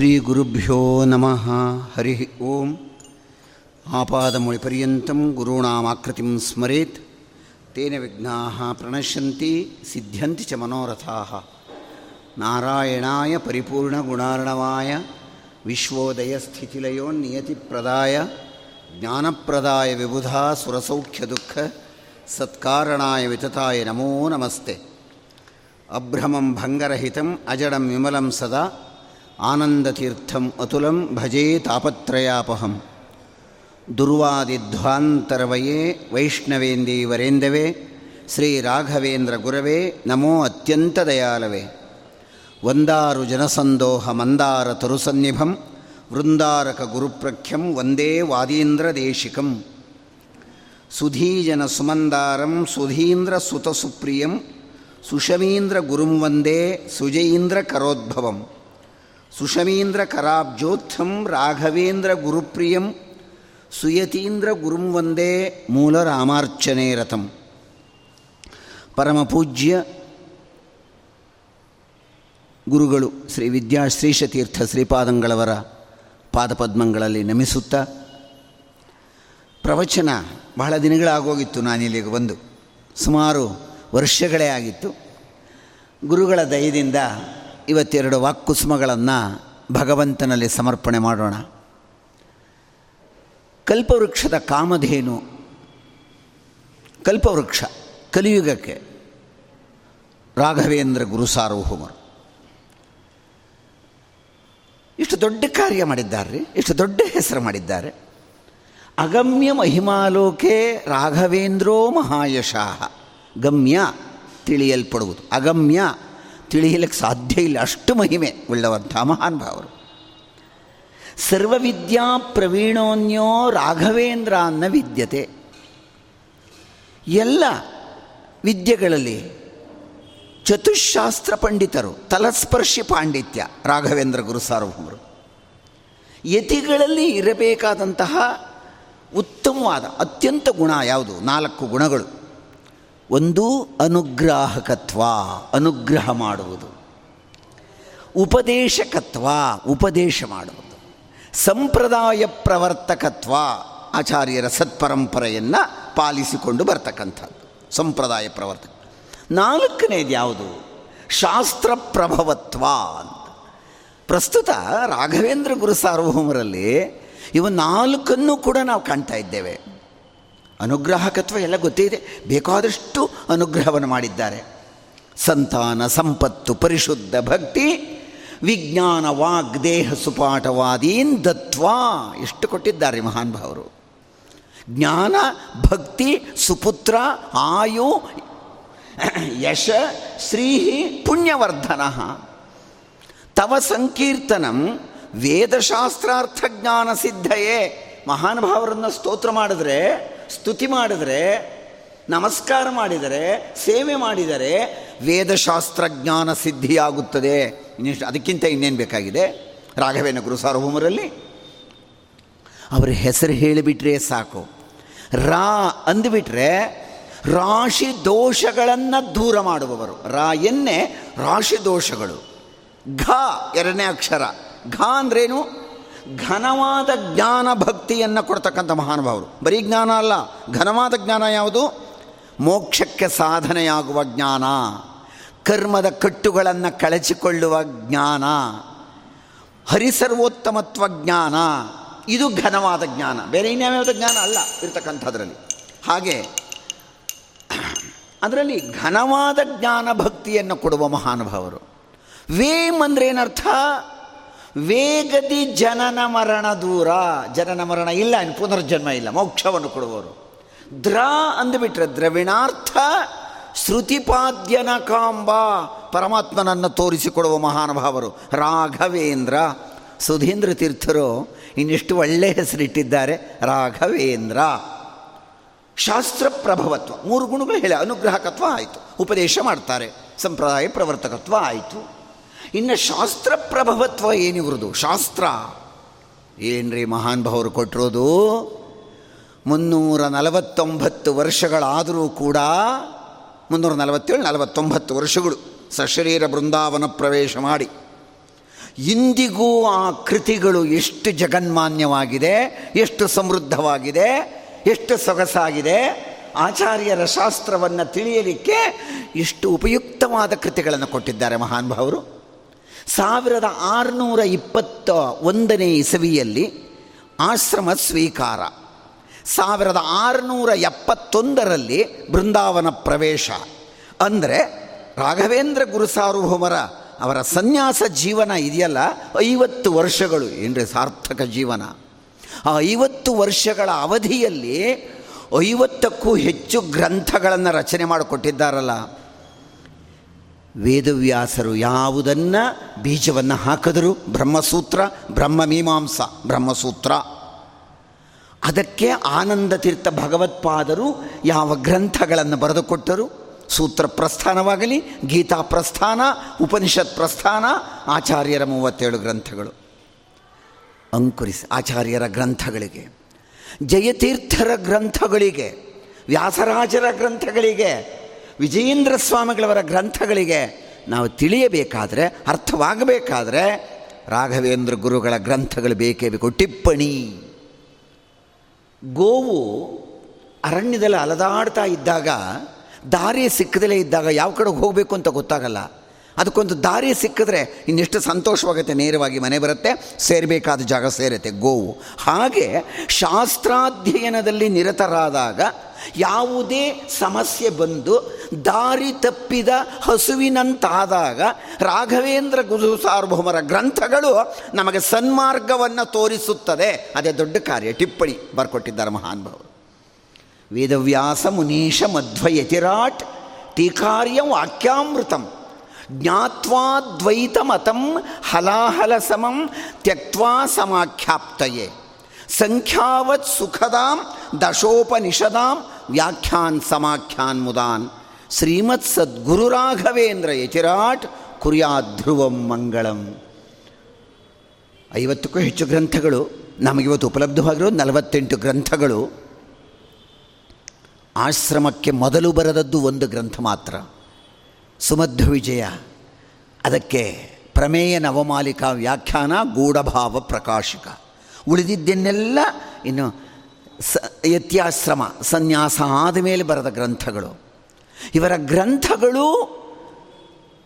ಶ್ರೀಗುರುಭ್ಯೋ ನಮಃ. ಹರಿ ಓಂ. ಆಪಾದಮೌಳಿಪರ್ಯಂతం ಗುರುಣಾಮಾಕೃತಿಂ ಸ್ಮರೇತ್. ತೇನ ವಿಘ್ನಾ ಪ್ರಣಶ್ಯಂತಿ ಸಿದ್ಧ್ಯಂತಿ ಚ ಮನೋರಥಾ. ನಾರಾಯಣಾಯ ಪರಿಪೂರ್ಣಗುಣಾರ್ಣವಾಯ ವಿಶ್ವೋದಯಸ್ಥಿತಿಲಯೋನ್ನಿಯತಿಪ್ರದಾಯ ಜ್ಞಾನಪ್ರದಾಯ ವಿಬುಧಾ ಸುರಸೌಖ್ಯದುಃಖ ಸತ್ಕಾರಣಾಯ ವಿತತಾಯ ನಮೋ ನಮಸ್ತೆ. ಅಭ್ರಮಂ ಭಂಗರಹಿತಂ ಅಜಡಂ ವಿಮಲಂ ಸದಾ. ಆನಂದತೀರ್ಥಂ ಅತುಲಂ ಭಜೇ ತಾಪತ್ರಯಾಪಹಂ. ದುರ್ವಾದಿಧ್ವಾಂತರವಯೇ ಶ್ರೀ ರಾಘವೇಂದ್ರ ಗುರವೇ ನಮೋ ಅತ್ಯಂತ ದಯಾಲವೇ ವಂದಾರು ಜನಸಂದೋಹ ಮಂದಾರ ತರುಸನ್ನಿಭಂ, ವೃಂದಾರಕ ಗುರುಪ್ರಖ್ಯಂ ವಂದೇ ವಾದೀಂದ್ರ ದೇಶಿಕಂ. ಸುಧೀಜನ ಸುಮಂದಾರಂ ಸುಧೀಂದ್ರ ಸುತಸುಪ್ರಿಯಂ, ಸುಷಮೀಂದ್ರ ಗುರುಂ ವಂದೇ ಸುಜಯೀಂದ್ರ ಕರೋದ್ಭವಂ. ಸುಷಮೀಂದ್ರ ಕರಾಬ್ಜೋತ್ಥಂ, ರಾಘವೇಂದ್ರ ಗುರುಪ್ರಿಯಂ, ಸುಯತೀಂದ್ರ ಗುರುಂ ವಂದೇ ಮೂಲ ರಾಮಾರ್ಚನೆ ರಥಂ. ಪರಮಪೂಜ್ಯ ಗುರುಗಳು ಶ್ರೀ ವಿದ್ಯಾ ಶ್ರೀಶತೀರ್ಥ ಶ್ರೀಪಾದಂಗಳವರ ಪಾದಪದ್ಮಗಳಲ್ಲಿ ನಮಿಸುತ್ತಾ ಪ್ರವಚನ ಬಹಳ ದಿನಗಳಾಗೋಗಿತ್ತು ನಾನಿಲ್ಲಿಗೆ ಬಂದು. ಸುಮಾರು ವರ್ಷಗಳೇ ಆಗಿತ್ತು. ಗುರುಗಳ ದಯದಿಂದ ಇವತ್ತೆರಡು ವಾಕ್ಕುಸುಮಗಳನ್ನು ಭಗವಂತನಲ್ಲಿ ಸಮರ್ಪಣೆ ಮಾಡೋಣ. ಕಲ್ಪವೃಕ್ಷದ ಕಾಮಧೇನು, ಕಲ್ಪವೃಕ್ಷ ಕಲಿಯುಗಕ್ಕೆ ರಾಘವೇಂದ್ರ ಗುರು ಸಾರ್ವಭೌಮರು. ಇಷ್ಟು ದೊಡ್ಡ ಕಾರ್ಯ ಮಾಡಿದ್ದಾರೆ, ಇಷ್ಟು ದೊಡ್ಡ ಹೆಸರು ಮಾಡಿದ್ದಾರೆ. ಅಗಮ್ಯ ಮಹಿಮಾಲೋಕೆ ರಾಘವೇಂದ್ರೋ ಮಹಾಯಶಃ. ಗಮ್ಯ ತಿಳಿಯಲ್ಪಡುವುದು, ಅಗಮ್ಯ ತಿಳಿಯಲಿಕ್ಕೆ ಸಾಧ್ಯ ಇಲ್ಲ. ಅಷ್ಟು ಮಹಿಮೆ ಉಳ್ಳವಂಥ ಮಹಾನ್ ಭಾವರು ಸರ್ವವಿದ್ಯಾ ಪ್ರವೀಣೋನ್ಯೋ ರಾಘವೇಂದ್ರ ಅನ್ನ ವಿದ್ಯತೆ. ಎಲ್ಲ ವಿದ್ಯೆಗಳಲ್ಲಿ ಚತುಶಾಸ್ತ್ರ ಪಂಡಿತರು, ತಲಸ್ಪರ್ಶಿ ಪಾಂಡಿತ್ಯ ರಾಘವೇಂದ್ರ ಗುರು ಸಾರ್ವಭೌಮರು. ಯತಿಗಳಲ್ಲಿ ಇರಬೇಕಾದಂತಹ ಉತ್ತಮವಾದ, ಅತ್ಯಂತ ಗುಣ ಯಾವುದು? ನಾಲ್ಕು ಗುಣಗಳು. ಒಂದು ಅನುಗ್ರಾಹಕತ್ವ, ಅನುಗ್ರಹ ಮಾಡುವುದು. ಉಪದೇಶಕತ್ವ, ಉಪದೇಶ ಮಾಡುವುದು. ಸಂಪ್ರದಾಯ ಪ್ರವರ್ತಕತ್ವ, ಆಚಾರ್ಯರ ಸತ್ಪರಂಪರೆಯನ್ನು ಪಾಲಿಸಿಕೊಂಡು ಬರ್ತಕ್ಕಂಥದ್ದು. ಸಂಪ್ರದಾಯ ಪ್ರವರ್ತಕ. ನಾಲ್ಕನೇದು ಯಾವುದು? ಶಾಸ್ತ್ರ ಪ್ರಭವತ್ವ ಅಂತ. ಪ್ರಸ್ತುತ ರಾಘವೇಂದ್ರ ಗುರು ಸಾರ್ವಭೌಮರಲ್ಲಿ ಇವು ನಾಲ್ಕನ್ನು ಕೂಡ ನಾವು ಕಾಣ್ತಾ ಇದ್ದೇವೆ. ಅನುಗ್ರಾಹಕತ್ವ ಎಲ್ಲ ಗೊತ್ತೇ ಇದೆ ಬೇಕಾದಷ್ಟು ಅನುಗ್ರಹವನ್ನು ಮಾಡಿದ್ದಾರೆ. ಸಂತಾನ, ಸಂಪತ್ತು, ಪರಿಶುದ್ಧ ಭಕ್ತಿ, ವಿಜ್ಞಾನ ವಾಗ್ದೇಹ ಸುಪಾಠವಾದೀನ್, ದತ್ವ ಎಷ್ಟು ಕೊಟ್ಟಿದ್ದಾರೆ ಮಹಾನ್ ಭಾವರು. ಜ್ಞಾನ, ಭಕ್ತಿ, ಸುಪುತ್ರ, ಆಯು, ಯಶ ಶ್ರೀ ಪುಣ್ಯವರ್ಧನ. ತವ ಸಂಕೀರ್ತನಂ ವೇದಶಾಸ್ತ್ರಾರ್ಥ ಜ್ಞಾನ ಸಿದ್ಧಯೇ. ಮಹಾನ್ ಭಾವರನ್ನು ಸ್ತೋತ್ರ ಮಾಡಿದ್ರೆ ಸ್ತುತಿ ಮಾಡಿದರೆ, ನಮಸ್ಕಾರ ಮಾಡಿದರೆ, ಸೇವೆ ಮಾಡಿದರೆ ವೇದಶಾಸ್ತ್ರ ಜ್ಞಾನ ಸಿದ್ಧಿಯಾಗುತ್ತದೆ. ಇನ್ನೆಷ್ಟು ಅದಕ್ಕಿಂತ ಇನ್ನೇನು ಬೇಕಾಗಿದೆ? ರಾಘವೇಂದ್ರ ಗುರು ಸಾರ್ವಭೌಮರಲ್ಲಿ? ಅವರ ಹೆಸರು ಹೇಳಿಬಿಟ್ರೆ ಸಾಕು. ರಾ ಅಂದುಬಿಟ್ರೆ, ರಾಶಿ ದೋಷಗಳನ್ನು ದೂರ ಮಾಡುವವರು. ರಾ ಎನ್ನೆ ರಾಶಿ ದೋಷಗಳು. ಘ ಎರಡನೇ ಅಕ್ಷರ. ಘ ಅಂದ್ರೇನು? ಘನವಾದ ಜ್ಞಾನ ಭಕ್ತಿಯನ್ನು ಕೊಡ್ತಕ್ಕಂಥ ಮಹಾನುಭಾವರು. ಬರೀ ಜ್ಞಾನ ಅಲ್ಲ, ಘನವಾದ ಜ್ಞಾನ ಯಾವುದು? ಮೋಕ್ಷಕ್ಕೆ ಸಾಧನೆಯಾಗುವ ಜ್ಞಾನ, ಕರ್ಮದ ಕಟ್ಟುಗಳನ್ನು ಕಳಚಿಕೊಳ್ಳುವ ಜ್ಞಾನ, ಹರಿಸರ್ವೋತ್ತಮತ್ವ ಜ್ಞಾನ, ಇದು ಘನವಾದ ಜ್ಞಾನ. ಬೇರೆ ಇನ್ಯಾವ್ಯಾವುದ ಜ್ಞಾನ ಅಲ್ಲ ಇರ್ತಕ್ಕಂಥದ್ರಲ್ಲಿ. ಹಾಗೆ, ಅದರಲ್ಲಿ ಘನವಾದ ಜ್ಞಾನ ಭಕ್ತಿಯನ್ನು ಕೊಡುವ ಮಹಾನುಭಾವರು. ವೇಮ್ ಅಂದ್ರೆ ಏನರ್ಥ? ವೇಗದಿ ಜನನ ಮರಣ ದೂರ. ಜನನ ಮರಣ ಇಲ್ಲ ಇನ್ನು ಪುನರ್ಜನ್ಮ ಇಲ್ಲ, ಮೋಕ್ಷವನ್ನು ಕೊಡುವವರು. ದ್ರ ಅಂದುಬಿಟ್ರೆ ದ್ರವಿಣಾರ್ಥ ಶ್ರುತಿಪಾದ್ಯನ ಕಾಂಬ. ಪರಮಾತ್ಮನನ್ನು ತೋರಿಸಿಕೊಡುವ ಮಹಾನುಭಾವರು ರಾಘವೇಂದ್ರ. ಸುಧೀಂದ್ರ ತೀರ್ಥರು ಇನ್ನಿಷ್ಟು ಒಳ್ಳೆಯ ಹೆಸರಿಟ್ಟಿದ್ದಾರೆ, ರಾಘವೇಂದ್ರ. ಶಾಸ್ತ್ರ ಪ್ರಭವತ್ವ, ಮೂರು ಗುಣಗಳು ಹೇಳಿ, ಅನುಗ್ರಹಕತ್ವ ಆಯಿತು, ಉಪದೇಶ ಮಾಡ್ತಾರೆ, ಸಂಪ್ರದಾಯ ಪ್ರವರ್ತಕತ್ವ ಆಯಿತು. ಇನ್ನು ಶಾಸ್ತ್ರ ಪ್ರಭವತ್ವ ಏನಿವ್ರದು ಶಾಸ್ತ್ರ. ಏನ್ರಿ ಮಹಾನ್ ಭಾವರು ಕೊಟ್ಟಿರೋದು? ಮುನ್ನೂರ ನಲವತ್ತೊಂಬತ್ತು ವರ್ಷಗಳಾದರೂ ಕೂಡ ಮುನ್ನೂರ ನಲವತ್ತೇಳು ನಲವತ್ತೊಂಬತ್ತು ವರ್ಷಗಳು ಸಶರೀರ ಬೃಂದಾವನ ಪ್ರವೇಶ ಮಾಡಿ. ಇಂದಿಗೂ ಆ ಕೃತಿಗಳು ಎಷ್ಟು ಜಗನ್ಮಾನ್ಯವಾಗಿದೆ, ಎಷ್ಟು ಸಮೃದ್ಧವಾಗಿದೆ, ಎಷ್ಟು ಸೊಗಸಾಗಿದೆ, ಆಚಾರ್ಯರ ಶಾಸ್ತ್ರವನ್ನು ತಿಳಿಯಲಿಕ್ಕೆ ಎಷ್ಟು ಉಪಯುಕ್ತವಾದ ಕೃತಿಗಳನ್ನು ಕೊಟ್ಟಿದ್ದಾರೆ ಮಹಾನುಭಾವರು ಸಾವಿರದ ಆರುನೂರ ಇಪ್ಪತ್ತ ಒಂದನೇ ಇಸವಿಯಲ್ಲಿ ಆಶ್ರಮ ಸ್ವೀಕಾರ. ಸಾವಿರದ ಆರುನೂರ ಎಪ್ಪತ್ತೊಂದರಲ್ಲಿ ಬೃಂದಾವನ ಪ್ರವೇಶ. ಅಂದರೆ ರಾಘವೇಂದ್ರ ಗುರುಸಾರ್ವಭೌಮರ ಅವರ ಸನ್ಯಾಸ ಜೀವನ ಇದೆಯಲ್ಲ? ಐವತ್ತು ವರ್ಷಗಳು, ಏನ್ರಿ ಸಾರ್ಥಕ ಜೀವನ? ಆ ಐವತ್ತು ವರ್ಷಗಳ ಅವಧಿಯಲ್ಲಿ ಐವತ್ತಕ್ಕೂ ಹೆಚ್ಚು ಗ್ರಂಥಗಳನ್ನು ರಚನೆ ಮಾಡಿಕೊಟ್ಟಿದ್ದಾರಲ್ಲ. ವೇದವ್ಯಾಸರು ಯಾವುದನ್ನು ಬೀಜವನ್ನು ಹಾಕಿದರು? ಬ್ರಹ್ಮಸೂತ್ರ, ಬ್ರಹ್ಮಮೀಮಾಂಸ, ಬ್ರಹ್ಮಸೂತ್ರ. ಅದಕ್ಕೆ ಆನಂದ ತೀರ್ಥ ಭಗವತ್ಪಾದರು ಯಾವ ಗ್ರಂಥಗಳನ್ನು ಬರೆದುಕೊಟ್ಟರು? ಸೂತ್ರ ಪ್ರಸ್ಥಾನವಾಗಲಿ, ಗೀತಾ ಪ್ರಸ್ಥಾನ, ಉಪನಿಷತ್ ಪ್ರಸ್ಥಾನ, ಆಚಾರ್ಯರ ಮೂವತ್ತೇಳು ಗ್ರಂಥಗಳು. ಅಂಕುರಿಸಿ, ಆಚಾರ್ಯರ ಗ್ರಂಥಗಳಿಗೆ. ಜಯತೀರ್ಥರ ಗ್ರಂಥಗಳಿಗೆ, ವ್ಯಾಸರಾಜರ ಗ್ರಂಥಗಳಿಗೆ ವಿಜಯೇಂದ್ರ ಸ್ವಾಮಿಗಳವರ ಗ್ರಂಥಗಳಿಗೆ ನಾವು ತಿಳಿಯಬೇಕಾದರೆ, ಅರ್ಥವಾಗಬೇಕಾದರೆ, ರಾಘವೇಂದ್ರ ಗುರುಗಳ ಗ್ರಂಥಗಳು ಬೇಕೇ ಬೇಕು. ಟಿಪ್ಪಣಿ. ಗೋವು ಅರಣ್ಯದಲ್ಲಿ ಅಲದಾಡ್ತಾ ಇದ್ದಾಗ, ದಾರಿ ಸಿಕ್ಕದಲ್ಲೇ ಇದ್ದಾಗ ಯಾವ ಕಡೆ ಹೋಗಬೇಕು ಅಂತ ಗೊತ್ತಾಗಲ್ಲ. ಅದಕ್ಕೊಂದು ದಾರಿ ಸಿಕ್ಕಿದ್ರೆ ಇನ್ನೆಷ್ಟು ಸಂತೋಷವಾಗುತ್ತೆ, ನೇರವಾಗಿ ಮನೆ ಬರುತ್ತೆ, ಸೇರಬೇಕಾದ ಜಾಗ ಸೇರುತ್ತೆ, ಗೋವು. ಹಾಗೆ ಶಾಸ್ತ್ರಾಧ್ಯಯನದಲ್ಲಿ ನಿರತರಾದಾಗ ಯಾವುದೇ ಸಮಸ್ಯೆ ಬಂದು ದಾರಿ ತಪ್ಪಿದ ಹಸುವಿನಂತಾದಾಗ ರಾಘವೇಂದ್ರ ಗುರು ಸಾರ್ವಭೌಮರ ಗ್ರಂಥಗಳು ನಮಗೆ ಸನ್ಮಾರ್ಗವನ್ನು ತೋರಿಸುತ್ತದೆ. ಅದೇ ದೊಡ್ಡ ಕಾರ್ಯ, ಟಿಪ್ಪಣಿ ಬರ್ಕೊಟ್ಟಿದ್ದಾರೆ ಮಹಾನುಭಾವರು ವೇದವ್ಯಾಸ ಮುನೀಶ ಮಧ್ವಯತಿರಾಟ್ ಟೀಕಾರ್ಯ ವಾಕ್ಯಾಮೃತಂ. ಜ್ಞಾತ್ವಾದ್ವೈತ ಮತಂ ಹಲಾಹಲ ಸಮಂ ತ್ಯಕ್ವಾ ಸಮಾಖ್ಯಾಪ್ತಯೇ. ಸಂಖ್ಯಾವತ್ ಸುಖದಾಂ ದಶೋಪನಿಷದಾಂ ವ್ಯಾಖ್ಯಾನ್ ಸಮಾಖ್ಯಾನ್ ಮುದಾನ್. ಶ್ರೀಮತ್ ಸದ್ಗುರು ರಾಘವೇಂದ್ರ ಯತಿರಾಟ್ ಕುರಿಯಾಧ್ರುವಂ ಧ್ರುವಂ ಮಂಗಳಂ. ಐವತ್ತಕ್ಕೂ ಹೆಚ್ಚು ಗ್ರಂಥಗಳು ನಮಗಿವತ್ತು ಉಪಲಬ್ಧವಾಗಿರೋದು ನಲವತ್ತೆಂಟು ಗ್ರಂಥಗಳು. ಆಶ್ರಮಕ್ಕೆ ಮೊದಲು ಬರದದ್ದು ಒಂದು ಗ್ರಂಥ ಮಾತ್ರ. ಸುಮಧ್ವ ವಿಜಯ ಅದಕ್ಕೆ ಪ್ರಮೇಯ ನವಮಾಲಿಕಾ ವ್ಯಾಖ್ಯಾನ ಗೂಢಭಾವ ಪ್ರಕಾಶಿಕ. ಉಳಿದಿದ್ದನ್ನೆಲ್ಲ ಇನ್ನು ಸ, ಯತ್ಯಾಶ್ರಮ, ಸನ್ಯಾಸ ಆದಮೇಲೆ ಬರೆದ ಗ್ರಂಥಗಳು. ಇವರ ಗ್ರಂಥಗಳು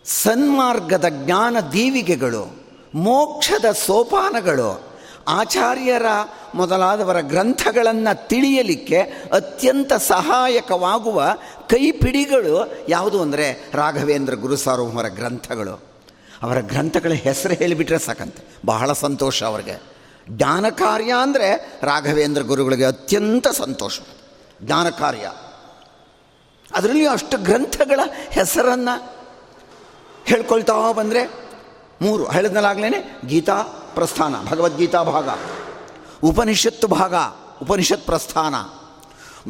ಸನ್ಮಾರ್ಗದ ಜ್ಞಾನ ದೀವಿಗೆಗಳು, ಮೋಕ್ಷದ ಸೋಪಾನಗಳು ಆಚಾರ್ಯರ ಮೊದಲಾದವರ ಗ್ರಂಥಗಳನ್ನು ತಿಳಿಯಲಿಕ್ಕೆ ಅತ್ಯಂತ ಸಹಾಯಕವಾಗುವ ಕೈಪಿಡಿಗಳು ಯಾವುದು ಅಂದರೆ ರಾಘವೇಂದ್ರ ಗುರು ಸಾರ್ವಭೌಮರ ಗ್ರಂಥಗಳು. ಅವರ ಗ್ರಂಥಗಳ ಹೆಸರು ಹೇಳಿಬಿಟ್ರೆ ಸಾಕಂತೆ. ಬಹಳ ಸಂತೋಷ ಅವರಿಗೆ. ಜ್ಞಾನ ಕಾರ್ಯ ಅಂದರೆ ರಾಘವೇಂದ್ರ ಗುರುಗಳಿಗೆ ಅತ್ಯಂತ ಸಂತೋಷ. ಜ್ಞಾನ ಕಾರ್ಯ. ಅದರಲ್ಲಿಯೂ ಅಷ್ಟು ಗ್ರಂಥಗಳ ಹೆಸರನ್ನು ಹೇಳ್ಕೊಳ್ತಾ ಬಂದರೆ ಮೂರು. ಹೇಳಿದ್ನಲ್ಲಾಗಲೇ ಗೀತಾ ಪ್ರಸ್ಥಾನ, ಭಗವದ್ಗೀತಾ ಭಾಗ, ಉಪನಿಷತ್ತು ಭಾಗ, ಉಪನಿಷತ್ ಪ್ರಸ್ಥಾನ.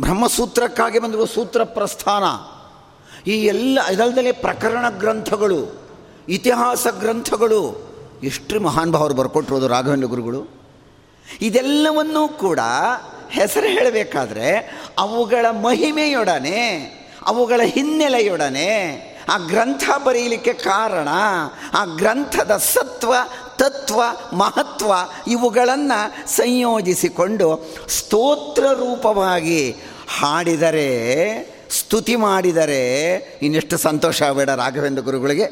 ಬ್ರಹ್ಮಸೂತ್ರಕ್ಕಾಗಿ ಬಂದಿರುವ ಸೂತ್ರ ಪ್ರಸ್ಥಾನ. ಈ ಎಲ್ಲ ಇದಲ್ದಲ್ಲಿ ಪ್ರಕರಣ ಗ್ರಂಥಗಳು, ಇತಿಹಾಸ ಗ್ರಂಥಗಳು, ಎಷ್ಟು ಮಹಾನ್ ಭಾವರು ಬರ್ಕೊಟ್ಟಿರೋದು ರಾಘವೇಂದ್ರ ಗುರುಗಳು. ಇದೆಲ್ಲವನ್ನೂ ಕೂಡ ಹೆಸರು ಹೇಳಬೇಕಾದ್ರೆ, ಅವುಗಳ ಮಹಿಮೆಯೊಡನೆ, ಅವುಗಳ ಹಿನ್ನೆಲೆಯೊಡನೆ, ಆ ಗ್ರಂಥ ಬರೆಯಲಿಕ್ಕೆ ಕಾರಣ, ಆ ಗ್ರಂಥದ ಸತ್ವ ತತ್ವ, ಮಹತ್ವ ಇವುಗಳನ್ನು ಸಂಯೋಜಿಸಿಕೊಂಡು ಸ್ತೋತ್ರ ರೂಪವಾಗಿ ಹಾಡಿದರೆ, ಸ್ತುತಿ ಮಾಡಿದರೆ ಇನ್ನೆಷ್ಟು ಸಂತೋಷ ಬೇಡ ರಾಘವೇಂದ್ರ ಗುರುಗಳಿಗೆ.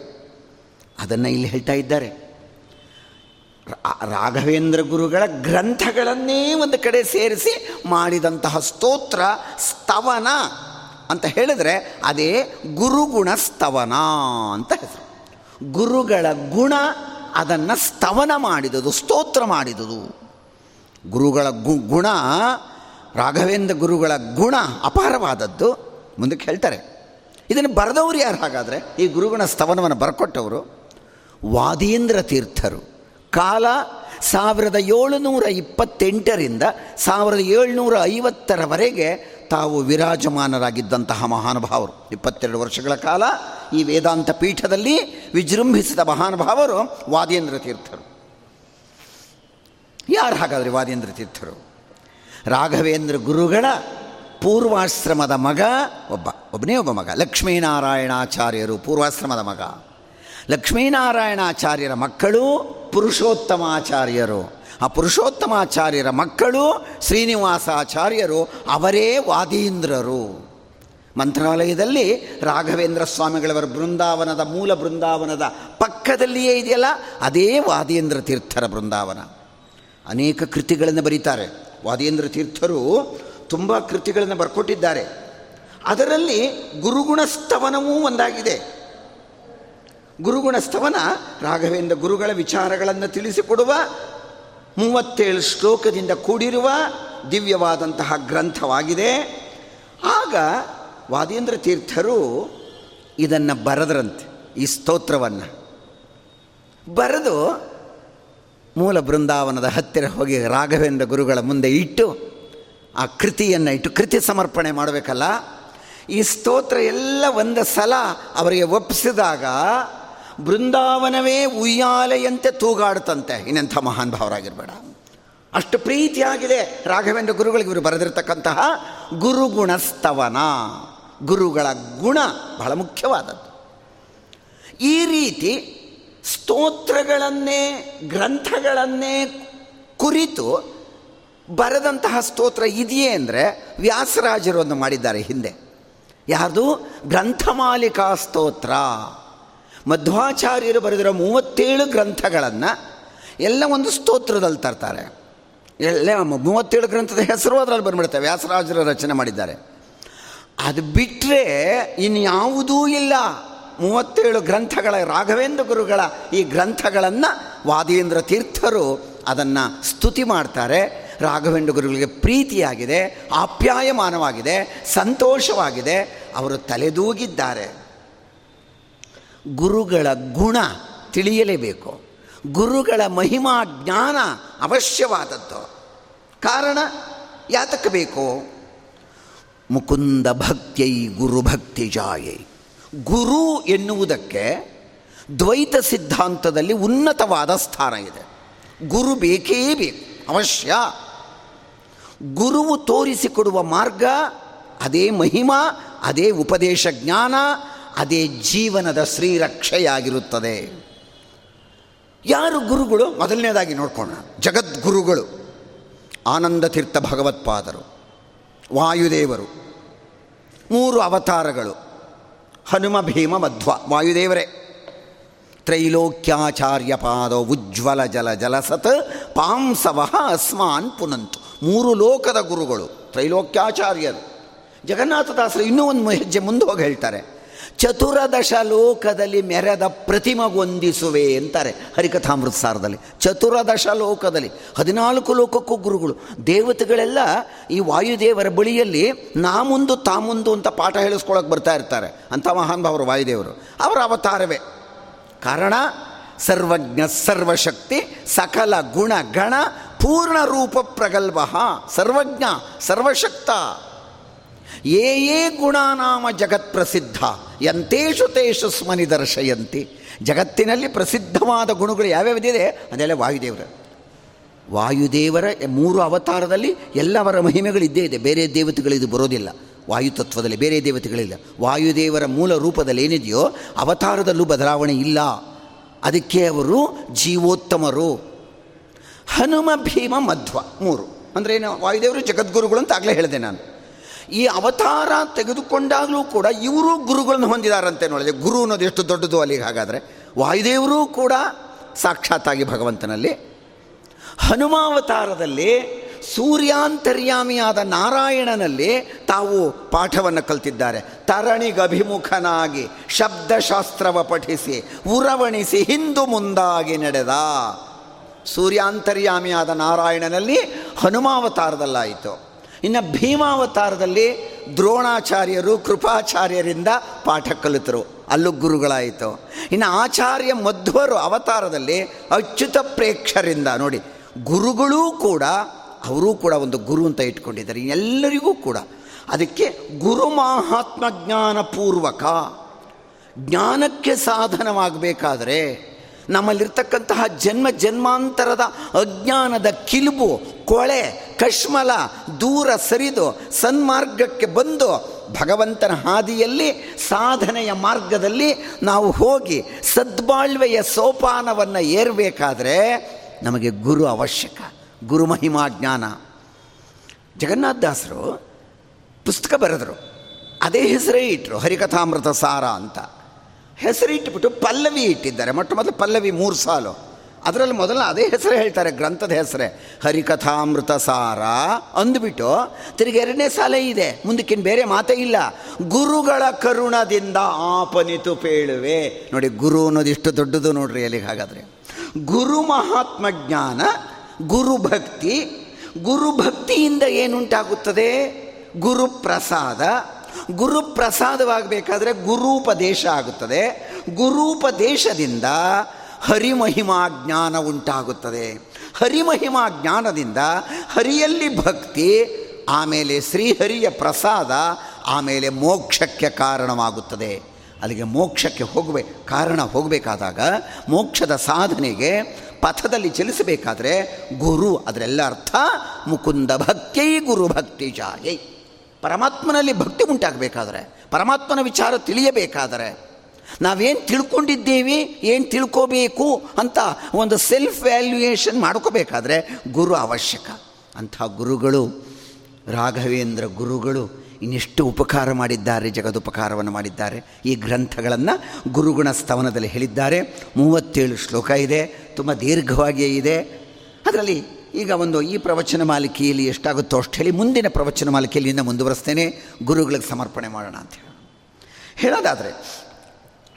ಅದನ್ನು ಇಲ್ಲಿ ಹೇಳ್ತಾ ಇದ್ದಾರೆ. ರಾಘವೇಂದ್ರ ಗುರುಗಳ ಗ್ರಂಥಗಳನ್ನೇ ಒಂದು ಕಡೆ ಸೇರಿಸಿ ಮಾಡಿದಂತಹ ಸ್ತೋತ್ರ ಸ್ತವನ ಅಂತ ಹೇಳಿದರೆ ಅದೇ ಗುರುಗುಣ ಸ್ತವನ ಅಂತ ಹೆಸರು. ಗುರುಗಳ ಗುಣ ಅದನ್ನು ಸ್ತವನ ಮಾಡಿದುದು, ಸ್ತೋತ್ರ ಮಾಡಿದುದು. ಗುರುಗಳ ಗು, ಗುಣ, ರಾಘವೇಂದ್ರ ಗುರುಗಳ ಗುಣ ಅಪಾರವಾದದ್ದು. ಮುಂದಕ್ಕೆ ಹೇಳ್ತಾರೆ ಇದನ್ನು ಬರೆದವರು ಯಾರು ಹಾಗಾದರೆ? ಈ ಗುರುಗಳ ಸ್ತವನವನ್ನು ಬರ್ಕೊಟ್ಟವರು ವಾದೀಂದ್ರ ತೀರ್ಥರು. ಕಾಲ ಸಾವಿರದ ಏಳುನೂರ ಇಪ್ಪತ್ತೆಂಟರಿಂದ ಸಾವಿರದ ಏಳುನೂರ ಐವತ್ತರವರೆಗೆ ತಾವು ವಿರಾಜಮಾನರಾಗಿದ್ದಂತಹ ಮಹಾನುಭಾವರು. ಇಪ್ಪತ್ತೆರಡು ವರ್ಷಗಳ ಕಾಲ ಈ ವೇದಾಂತ ಪೀಠದಲ್ಲಿ ವಿಜೃಂಭಿಸಿದ ಮಹಾನುಭಾವರು ವಾದೇಂದ್ರ ತೀರ್ಥರು. ಯಾರು ಹಾಗಾದರೆ ವಾದೇಂದ್ರ ತೀರ್ಥರು? ರಾಘವೇಂದ್ರ ಗುರುಗಳ ಪೂರ್ವಾಶ್ರಮದ ಮಗ ಒಬ್ಬ, ಒಬ್ಬನೇ ಒಬ್ಬ ಮಗ. ಲಕ್ಷ್ಮೀನಾರಾಯಣಾಚಾರ್ಯರು ಪೂರ್ವಾಶ್ರಮದ ಮಗ. ಲಕ್ಷ್ಮೀನಾರಾಯಣಾಚಾರ್ಯರ ಮಕ್ಕಳು ಪುರುಷೋತ್ತಮಾಚಾರ್ಯರು. ಆ ಪುರುಷೋತ್ತಮಾಚಾರ್ಯರ ಮಕ್ಕಳು ಶ್ರೀನಿವಾಸಾಚಾರ್ಯರು, ಅವರೇ ವಾದೀಂದ್ರರು. ಮಂತ್ರಾಲಯದಲ್ಲಿ ರಾಘವೇಂದ್ರ ಸ್ವಾಮಿಗಳವರ ಬೃಂದಾವನದ ಮೂಲ ಬೃಂದಾವನದ ಪಕ್ಕದಲ್ಲಿಯೇ ಇದೆಯಲ್ಲ? ಅದೇ ವಾದೇಂದ್ರ ತೀರ್ಥರ ಬೃಂದಾವನ. ಅನೇಕ ಕೃತಿಗಳನ್ನು ಬರೀತಾರೆ. ವಾದೇಂದ್ರ ತೀರ್ಥರು ತುಂಬ ಕೃತಿಗಳನ್ನು ಬರ್ಕೊಟ್ಟಿದ್ದಾರೆ. ಅದರಲ್ಲಿ ಗುರುಗುಣಸ್ತವನವೂ ಒಂದಾಗಿದೆ. ಗುರುಗುಣಸ್ತವನ ರಾಘವೇಂದ್ರ ಗುರುಗಳ ವಿಚಾರಗಳನ್ನು ತಿಳಿಸಿಕೊಡುವ, ಮೂವತ್ತೇಳು ಶ್ಲೋಕದಿಂದ ಕೂಡಿರುವ ದಿವ್ಯವಾದಂತಹ ಗ್ರಂಥವಾಗಿದೆ. ಆಗ ವಾದೇಂದ್ರ ತೀರ್ಥರು ಇದನ್ನು ಬರೆದ್ರಂತೆ, ಈ ಸ್ತೋತ್ರವನ್ನು. ಬರೆದು ಮೂಲ ಬೃಂದಾವನದ ಹತ್ತಿರ ಹೋಗಿ ರಾಘವೇಂದ್ರ ಗುರುಗಳ ಮುಂದೆ ಇಟ್ಟು, ಆ ಕೃತಿಯನ್ನು ಇಟ್ಟು ಕೃತಿ ಸಮರ್ಪಣೆ ಮಾಡಬೇಕಲ್ಲ, ಈ ಸ್ತೋತ್ರ ಎಲ್ಲ ಒಂದು ಸಲ ಅವರಿಗೆ ಒಪ್ಪಿಸಿದಾಗ ಬೃಂದಾವನವೇ ಉಯ್ಯಾಲೆಯಂತೆ ತೂಗಾಡುತ್ತಂತೆ. ಇನ್ನೆಂಥ ಮಹಾನ್ ಭಾವರಾಗಿರಬೇಡ. ಅಷ್ಟು ಪ್ರೀತಿಯಾಗಿದೆ ರಾಘವೇಂದ್ರ ಗುರುಗಳಿಗೆ ಇವರು ಬರೆದಿರ್ತಕ್ಕಂತಹ ಗುರುಗುಣಸ್ತವನ. ಗುರುಗಳ ಗುಣ ಬಹಳ ಮುಖ್ಯವಾದದ್ದು. ಈ ರೀತಿ ಸ್ತೋತ್ರಗಳನ್ನೇ, ಗ್ರಂಥಗಳನ್ನೇ ಕುರಿತು ಬರೆದಂತಹ ಸ್ತೋತ್ರ ಇದೆಯೇ ಅಂದರೆ ಒಂದು ಮಾಡಿದ್ದಾರೆ ಹಿಂದೆ. ಯಾರ್ದು? ಗ್ರಂಥಮಾಲಿಕಾ ಸ್ತೋತ್ರ. ಮಧ್ವಾಚಾರ್ಯರು ಬರೆದಿರೋ ಮೂವತ್ತೇಳು ಗ್ರಂಥಗಳನ್ನು ಎಲ್ಲ ಒಂದು ಸ್ತೋತ್ರದಲ್ಲಿ ತರ್ತಾರೆ. ಎಲ್ಲ ಮೂವತ್ತೇಳು ಗ್ರಂಥದ ಹೆಸರು ಅದರಲ್ಲಿ ಬಂದ್ಬಿಡುತ್ತೆ. ವ್ಯಾಸರಾಜರು ರಚನೆ ಮಾಡಿದ್ದಾರೆ. ಅದು ಬಿಟ್ಟರೆ ಇನ್ಯಾವುದೂ ಇಲ್ಲ. ಮೂವತ್ತೇಳು ಗ್ರಂಥಗಳ ರಾಘವೇಂದ್ರ ಗುರುಗಳ ಈ ಗ್ರಂಥಗಳನ್ನು ವಾದೇಂದ್ರ ತೀರ್ಥರು ಅದನ್ನು ಸ್ತುತಿ ಮಾಡ್ತಾರೆ. ರಾಘವೇಂದ್ರ ಗುರುಗಳಿಗೆ ಪ್ರೀತಿಯಾಗಿದೆ, ಆಪ್ಯಾಯಮಾನವಾಗಿದೆ, ಸಂತೋಷವಾಗಿದೆ, ಅವರು ತಲೆದೂಗಿದ್ದಾರೆ. ಗುರುಗಳ ಗುಣ ತಿಳಿಯಲೇಬೇಕು. ಗುರುಗಳ ಮಹಿಮಾ ಜ್ಞಾನ ಅವಶ್ಯವಾದದ್ದು. ಕಾರಣ ಯಾತಕ್ಕೆ ಬೇಕು? ಮುಕುಂದ ಭಕ್ತಿಯೈ ಗುರುಭಕ್ತಿ ಜಾಯೈ. ಗುರು ಎನ್ನುವುದಕ್ಕೆ ದ್ವೈತ ಸಿದ್ಧಾಂತದಲ್ಲಿ ಉನ್ನತವಾದ ಸ್ಥಾನ ಇದೆ. ಗುರು ಬೇಕೇ ಬೇಕು, ಅವಶ್ಯ. ಗುರುವು ತೋರಿಸಿಕೊಡುವ ಮಾರ್ಗ, ಅದೇ ಮಹಿಮಾ, ಅದೇ ಉಪದೇಶ ಜ್ಞಾನ, ಅದೇ ಜೀವನದ ಶ್ರೀರಕ್ಷೆಯಾಗಿರುತ್ತದೆ. ಯಾರು ಗುರುಗಳು? ಮೊದಲನೇದಾಗಿ ನೋಡ್ಕೋಣ. ಜಗದ್ಗುರುಗಳು. ಆನಂದ ತೀರ್ಥ ಭಗವತ್ಪಾದರು, ವಾಯುದೇವರು. ಮೂರು ಅವತಾರಗಳು. ಹನುಮ, ಭೀಮ, ಮಧ್ವ, ವಾಯುದೇವರೇ. ತ್ರೈಲೋಕ್ಯಾಚಾರ್ಯ ಪಾದ ಉಜ್ವಲ ಜಲ ಜಲಸತ್ ಪಾಂಸವಃ ಅಸ್ಮಾನ್ ಪುನಂತು. ಮೂರು ಲೋಕದ ಗುರುಗಳು, ತ್ರೈಲೋಕ್ಯಾಚಾರ್ಯರು. ಜಗನ್ನಾಥದಾಸರು ಇನ್ನೂ ಒಂದು ಹೆಜ್ಜೆ ಮುಂದೆ ಹೋಗಿ ಹೇಳ್ತಾರೆ. ಚತುರದಶ ಲೋಕದಲ್ಲಿ ಮೆರೆದ ಪ್ರತಿಮಗೊಂದಿಸುವೆ ಅಂತಾರೆ ಹರಿಕಥಾಮೃತ ಸಾರದಲ್ಲಿ ಚತುರದಶ ಲೋಕದಲ್ಲಿ ಹದಿನಾಲ್ಕು ಲೋಕಕ್ಕೂ ಗುರುಗಳು, ದೇವತೆಗಳೆಲ್ಲ ಈ ವಾಯುದೇವರ ಬಳಿಯಲ್ಲಿ ನಾ ಮುಂದು ತಾ ಅಂತ ಪಾಠ ಹೇಳಿಸ್ಕೊಳಕ್ಕೆ ಬರ್ತಾ ಇರ್ತಾರೆ ಅಂಥ ಮಹಾನ್ ಭಾವರು ವಾಯುದೇವರು. ಅವರ ಅವತಾರವೇ. ಕಾರಣ, ಸರ್ವಜ್ಞ, ಸರ್ವಶಕ್ತಿ, ಸಕಲ ಗುಣ ಗಣ, ಪೂರ್ಣ ರೂಪ ಪ್ರಗಲ್ಭ ಸರ್ವಜ್ಞ, ಸರ್ವಶಕ್ತ. ಯೇ ಯೇ ಗುಣಾನಾಮ ಜಗತ್ ಪ್ರಸಿದ್ಧ ಎಂತೇಶು ತೇಷು ಸ್ಮನಿ ದರ್ಶಯಂತಿ. ಜಗತ್ತಿನಲ್ಲಿ ಪ್ರಸಿದ್ಧವಾದ ಗುಣಗಳು ಯಾವ್ಯಾವುದಿದೆ ಅದೆಲ್ಲ ವಾಯುದೇವರ. ವಾಯುದೇವರ ಮೂರು ಅವತಾರದಲ್ಲಿ ಎಲ್ಲವರ ಮಹಿಮೆಗಳು ಇದ್ದೇ ಇದೆ. ಬೇರೆ ದೇವತೆಗಳಿದು ಬರೋದಿಲ್ಲ. ವಾಯುತತ್ವದಲ್ಲಿ ಬೇರೆ ದೇವತೆಗಳಿಲ್ಲ. ವಾಯುದೇವರ ಮೂಲ ರೂಪದಲ್ಲಿ ಏನಿದೆಯೋ, ಅವತಾರದಲ್ಲೂ ಬದಲಾವಣೆ ಇಲ್ಲ. ಅದಕ್ಕೆ ಅವರು ಜೀವೋತ್ತಮರು. ಹನುಮ ಭೀಮ ಮಧ್ವ ಮೂರು. ಅಂದರೆ ಏನು? ವಾಯುದೇವರು ಜಗದ್ಗುರುಗಳು ಅಂತ ಆಗಲೇ ಹೇಳಿದೆ ನಾನು. ಈ ಅವತಾರ ತೆಗೆದುಕೊಂಡಾಗಲೂ ಕೂಡ ಇವರು ಗುರುಗಳನ್ನು ಹೊಂದಿದಾರಂತೆ ನೋಡಿದೆ ಗುರು ಅನ್ನೋದು ಎಷ್ಟು ದೊಡ್ಡದು ಅಲ್ಲಿಗೆ ಹಾಗಾದರೆ. ವಾಯುದೇವರು ಕೂಡ ಸಾಕ್ಷಾತ್ತಾಗಿ ಭಗವಂತನಲ್ಲಿ. ಹನುಮಾವತಾರದಲ್ಲಿ ಸೂರ್ಯಾಂತರ್ಯಾಮಿಯಾದ ನಾರಾಯಣನಲ್ಲಿ ತಾವು ಪಾಠವನ್ನು ಕಲ್ತಿದ್ದಾರೆ. ತರಣಿಗಭಿಮುಖನಾಗಿ ಶಬ್ದಶಾಸ್ತ್ರವ ಪಠಿಸಿ, ಉರವಣಿಸಿ ಹಿಂದು ಮುಂದಾಗಿ ನಡೆದ. ಸೂರ್ಯಾಂತರ್ಯಾಮಿಯಾದ ನಾರಾಯಣನಲ್ಲಿ ಹನುಮಾವತಾರದಲ್ಲಾಯಿತು. ಇನ್ನು ಭೀಮಾವತಾರದಲ್ಲಿ ದ್ರೋಣಾಚಾರ್ಯರು ಕೃಪಾಚಾರ್ಯರಿಂದ ಪಾಠ ಕಲಿತರು. ಅಲ್ಲೂ ಗುರುಗಳಾಯಿತು. ಇನ್ನು ಆಚಾರ್ಯ ಮಧ್ವರು ಅವತಾರದಲ್ಲಿ ಅಚ್ಯುತ ಪ್ರೇಕ್ಷರಿಂದ ನೋಡಿ, ಗುರುಗಳೂ ಕೂಡ, ಅವರೂ ಕೂಡ ಒಂದು ಗುರು ಅಂತ ಇಟ್ಕೊಂಡಿದ್ದಾರೆ. ಎಲ್ಲರಿಗೂ ಕೂಡ. ಅದಕ್ಕೆ ಗುರು ಮಹಾತ್ಮ ಜ್ಞಾನಪೂರ್ವಕ, ಜ್ಞಾನಕ್ಕೆ ಸಾಧನವಾಗಬೇಕಾದ್ರೆ ನಮ್ಮಲ್ಲಿರ್ತಕ್ಕಂತಹ ಜನ್ಮ ಜನ್ಮಾಂತರದ ಅಜ್ಞಾನದ ಕಿಲುಬು, ಕೊಳೆ, ಕಶ್ಮಲ, ದೂರ ಸರಿದು ಸನ್ಮಾರ್ಗಕ್ಕೆ ಬಂದು ಭಗವಂತನ ಹಾದಿಯಲ್ಲಿ, ಸಾಧನೆಯ ಮಾರ್ಗದಲ್ಲಿ ನಾವು ಹೋಗಿ ಸದ್ಬಾಳ್ವೆಯ ಸೋಪಾನವನ್ನು ಏರಬೇಕಾದ್ರೆ ನಮಗೆ ಗುರು ಅವಶ್ಯಕ, ಗುರು ಮಹಿಮಾ ಜ್ಞಾನ. ಜಗನ್ನಾಥದಾಸರು ಪುಸ್ತಕ ಬರೆದರು, ಅದೇ ಹೆಸರೇ ಇಟ್ಟರು ಹರಿಕಥಾಮೃತ ಸಾರ ಅಂತ. ಹೆಸರಿಟ್ಬಿಟ್ಟು ಪಲ್ಲವಿ ಇಟ್ಟಿದ್ದಾರೆ. ಮೊಟ್ಟ ಮೊದಲು ಪಲ್ಲವಿ ಮೂರು ಸಾಲು. ಅದರಲ್ಲಿ ಮೊದಲು ಅದೇ ಹೆಸರು ಹೇಳ್ತಾರೆ, ಗ್ರಂಥದ ಹೆಸರೇ. ಹರಿಕಥಾಮೃತ ಸಾರ ಅಂದ್ಬಿಟ್ಟು ತಿರುಗಿ ಎರಡನೇ ಸಾಲೇ ಇದೆ. ಮುಂದಕ್ಕಿನ್ ಬೇರೆ ಮಾತೇ ಇಲ್ಲ. ಗುರುಗಳ ಕರುಣದಿಂದ ಆಪನಿತು ಪೇಳುವೆ. ನೋಡಿ, ಗುರು ಅನ್ನೋದು ಇಷ್ಟು ದೊಡ್ಡದು ನೋಡ್ರಿ ಅಲ್ಲಿಗೆ ಹಾಗಾದರೆ. ಗುರು ಮಹಾತ್ಮ ಜ್ಞಾನ, ಗುರು ಭಕ್ತಿ. ಗುರು ಭಕ್ತಿಯಿಂದ ಏನುಂಟಾಗುತ್ತದೆ? ಗುರುಪ್ರಸಾದ ಗುರುಪ್ರಸಾದವಾಗಬೇಕಾದ್ರೆ ಗುರೂಪದೇಶ ಆಗುತ್ತದೆ. ಗುರೂಪದೇಶದಿಂದ ಹರಿಮಹಿಮಾ ಜ್ಞಾನ ಉಂಟಾಗುತ್ತದೆ. ಹರಿಮಹಿಮಾ ಜ್ಞಾನದಿಂದ ಹರಿಯಲ್ಲಿ ಭಕ್ತಿ, ಆಮೇಲೆ ಶ್ರೀಹರಿಯ ಪ್ರಸಾದ, ಆಮೇಲೆ ಮೋಕ್ಷಕ್ಕೆ ಕಾರಣವಾಗುತ್ತದೆ. ಅಲ್ಲಿಗೆ ಮೋಕ್ಷಕ್ಕೆ ಹೋಗಬೇಕು ಕಾರಣ ಹೋಗಬೇಕಾದಾಗ ಮೋಕ್ಷದ ಸಾಧನೆಗೆ ಪಥದಲ್ಲಿ ಚಲಿಸಬೇಕಾದ್ರೆ ಗುರು, ಅದರೆಲ್ಲ ಅರ್ಥ ಮುಕುಂದ ಭಕ್ತೈ ಗುರು ಭಕ್ತಿ ಜಾಯೈ. ಪರಮಾತ್ಮನಲ್ಲಿ ಭಕ್ತಿ ಉಂಟಾಗಬೇಕಾದ್ರೆ, ಪರಮಾತ್ಮನ ವಿಚಾರ ತಿಳಿಯಬೇಕಾದರೆ, ನಾವೇನು ತಿಳ್ಕೊಂಡಿದ್ದೀವಿ, ಏನು ತಿಳ್ಕೋಬೇಕು ಅಂತ ಒಂದು ಸೆಲ್ಫ್ ವ್ಯಾಲ್ಯೂಯೇಷನ್ ಮಾಡ್ಕೋಬೇಕಾದ್ರೆ ಗುರು ಅವಶ್ಯಕ. ಅಂಥ ಗುರುಗಳು, ರಾಘವೇಂದ್ರ ಗುರುಗಳು ಇನ್ನೆಷ್ಟು ಉಪಕಾರ ಮಾಡಿದ್ದಾರೆ, ಜಗದುಪಕಾರವನ್ನು ಮಾಡಿದ್ದಾರೆ. ಈ ಗ್ರಂಥಗಳನ್ನು ಗುರುಗುಣ ಸ್ತವನದಲ್ಲಿ ಹೇಳಿದ್ದಾರೆ. ಮೂವತ್ತೇಳು ಶ್ಲೋಕ ಇದೆ, ತುಂಬ ದೀರ್ಘವಾಗಿಯೇ ಇದೆ. ಅದರಲ್ಲಿ ಈಗ ಒಂದು ಈ ಪ್ರವಚನ ಮಾಲಿಕೆಯಲ್ಲಿ ಎಷ್ಟಾಗುತ್ತೋ ಅಷ್ಟು ಹೇಳಿ ಮುಂದಿನ ಪ್ರವಚನ ಮಾಲಿಕೆಯಲ್ಲಿಂದ ಮುಂದುವರೆಸ್ತೇನೆ. ಗುರುಗಳಿಗೆ ಸಮರ್ಪಣೆ ಮಾಡೋಣ ಅಂತ ಹೇಳಿ. ಹೇಳೋದಾದರೆ,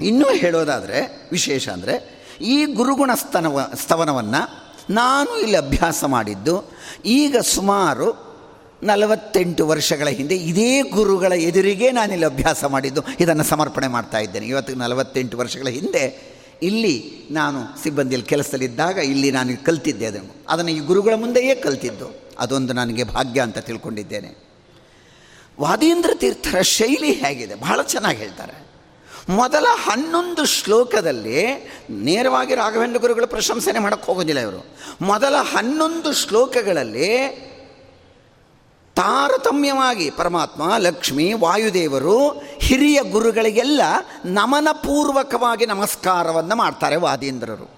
ಇನ್ನೂ ಹೇಳೋದಾದರೆ ವಿಶೇಷ ಅಂದರೆ, ಈ ಗುರುಗುಣ ಸ್ತನವ, ಸ್ತವನವನ್ನು ನಾನು ಇಲ್ಲಿ ಅಭ್ಯಾಸ ಮಾಡಿದ್ದು, ಈಗ ಸುಮಾರು ನಲವತ್ತೆಂಟು ವರ್ಷಗಳ ಹಿಂದೆ ಇದೇ ಗುರುಗಳ ಎದುರಿಗೆ ನಾನಿಲ್ಲಿ ಅಭ್ಯಾಸ ಮಾಡಿದ್ದು. ಇದನ್ನು ಸಮರ್ಪಣೆ ಮಾಡ್ತಾ ಇದ್ದೇನೆ. ಇವತ್ತಿಗೆ ನಲವತ್ತೆಂಟು ವರ್ಷಗಳ ಹಿಂದೆ ಇಲ್ಲಿ ನಾನು ಸಿಬ್ಬಂದಿಯಲ್ಲಿ ಕೆಲಸದಲ್ಲಿದ್ದಾಗ ಇಲ್ಲಿ ನಾನು ಕಲ್ತಿದ್ದೆ ಅದನ್ನು. ಅದನ್ನು ಈ ಗುರುಗಳ ಮುಂದೆಯೇ ಕಲ್ತಿದ್ದು. ಅದೊಂದು ನನಗೆ ಭಾಗ್ಯ ಅಂತ ತಿಳ್ಕೊಂಡಿದ್ದೇನೆ. ವಾದೀಂದ್ರ ತೀರ್ಥರ ಶೈಲಿ ಹೇಗಿದೆ? ಬಹಳ ಚೆನ್ನಾಗಿ ಹೇಳ್ತಾರೆ. ಮೊದಲ ಹನ್ನೊಂದು ಶ್ಲೋಕದಲ್ಲಿ ನೇರವಾಗಿ ರಾಘವೇಂದ್ರ ಗುರುಗಳ ಪ್ರಶಂಸನೆ ಮಾಡೋಕ್ಕೆ ಹೋಗೋದಿಲ್ಲ ಇವರು. ಮೊದಲ ಹನ್ನೊಂದು ಶ್ಲೋಕಗಳಲ್ಲಿ ತಾರತಮ್ಯವಾಗಿ ಪರಮಾತ್ಮ, ಲಕ್ಷ್ಮಿ, ವಾಯುದೇವರು, ಹಿರಿಯ ಗುರುಗಳಿಗೆಲ್ಲ ನಮನಪೂರ್ವಕವಾಗಿ ನಮಸ್ಕಾರವನ್ನು ಮಾಡ್ತಾರೆ ವಾದೀಂದ್ರರು.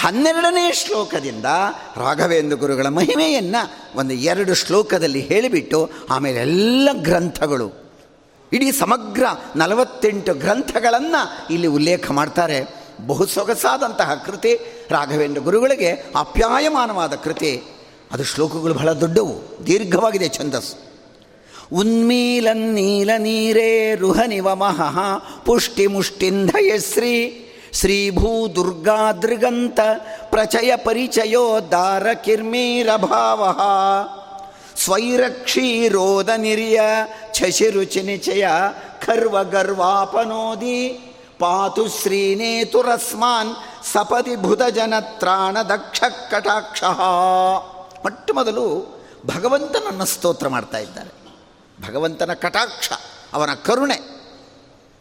ಹನ್ನೆರಡನೇ ಶ್ಲೋಕದಿಂದ ರಾಘವೇಂದ್ರ ಗುರುಗಳ ಮಹಿಮೆಯನ್ನು ಒಂದು ಎರಡು ಶ್ಲೋಕದಲ್ಲಿ ಹೇಳಿಬಿಟ್ಟು ಆಮೇಲೆ ಎಲ್ಲ ಗ್ರಂಥಗಳು, ಇಡೀ ಸಮಗ್ರ ನಲವತ್ತೆಂಟು ಗ್ರಂಥಗಳನ್ನು ಇಲ್ಲಿ ಉಲ್ಲೇಖ ಮಾಡ್ತಾರೆ. ಬಹು ಸೊಗಸಾದಂತಹ ಕೃತಿ ರಾಘವೇಂದ್ರ ಗುರುಗಳಿಗೆ ಅಪ್ಯಾಯಮಾನವಾದ ಕೃತಿ. ಅದು ಶ್ಲೋಕಗಳು ಬಹಳ ದೊಡ್ಡವು. ದೀರ್ಘವಾಗಿದೆ ಛಂದಸ್ಸು ಉನ್ಮೀಲನ್ನೀಲ ನೀರೇ ರುಹನಿವ ಮಹಃ ಪುಷ್ಟಿ ಮುಷ್ಟಿಂಧಯಶ್ರೀ ಶ್ರೀಭೂ ದುರ್ಗಾದೃಗಂತ ಪ್ರಚಯ ಪರಿಚಯೋ ದಾರ ಕಿರ್ಮೀರಭಾವ ಸ್ವೈರಕ್ಷೀರೋದ ನಿರ್ಯ ಛಶಿರುಚಿ ನಿಚಯ ಖರ್ವ ಗರ್ವಾಪನೋದಿ. ಪಾತು ಶ್ರೀನೇತುರಸ್ಮಾನ್ ಸಪದಿ ಭುಜನತ್ರಾಣ ದಕ್ಷ ಕಟಾಕ್ಷ. ಮೊಟ್ಟ ಮೊದಲು ಭಗವಂತನನ್ನು ಸ್ತೋತ್ರ ಮಾಡ್ತಾ ಇದ್ದಾರೆ. ಭಗವಂತನ ಕಟಾಕ್ಷ, ಅವನ ಕರುಣೆ.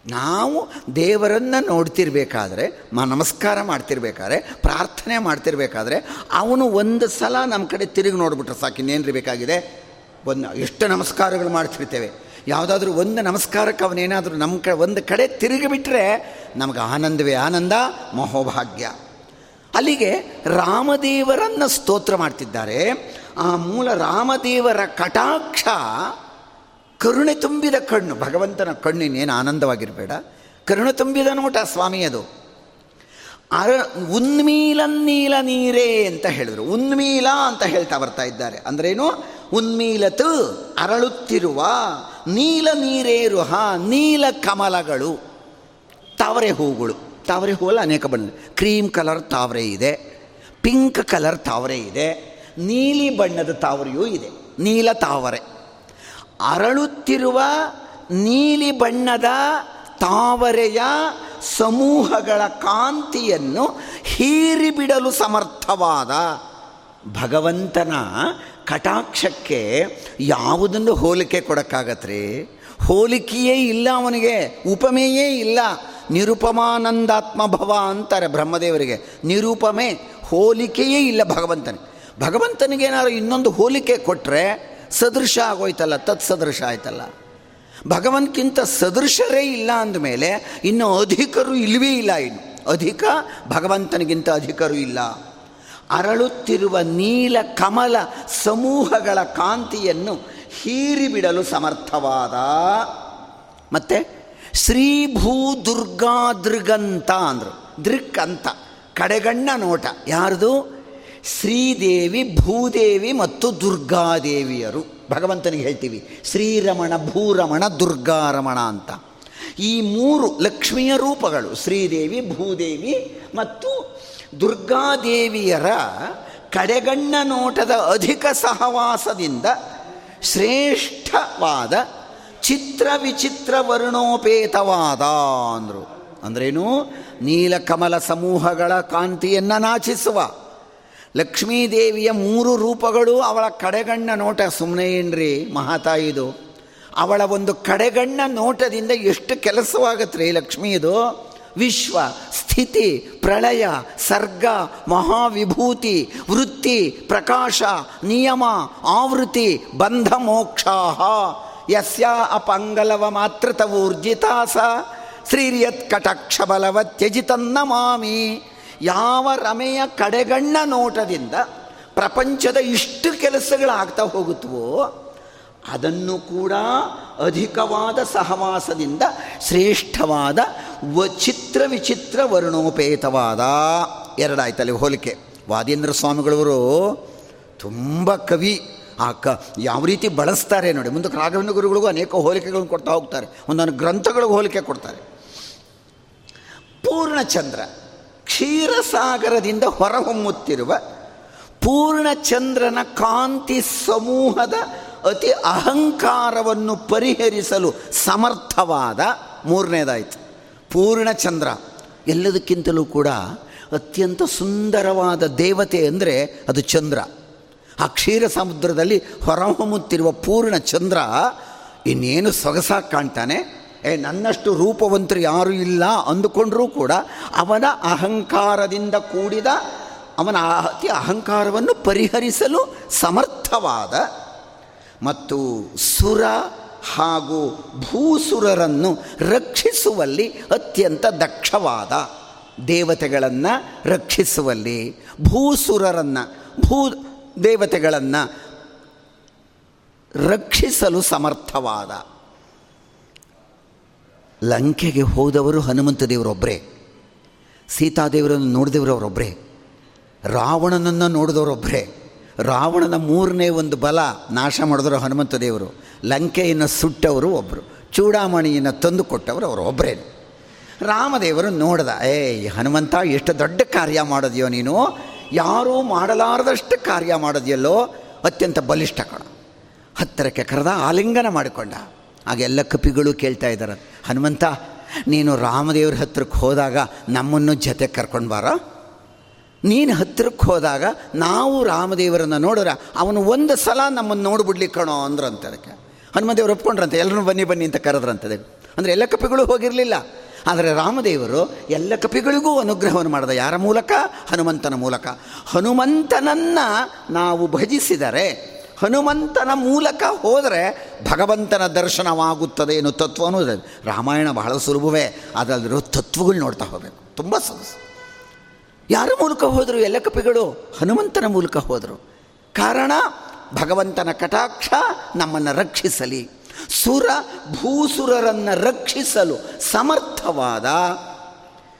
ನಾವು ದೇವರನ್ನು ನೋಡ್ತಿರ್ಬೇಕಾದ್ರೆ, ಮ ನಮಸ್ಕಾರ ಮಾಡ್ತಿರ್ಬೇಕಾದ್ರೆ, ಪ್ರಾರ್ಥನೆ ಮಾಡ್ತಿರ್ಬೇಕಾದ್ರೆ, ಅವನು ಒಂದು ಸಲ ನಮ್ಮ ಕಡೆ ತಿರುಗಿ ನೋಡಿಬಿಟ್ರೆ ಸಾಕು ಇನ್ನೇನು ಬೇಕಾಗಿದೆ? ಒಂದು, ಎಷ್ಟು ನಮಸ್ಕಾರಗಳು ಮಾಡ್ತಿರ್ತೇವೆ. ಯಾವುದಾದ್ರೂ ಒಂದು ನಮಸ್ಕಾರಕ್ಕೆ ಅವನೇನಾದರೂ ನಮ್ಮ ಕ, ಒಂದು ಕಡೆ ತಿರುಗಿಬಿಟ್ರೆ, ನಮಗೆ ಆನಂದವೇ ಆನಂದ, ಮಹೋಭಾಗ್ಯ. ಅಲ್ಲಿಗೆ ರಾಮದೇವರನ್ನು ಸ್ತೋತ್ರ ಮಾಡ್ತಿದ್ದಾರೆ. ಆ ಮೂಲ ರಾಮದೇವರ ಕಟಾಕ್ಷ ಕರುಣೆ ತುಂಬಿದ ಕಣ್ಣು, ಭಗವಂತನ ಕಣ್ಣಿನೇನು ಆನಂದವಾಗಿರಬೇಡ. ಕರುಣೆ ತುಂಬಿದ ನೋಟ ಸ್ವಾಮಿ ಅದು. ಅರ ಉನ್ಮೀಲನ್ನೀಲ ನೀರೇ ಅಂತ ಹೇಳಿದರು. ಉನ್ಮೀಲ ಅಂತ ಹೇಳ್ತಾ ಬರ್ತಾ ಇದ್ದಾರೆ. ಅಂದ್ರೇನು? ಉನ್ಮೀಲತು ಅರಳುತ್ತಿರುವ ನೀಲ ನೀರೇರುಹ ನೀಲ ಕಮಲಗಳು, ತವರೆ ಹೂಗಳು. ತಾವರೆ ಹೂವಲ್ಲ ಅನೇಕ ಬಣ್ಣ. ಕ್ರೀಮ್ ಕಲರ್ ತಾವರೆ ಇದೆ, ಪಿಂಕ್ ಕಲರ್ ತಾವರೆ ಇದೆ, ನೀಲಿ ಬಣ್ಣದ ತಾವರೆಯೂ ಇದೆ, ನೀಲ ತಾವರೆ. ಅರಳುತ್ತಿರುವ ನೀಲಿ ಬಣ್ಣದ ತಾವರೆಯ ಸಮೂಹಗಳ ಕಾಂತಿಯನ್ನು ಹೀರಿಬಿಡಲು ಸಮರ್ಥವಾದ ಭಗವಂತನ ಕಟಾಕ್ಷಕ್ಕೆ ಯಾವುದನ್ನು ಹೋಲಿಕೆ ಕೊಡೋಕ್ಕಾಗತ್ರಿ? ಹೋಲಿಕೆಯೇ ಇಲ್ಲ ಅವನಿಗೆ, ಉಪಮೆಯೇ ಇಲ್ಲ. ನಿರುಪಮಾನಂದಾತ್ಮ ಭವ ಅಂತಾರೆ ಬ್ರಹ್ಮದೇವರಿಗೆ. ನಿರೂಪಮೆ ಹೋಲಿಕೆಯೇ ಇಲ್ಲ ಭಗವಂತನಿಗೆ. ಭಗವಂತನಿಗೆ ಏನಾದ್ರು ಇನ್ನೊಂದು ಹೋಲಿಕೆ ಕೊಟ್ಟರೆ ಸದೃಶ ಆಗೋಯ್ತಲ್ಲ ತತ್ಸದೃಶ ಆಯ್ತಲ್ಲ. ಭಗವಂತಕ್ಕಿಂತ ಸದೃಶರೇ ಇಲ್ಲ ಅಂದಮೇಲೆ ಇನ್ನು ಅಧಿಕರು ಇಲ್ಲವೇ ಇಲ್ಲ ಇನ್ನು. ಅಧಿಕ ಭಗವಂತನಿಗಿಂತ ಅಧಿಕರು ಇಲ್ಲ. ಅರಳುತ್ತಿರುವ ನೀಲ ಕಮಲ ಸಮೂಹಗಳ ಕಾಂತಿಯನ್ನು ಹೀರಿಬಿಡಲು ಸಮರ್ಥವಾದ, ಮತ್ತು ಶ್ರೀ ಭೂ ದುರ್ಗಾ ದೃಗಂತ ಅಂದರು. ದೃಕ್ ಅಂತ. ಕಡೆಗಣ್ಣ ನೋಟ. ಯಾರ್ದು? ಶ್ರೀದೇವಿ, ಭೂದೇವಿ ಮತ್ತು ದುರ್ಗಾದೇವಿಯರು. ಭಗವಂತನಿಗೆ ಹೇಳ್ತೀವಿ. ಶ್ರೀರಮಣ, ಭೂರಮಣ, ದುರ್ಗಾರಮಣ ಅಂತ. ಈ ಮೂರು ಲಕ್ಷ್ಮಿಯ ರೂಪಗಳು ಶ್ರೀದೇವಿ, ಭೂದೇವಿ ಮತ್ತು ದುರ್ಗಾದೇವಿಯರ ಕಡೆಗಣ್ಣ ನೋಟದ ಅಧಿಕ ಸಹವಾಸದಿಂದ ಶ್ರೇಷ್ಠವಾದ ಚಿತ್ರ ವಿಚಿತ್ರ ವರ್ಣೋಪೇತವಾದ ಅಂದರು. ಅಂದ್ರೇನು? ನೀಲಕಮಲ ಸಮೂಹಗಳ ಕಾಂತಿಯನ್ನು ನಾಚಿಸುವ. ಲಕ್ಷ್ಮೀದೇವಿಯ ಮೂರು ರೂಪಗಳು ಅವಳ ಕಡೆಗಣ್ಣ ನೋಟ. ಸುಮ್ಮನೆ ಏನ್ರಿ ಮಹಾತಾಯಿದು ಅವಳ ಒಂದು ಕಡೆಗಣ್ಣ ನೋಟದಿಂದ ಎಷ್ಟು ಕೆಲಸವಾಗತ್ತೆ ಲಕ್ಷ್ಮೀದು ವಿಶ್ವ, ಸ್ಥಿತಿ, ಪ್ರಳಯ, ಸರ್ಗ, ಮಹಾವಿಭೂತಿ, ವೃತ್ತಿ, ಪ್ರಕಾಶ, ನಿಯಮ, ಆವೃತ್ತಿ ಬಂಧ ಮೋಕ್ಷಾಹ ಯಸ್ಯ ಅಪಂಗಲವ ಮಾತೃತವೂರ್ಜಿತಾಸ, ಶ್ರೀರಿಯತ್ ಶ್ರೀರ್ಯತ್ ಕಟಕ್ಷ ಬಲವ ತ್ಯಜಿತನ್ನ ಮಾಮಿ ಯಾವ ರಮೆಯ ಕಡೆಗಣ್ಣ ನೋಟದಿಂದ ಪ್ರಪಂಚದ ಇಷ್ಟು ಕೆಲಸಗಳಾಗ್ತಾ ಹೋಗುತ್ತವೋ, ಅದನ್ನು ಕೂಡ ಅಧಿಕವಾದ ಸಹವಾಸದಿಂದ ಶ್ರೇಷ್ಠವಾದ ವಚಿತ್ರ ಚಿತ್ರ ವಿಚಿತ್ರ ವರ್ಣೋಪೇತವಾದ. ಎರಡಾಯ್ತಲ್ಲಿ ಹೋಲಿಕೆ. ವಾದೇಂದ್ರ ಸ್ವಾಮಿಗಳವರು ತುಂಬ ಕವಿ. ಆ ಕ ಯಾವ ರೀತಿ ಬಳಸ್ತಾರೆ ನೋಡಿ. ಮುಂದಕ್ಕೆ ರಾಘವೇಂದ್ರ ಗುರುಗಳಿಗೂ ಅನೇಕ ಹೋಲಿಕೆಗಳನ್ನು ಕೊಡ್ತಾ ಹೋಗ್ತಾರೆ. ಒಂದೊಂದು ಗ್ರಂಥಗಳಿಗೆ ಹೋಲಿಕೆ ಕೊಡ್ತಾರೆ. ಪೂರ್ಣಚಂದ್ರ, ಕ್ಷೀರಸಾಗರದಿಂದ ಹೊರಹೊಮ್ಮುತ್ತಿರುವ ಪೂರ್ಣಚಂದ್ರನ ಕಾಂತಿ ಸಮೂಹದ ಅತಿ ಅಹಂಕಾರವನ್ನು ಪರಿಹರಿಸಲು ಸಮರ್ಥವಾದ ಮೂರನೇದಾಯಿತು. ಪೂರ್ಣಚಂದ್ರ, ಎಲ್ಲದಕ್ಕಿಂತಲೂ ಕೂಡ ಅತ್ಯಂತ ಸುಂದರವಾದ ದೇವತೆ ಅಂದರೆ ಅದು ಚಂದ್ರ. ಆ ಕ್ಷೀರ ಸಮುದ್ರದಲ್ಲಿ ಹೊರಹೊಮ್ಮುತ್ತಿರುವ ಪೂರ್ಣ ಚಂದ್ರ ಇನ್ನೇನು ಸೊಗಸಾಗಿ ಕಾಣ್ತಾನೆ? ಏ, ನನ್ನಷ್ಟು ರೂಪವಂತರು ಯಾರೂ ಇಲ್ಲ ಅಂದುಕೊಂಡರೂ ಕೂಡ ಅವನ ಅಹಂಕಾರದಿಂದ ಕೂಡಿದ ಅವನ ಅತಿ ಅಹಂಕಾರವನ್ನು ಪರಿಹರಿಸಲು ಸಮರ್ಥವಾದ ಮತ್ತು ಸುರ ಹಾಗೂ ಭೂಸುರರನ್ನು ರಕ್ಷಿಸುವಲ್ಲಿ ಅತ್ಯಂತ ದಕ್ಷವಾದ ದೇವತೆಗಳನ್ನು ರಕ್ಷಿಸುವಲ್ಲಿ ಭೂಸುರರನ್ನು ಭೂ ದೇವತೆಗಳನ್ನು ರಕ್ಷಿಸಲು ಸಮರ್ಥವಾದ. ಲಂಕೆಗೆ ಹೋದವರು ಹನುಮಂತ ದೇವರೊಬ್ಬರೇ ಸೀತಾದೇವರನ್ನು ನೋಡಿದವರು ಅವರೊಬ್ಬರೇ ರಾವಣನನ್ನು ನೋಡಿದವರೊಬ್ಬರೇ ರಾವಣನ ಮೂರನೇ ಒಂದು ಬಲ ನಾಶ ಮಾಡಿದ್ರು ಹನುಮಂತ ದೇವರು, ಲಂಕೆಯನ್ನು ಸುಟ್ಟವರು ಒಬ್ಬರು ಚೂಡಾಮಣಿಯನ್ನು ತಂದು ಕೊಟ್ಟವರು ಅವರು ಒಬ್ಬರೇ ರಾಮದೇವರು ನೋಡ್ದ, ಏಯ್ ಹನುಮಂತ ಎಷ್ಟು ದೊಡ್ಡ ಕಾರ್ಯ ಮಾಡೋದ್ಯೋ ನೀನು? ಯಾರೂ ಮಾಡಲಾರದಷ್ಟು ಕಾರ್ಯ ಮಾಡೋದ್ಯಲ್ಲೋ ಅತ್ಯಂತ ಬಲಿಷ್ಠ ಕಣ. ಹತ್ತಿರಕ್ಕೆ ಕರೆದ ಆಲಿಂಗನ ಮಾಡಿಕೊಂಡ. ಆಗ ಎಲ್ಲ ಕಪಿಗಳು ಕೇಳ್ತಾ ಇದ್ದಾರೆ, ಹನುಮಂತ, ನೀನು ರಾಮದೇವ್ರ ಹತ್ತಿರಕ್ಕೆ ಹೋದಾಗ ನಮ್ಮನ್ನು ಜೊತೆ ಕರ್ಕೊಂಡು ಬಾರ. ನೀನು ಹತ್ತಿರಕ್ಕೆ ಹೋದಾಗ ನಾವು ರಾಮದೇವರನ್ನು ನೋಡಿದ್ರೆ ಅವನು ಒಂದು ಸಲ ನಮ್ಮನ್ನು ನೋಡಿಬಿಡ್ಲಿ ಕಣೋ ಅಂದ್ರಂತೆ ಅದಕ್ಕೆ. ಹನುಮದೇವರು ಒಪ್ಕೊಂಡ್ರಂತೆ, ಎಲ್ಲರೂ ಬನ್ನಿ ಬನ್ನಿ ಅಂತ ಕರೆದ್ರಂತೆ ಅಂದರೆ ಎಲ್ಲ ಕಪಿಗಳು ಹೋಗಿರಲಿಲ್ಲ. ಆದರೆ ರಾಮದೇವರು ಎಲ್ಲ ಕಪಿಗಳಿಗೂ ಅನುಗ್ರಹವನ್ನು ಮಾಡಿದ. ಯಾರ ಮೂಲಕ? ಹನುಮಂತನ ಮೂಲಕ. ಹನುಮಂತನನ್ನು ನಾವು ಭಜಿಸಿದರೆ, ಹನುಮಂತನ ಮೂಲಕ ಹೋದರೆ ಭಗವಂತನ ದರ್ಶನವಾಗುತ್ತದೆ ಎನ್ನುವ ತತ್ವ ಇದೆ ರಾಮಾಯಣ ಬಹಳ ಸುಲಭವೇ, ಅದರಲ್ಲಿರೋ ತತ್ವಗಳು ನೋಡ್ತಾ ಹೋಗಬೇಕು. ತುಂಬ ಸೊಗಸು ಯಾರ ಮೂಲಕ ಹೋದರು? ಎಲ್ಲ ಕಪಿಗಳು ಹನುಮಂತನ ಮೂಲಕ ಹೋದರು. ಕಾರಣ, ಭಗವಂತನ ಕಟಾಕ್ಷ ನಮ್ಮನ್ನು ರಕ್ಷಿಸಲಿ. ಸುರ ಭೂಸುರರನ್ನು ರಕ್ಷಿಸಲು ಸಮರ್ಥವಾದ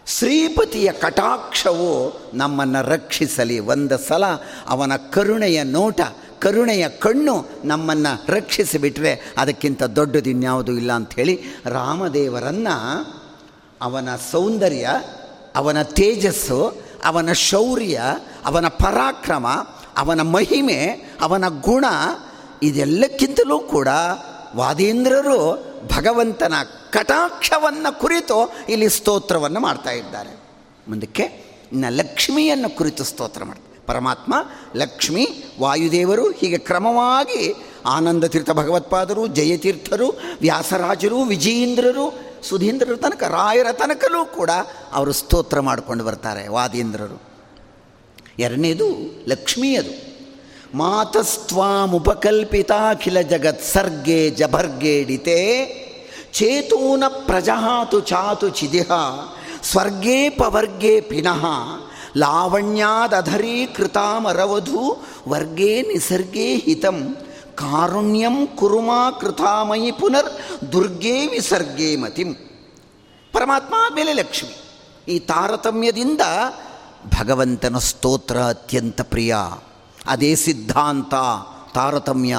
ಶ್ರೀಪತಿಯ ಕಟಾಕ್ಷವು ನಮ್ಮನ್ನು ರಕ್ಷಿಸಲಿ. ಒಂದು ಸಲ ಅವನ ಕರುಣೆಯ ನೋಟ, ಕರುಣೆಯ ಕಣ್ಣು ನಮ್ಮನ್ನು ರಕ್ಷಿಸಿಬಿಟ್ರೆ ಅದಕ್ಕಿಂತ ದೊಡ್ಡದಿನ್ಯಾವುದೂ ಇಲ್ಲ ಅಂಥೇಳಿ ರಾಮದೇವರನ್ನು ಅವನ ಸೌಂದರ್ಯ, ಅವನ ತೇಜಸ್ಸು, ಅವನ ಶೌರ್ಯ, ಅವನ ಪರಾಕ್ರಮ, ಅವನ ಮಹಿಮೆ, ಅವನ ಗುಣ ಇದೆಲ್ಲಕ್ಕಿಂತಲೂ ಕೂಡ ವಾದೀಂದ್ರರು ಭಗವಂತನ ಕಟಾಕ್ಷವನ್ನು ಕುರಿತು ಇಲ್ಲಿ ಸ್ತೋತ್ರವನ್ನು ಮಾಡ್ತಾ ಇದ್ದಾರೆ. ಮುಂದಕ್ಕೆ, ಇನ್ನು ಲಕ್ಷ್ಮಿಯನ್ನು ಕುರಿತು ಸ್ತೋತ್ರ ಮಾಡ್ತಾರೆ. ಪರಮಾತ್ಮ, ಲಕ್ಷ್ಮಿ, ವಾಯುದೇವರು ಹೀಗೆ ಕ್ರಮವಾಗಿ ಆನಂದ ತೀರ್ಥ ಭಗವತ್ಪಾದರು, ಜಯತೀರ್ಥರು, ವ್ಯಾಸರಾಜರು, ವಿಜಯೇಂದ್ರರು, ಸುಧೀಂದ್ರರ ತನಕ, ರಾಯರ ತನಕಲೂ ಕೂಡ ಅವರು ಸ್ತೋತ್ರ ಮಾಡಿಕೊಂಡು ಬರ್ತಾರೆ ವಾದೀಂದ್ರರು. ಎರಡನೇದು ಲಕ್ಷ್ಮಿಯದು. ಮಾತಸ್ತ್ವಾಮುಪಕಲ್ಪಿತಾಖಿಲ ಜಗತ್ ಸರ್ಗೆ ಜಭರ್ಗೇಡಿತೆ ಚೇತೂನ ಪ್ರಜಹಾತು ಚಾತು ಚಿದಿಹ ಸ್ವರ್ಗೇ ಪವರ್ಗೇ ಪಿನಃ ಲಾವಣ್ಯಾದಧರೀ ಕೃತಾಮರವಧು ವರ್ಗೇ ನಿಸರ್ಗೇ ಹಿತಂ ಕಾರುಣ್ಯಂ ಕುರುಮಾ ಕೃತಾಮಯಿ ಪುನರ್ ದುರ್ಗೇ ವಿಸರ್ಗೇ ಮತಿಂ. ಪರಮಾತ್ಮ ಮೇಲೆ ಲಕ್ಷ್ಮಿ. ಈ ತಾರತಮ್ಯದಿಂದ ಭಗವಂತನ ಸ್ತೋತ್ರ ಅತ್ಯಂತ ಪ್ರಿಯ. ಅದೇ ಸಿದ್ಧಾಂತ, ತಾರತಮ್ಯ.